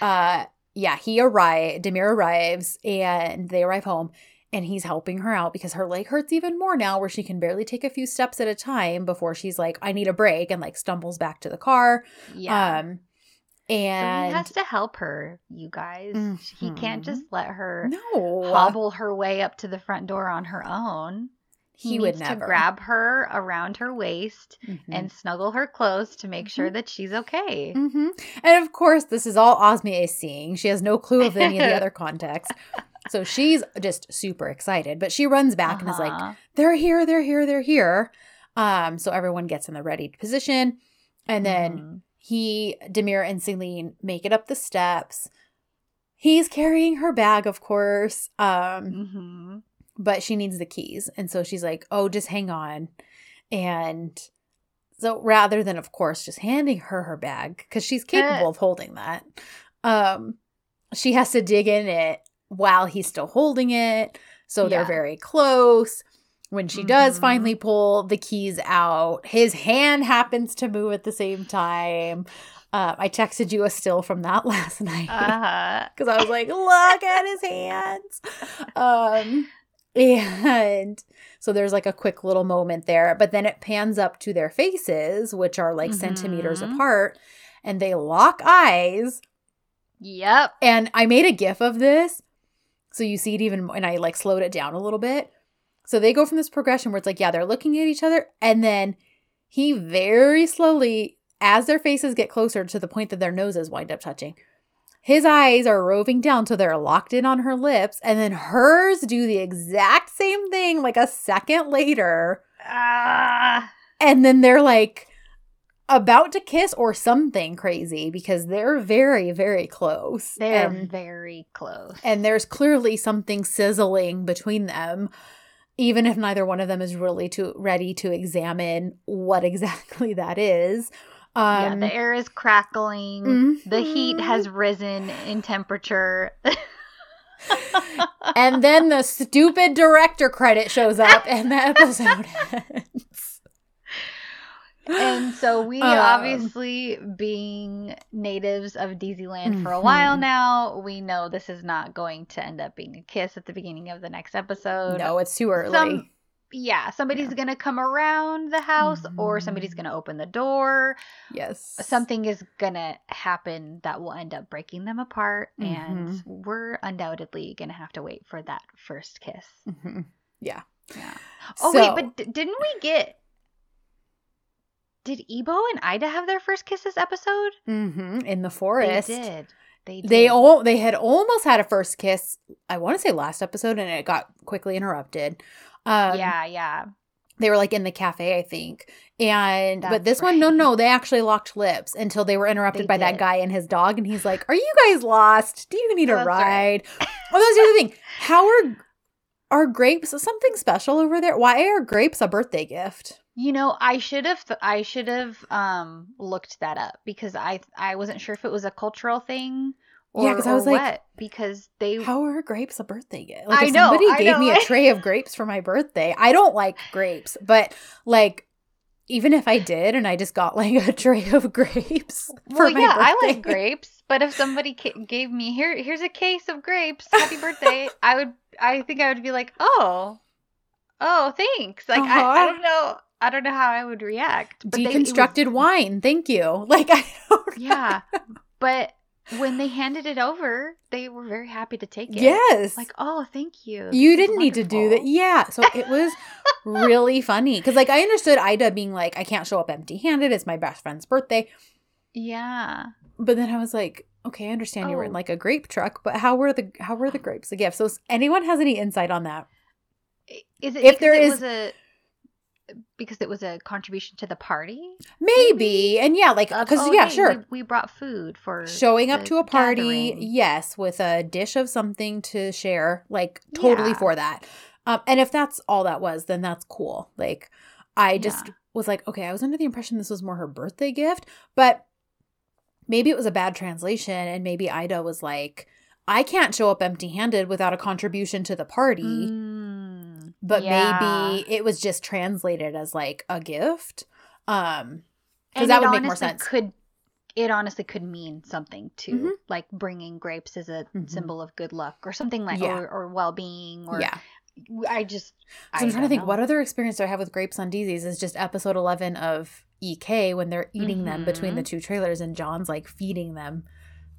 Speaker 2: uh, yeah, he arrives. Demir arrives, and they arrive home, and he's helping her out because her leg hurts even more now, where she can barely take a few steps at a time before she's like, "I need a break," and like stumbles back to the car.
Speaker 1: yeah.
Speaker 2: Um,
Speaker 1: so he has to help her, you guys. He can't
Speaker 2: Mhm.
Speaker 1: just let her
Speaker 2: no,
Speaker 1: hobble her way up to the front door on her own. He,
Speaker 2: he would never
Speaker 1: to grab her around her waist
Speaker 2: Mhm.
Speaker 1: and snuggle her close to make sure that she's okay.
Speaker 2: hmm And of course, this is all Osmia is seeing. She has no clue of any of the other context. So she's just super excited, but she runs back and is like,
Speaker 1: Uh-huh.
Speaker 2: they're here, they're here, they're here. Um, so everyone gets in the ready position. And then
Speaker 1: Mhm.
Speaker 2: he, Demir and Selin make it up the steps. He's carrying her bag, of course. Um,
Speaker 1: Mhm.
Speaker 2: but she needs the keys. And so she's like, oh, just hang on. And so rather than, of course, just handing her her bag, because she's capable of holding that, um, she has to dig in it while he's still holding it. So they're
Speaker 1: Yeah.
Speaker 2: very close. When she does
Speaker 1: Mhm.
Speaker 2: finally pull the keys out, his hand happens to move at the same time. Uh, I texted you a still from that last night
Speaker 1: Uh-huh.
Speaker 2: because I was like, look at his hands. Um, and so there's like a quick little moment there, but then it pans up to their faces, which are like centimeters
Speaker 1: Mhm.
Speaker 2: apart, and they lock eyes.
Speaker 1: Yep.
Speaker 2: And I made a gif of this. So you see it even, and I like slowed it down a little bit. So they go from this progression where it's like, yeah, they're looking at each other. And then he very slowly, as their faces get closer to the point that their noses wind up touching, his eyes are roving down till they're locked in on her lips. And then hers do the exact same thing like a second later.
Speaker 1: Ah.
Speaker 2: And then they're like about to kiss or something crazy because they're very, very close.
Speaker 1: They're
Speaker 2: And-
Speaker 1: very close.
Speaker 2: and there's clearly something sizzling between them even if neither one of them is really too ready to examine what exactly that is
Speaker 1: yeah,
Speaker 2: um
Speaker 1: the air is crackling. The heat
Speaker 2: mhm.
Speaker 1: has risen in temperature.
Speaker 2: and then the stupid director credit shows up and the episode ends
Speaker 1: and so we
Speaker 2: Um,
Speaker 1: obviously being natives of DZ for a while
Speaker 2: Mhm.
Speaker 1: now, we know this is not going to end up being a kiss at the beginning of the next episode.
Speaker 2: no, it's too early.
Speaker 1: Some yeah, somebody's
Speaker 2: Yeah.
Speaker 1: gonna come around the house or somebody's
Speaker 2: Mhm.
Speaker 1: gonna open the door.
Speaker 2: yes.
Speaker 1: Something is gonna happen that will end up breaking them apart
Speaker 2: Mm-hmm.
Speaker 1: and we're undoubtedly gonna have to wait for that first kiss.
Speaker 2: Mhm. Yeah.
Speaker 1: Yeah. Oh
Speaker 2: So-
Speaker 1: wait, but d- didn't we get? Did Ebo and Ida have their first kiss this episode?
Speaker 2: Mhm. in the forest.
Speaker 1: They did. They did.
Speaker 2: They all they had almost had a first kiss. I want to say last episode, and it got quickly interrupted. Um,
Speaker 1: yeah, yeah.
Speaker 2: they were like in the cafe, I think. And but
Speaker 1: That's
Speaker 2: this one, no, no, they actually locked lips until they were interrupted
Speaker 1: They
Speaker 2: by that guy and his dog, and he's like, "Are you guys lost? Do you need a
Speaker 1: That's right.
Speaker 2: ride?" oh, that's the other thing. How are are grapes something special over there? Why are grapes a birthday gift?
Speaker 1: You know, I should have I should have um looked that up because I I wasn't sure if it was a cultural thing or,
Speaker 2: Yeah, 'cause I was like,
Speaker 1: what because they
Speaker 2: How are grapes a birthday gift? Like
Speaker 1: I
Speaker 2: if
Speaker 1: know,
Speaker 2: somebody
Speaker 1: I
Speaker 2: gave
Speaker 1: know.
Speaker 2: me a tray of grapes for my birthday, I don't like grapes, but like even if I did and I just got like a tray of grapes for
Speaker 1: well,
Speaker 2: my
Speaker 1: yeah, I like grapes, but if somebody ca- gave me here, here's a case of grapes, happy birthday, I would, I think I would be like, oh, oh, thanks. Like I, I
Speaker 2: Uh-huh.
Speaker 1: don't know, I don't know how I would react. But they- was-
Speaker 2: Deconstructed wine, thank you. Like I don't
Speaker 1: yeah, but when they handed it over, they were very happy to take it.
Speaker 2: Yes.
Speaker 1: like oh, thank you.
Speaker 2: you
Speaker 1: This
Speaker 2: didn't need to do that. Yeah. So it was really funny because, like, I understood Ida being like, I can't show up empty handed. It's my best friend's birthday.
Speaker 1: Yeah.
Speaker 2: But then I was like, okay, I understand you were in
Speaker 1: Oh.
Speaker 2: like a grape truck, but how were the how were the grapes a gift? So, anyone has any insight on that?
Speaker 1: Is it
Speaker 2: If there is-
Speaker 1: was a because it was a contribution to the party?
Speaker 2: Maybe. And yeah, like, because,
Speaker 1: "Oh,
Speaker 2: yeah,
Speaker 1: hey,
Speaker 2: sure.
Speaker 1: We, we brought food for
Speaker 2: Showing up to a party,
Speaker 1: gathering."
Speaker 2: yes, with a dish of something to share, like, totally
Speaker 1: Yeah.
Speaker 2: for that. Um, and if that's all that was, then that's cool. Like, I just
Speaker 1: Yeah.
Speaker 2: was like, okay, I was under the impression this was more her birthday gift, but maybe it was a bad translation. And maybe Ida was like, I can't show up empty handed without a contribution to the party.
Speaker 1: Mm,
Speaker 2: but
Speaker 1: yeah.
Speaker 2: maybe it was just translated as like a gift. Um, because that would make more sense.
Speaker 1: Could it honestly could mean something too,
Speaker 2: Mhm.
Speaker 1: like bringing grapes as a
Speaker 2: Mhm.
Speaker 1: symbol of good luck or something like,
Speaker 2: Yeah.
Speaker 1: or, or well being, or
Speaker 2: yeah.
Speaker 1: I just. I
Speaker 2: I'm trying to think,
Speaker 1: know.
Speaker 2: what other experience do I have with grapes on DZs? Is just episode 11 of EK when they're eating them between the two trailers and Can's like feeding them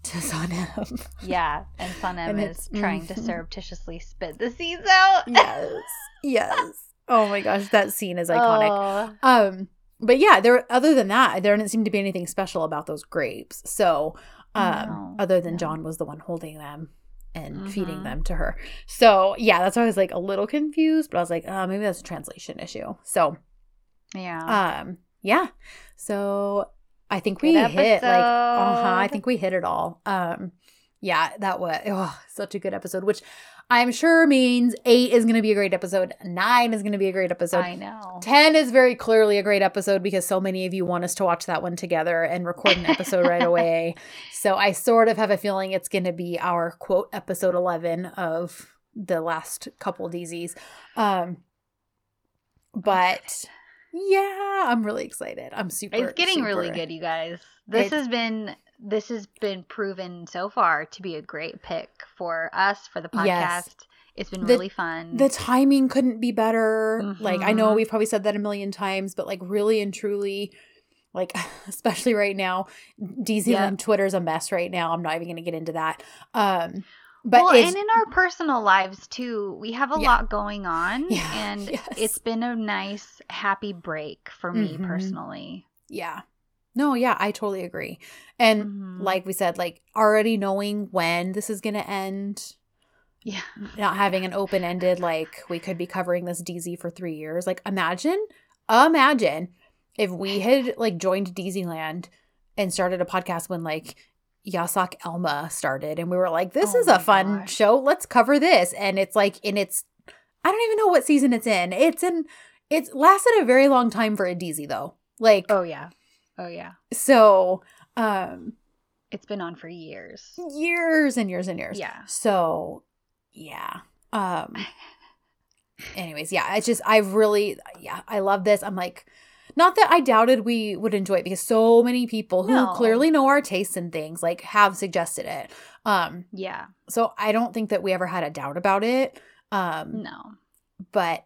Speaker 2: to Sanem.
Speaker 1: Yeah, and Sanem
Speaker 2: And
Speaker 1: is trying to
Speaker 2: mhm.
Speaker 1: surreptitiously spit the seeds out.
Speaker 2: yes. Yes. Oh my gosh, that scene is iconic.
Speaker 1: Oh,
Speaker 2: Um, but yeah, there. Other than that, there didn't seem to be anything special about those grapes. So, um,
Speaker 1: No,
Speaker 2: other than
Speaker 1: no.
Speaker 2: Can was the one holding them and feeding
Speaker 1: Mhm.
Speaker 2: them to her. So yeah, that's why I was like a little confused. But I was like, oh, maybe that's a translation issue. So,
Speaker 1: yeah.
Speaker 2: um, yeah. So I think we
Speaker 1: Good
Speaker 2: hit like, uh huh. I think we hit it all. Um, yeah, that was oh, such a good episode. Which I'm sure means eight is going to be a great episode. Nine is going to be a great episode.
Speaker 1: I know.
Speaker 2: 10 is very clearly a great episode because so many of you want us to watch that one together and record an episode right away. So I sort of have a feeling it's going to be our quote episode 11 of the last couple DZs. Um but yeah, I'm really excited. I'm super
Speaker 1: It's getting really good, you guys. This
Speaker 2: It's-
Speaker 1: has been this has been proven so far to be a great pick for us for the podcast.
Speaker 2: Yes.
Speaker 1: It's been
Speaker 2: The-
Speaker 1: really fun.
Speaker 2: The timing couldn't be better. Like I know
Speaker 1: Mhm.
Speaker 2: we've probably said that a million times, but like really and truly like especially right now, DZ
Speaker 1: Yeah.
Speaker 2: and Twitter's a mess right now. I'm not even going to get into that. Um but
Speaker 1: well, and in our personal lives too, we have a
Speaker 2: Yeah.
Speaker 1: lot going on,
Speaker 2: Yeah,
Speaker 1: and
Speaker 2: yes.
Speaker 1: it's been a nice, happy break for me
Speaker 2: Mhm.
Speaker 1: personally.
Speaker 2: yeah. No, yeah, I totally agree. And
Speaker 1: Mhm.
Speaker 2: like we said, like already knowing when this is going to end,
Speaker 1: Yeah,
Speaker 2: not having an open ended like we could be covering this DZ for 3 years. Like imagine imagine if we had like joined DZ Land and started a podcast when like Yasak Elma started and we were like this
Speaker 1: Oh
Speaker 2: is a fun
Speaker 1: gosh.
Speaker 2: show. Let's cover this and it's like in its I don't even know what season it's in. It's in it's lasted a very long time for a DZ though. Like
Speaker 1: oh yeah, oh yeah.
Speaker 2: so um
Speaker 1: It's been on for years.
Speaker 2: years and years and years.
Speaker 1: Yeah.
Speaker 2: So, yeah. Um anyways, yeah, it's just I've really yeah, I love this. I'm like not that I doubted we would enjoy it because so many people who
Speaker 1: No.
Speaker 2: clearly know our tastes and things like have suggested it. Um,
Speaker 1: Yeah.
Speaker 2: so I don't think that we ever had a doubt about it. Um,
Speaker 1: No.
Speaker 2: but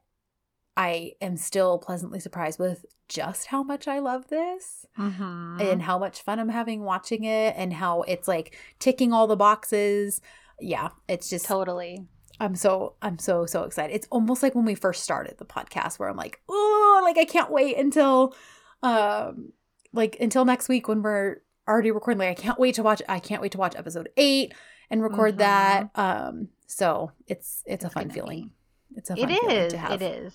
Speaker 2: I am still pleasantly surprised with just how much I love this
Speaker 1: Mm-hmm.
Speaker 2: and how much fun I'm having watching it and how it's like ticking all the boxes. Yeah, it's just
Speaker 1: totally.
Speaker 2: I'm so I'm so so excited. It's almost like when we first started the podcast where I'm like, "Oh, like I can't wait until um like until next week when we're already recording like I can't wait to watch I can't wait to watch episode 8 and record that. Um so it's it's, a fun feeling.
Speaker 1: be-
Speaker 2: It's a
Speaker 1: It
Speaker 2: fun feeling
Speaker 1: is. It is.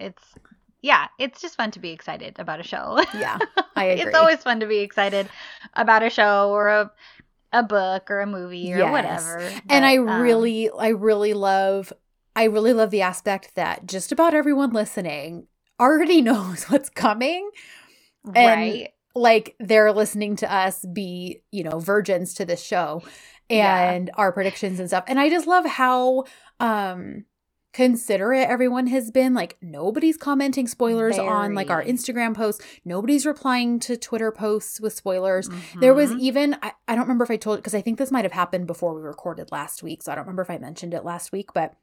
Speaker 1: It's yeah. It's just fun to be excited about a show.
Speaker 2: Yeah, I agree.
Speaker 1: it's always fun to be excited about a show or a a book or a movie or
Speaker 2: Yes.
Speaker 1: whatever.
Speaker 2: and I
Speaker 1: But, um,
Speaker 2: really, I really love, I really love the aspect that just about everyone listening already knows what's coming. and-
Speaker 1: right.
Speaker 2: Like they're listening to us be, you know, virgins to this show
Speaker 1: Yeah.
Speaker 2: and our predictions and stuff. And I just love how um considerate everyone has been. Like nobody's commenting spoilers on like our Instagram posts. Nobody's replying to Twitter posts with spoilers. There was
Speaker 1: Mhm.
Speaker 2: even I, I don't remember if I told because I think this might have happened before we recorded last week, so I don't remember if I mentioned it last week, but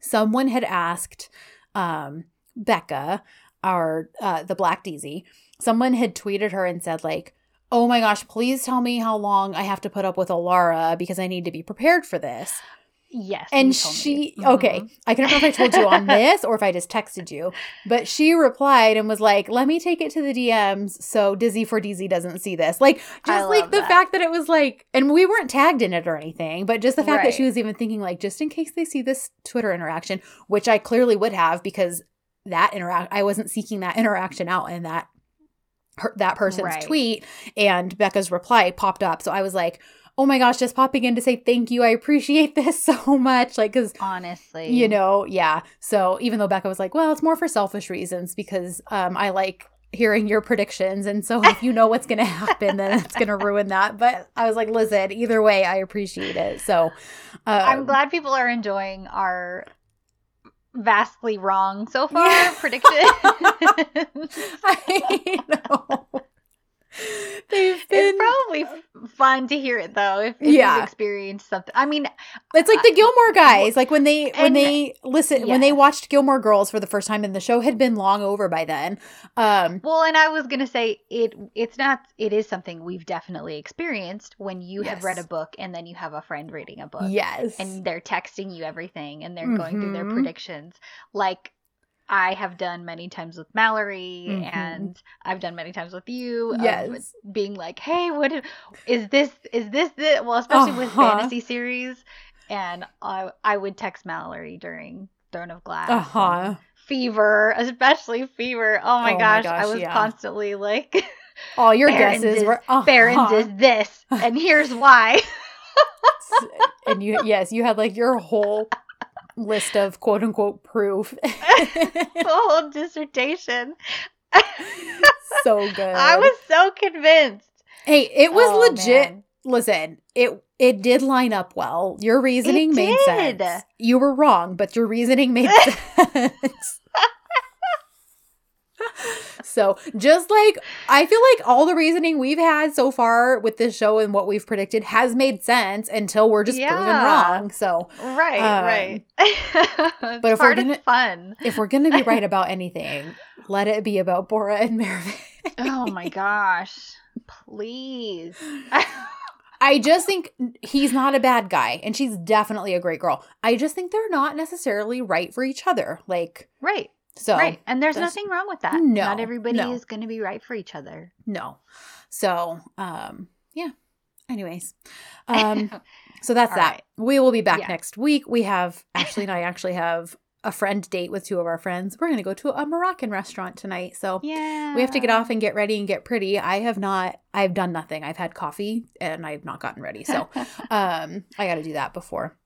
Speaker 2: someone had asked um Becca, our uh the Black Daisy, someone had tweeted her and said like, "Oh my gosh, please tell me how long I have to put up with Alara because I need to be prepared for this."
Speaker 1: Yes.
Speaker 2: And
Speaker 1: you told me.
Speaker 2: she,
Speaker 1: Mhm.
Speaker 2: okay, I can't remember if I told you on this or if I just texted you, but she replied and was like, let me take it to the DMs so Dizzy for DZ doesn't see this. Like, just like the
Speaker 1: that.
Speaker 2: fact that it was like, and we weren't tagged in it or anything, but just the fact that she was even thinking, like, just in case they see this Twitter interaction, which I clearly would have because that interact, I wasn't seeking that interaction out in that. Her, that person's
Speaker 1: Right.
Speaker 2: tweet and Becca's reply popped up. So I was like, oh my gosh, just popping in to say thank you. I appreciate this so much. Like, because
Speaker 1: honestly,
Speaker 2: you know, yeah. So even though Becca was like, well, it's more for selfish reasons because um, I like hearing your predictions. And so if you know what's going to happen, then it's going to ruin that. But I was like, listen, either way, I appreciate it. So um,
Speaker 1: I'm glad people are enjoying our vastly wrong so far
Speaker 2: Yeah.
Speaker 1: predictions.
Speaker 2: I know. They've been.
Speaker 1: it's probably fun to hear it though if, if
Speaker 2: Yeah.
Speaker 1: you've experienced something. I mean,
Speaker 2: It's like the Gilmore guys. Like when they when they listen when they watched Gilmore Girls for the first time and the show had been long over by then. Um
Speaker 1: well, and I was gonna say it. It's not. It is something we've definitely experienced when you have read a book and then you have a friend reading a book.
Speaker 2: yes.
Speaker 1: and they're texting you everything and they're going through their
Speaker 2: Mhm.
Speaker 1: predictions like i have done many times with mallory
Speaker 2: Mhm.
Speaker 1: and i've done many times with you
Speaker 2: Yes.
Speaker 1: being like hey what is this is this the well especially with
Speaker 2: Uh-huh.
Speaker 1: fantasy series and i i would text mallory during throne of glass
Speaker 2: Uh-huh.
Speaker 1: fever especially fever oh my,
Speaker 2: Oh my
Speaker 1: gosh,
Speaker 2: gosh,
Speaker 1: i was
Speaker 2: yeah.
Speaker 1: constantly like
Speaker 2: All your
Speaker 1: Barron's
Speaker 2: guesses were uh
Speaker 1: barron's is this and here's why
Speaker 2: and you yes, you had like your whole list of quote unquote proof.
Speaker 1: the whole dissertation
Speaker 2: so good.
Speaker 1: I was so convinced.
Speaker 2: Hey, it was
Speaker 1: Oh,
Speaker 2: legit.
Speaker 1: man.
Speaker 2: Listen, it it did line up well. Your reasoning
Speaker 1: It
Speaker 2: made
Speaker 1: did.
Speaker 2: sense. You were wrong, but your reasoning made sense. So, just like I feel like all the reasoning we've had so far with this show and what we've predicted has made sense until we're just proven wrong. So,
Speaker 1: Right,
Speaker 2: Um,
Speaker 1: right.
Speaker 2: but if we're gonna-
Speaker 1: fun.
Speaker 2: if we're going to be right about anything, let it be about Bora and Mervyn.
Speaker 1: Oh my gosh. Please.
Speaker 2: I just think he's not a bad guy and she's definitely a great girl. I just think they're not necessarily right for each other. Like,
Speaker 1: right,
Speaker 2: so
Speaker 1: right. And there's nothing wrong with that.
Speaker 2: No,
Speaker 1: Not everybody
Speaker 2: no.
Speaker 1: is going to be right for each other.
Speaker 2: no. So, um, yeah. Anyways, um, so that's that.
Speaker 1: right.
Speaker 2: We will be back
Speaker 1: Yeah.
Speaker 2: next week. We have Ashley and I actually have a friend date with two of our friends. We're going to go to a Moroccan restaurant tonight. So,
Speaker 1: yeah.
Speaker 2: we have to get off and get ready and get pretty. I have not, I've done nothing. I've had coffee and I've not gotten ready. So, um i got to do that before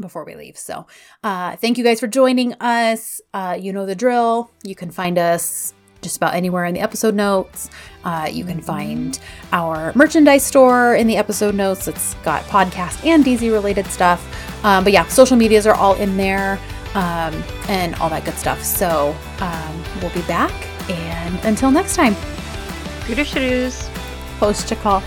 Speaker 2: before we leave. So uh thank you guys for joining us. Uh you know the drill. You can find us just about anywhere in the episode notes. Uh, you can find our merchandise store in the episode notes. It's got podcast and dz related stuff. Um, but yeah social medias are all in there um, and all that good stuff. So um, we'll be back And until next time,
Speaker 1: Gute Schluss.
Speaker 2: post a call.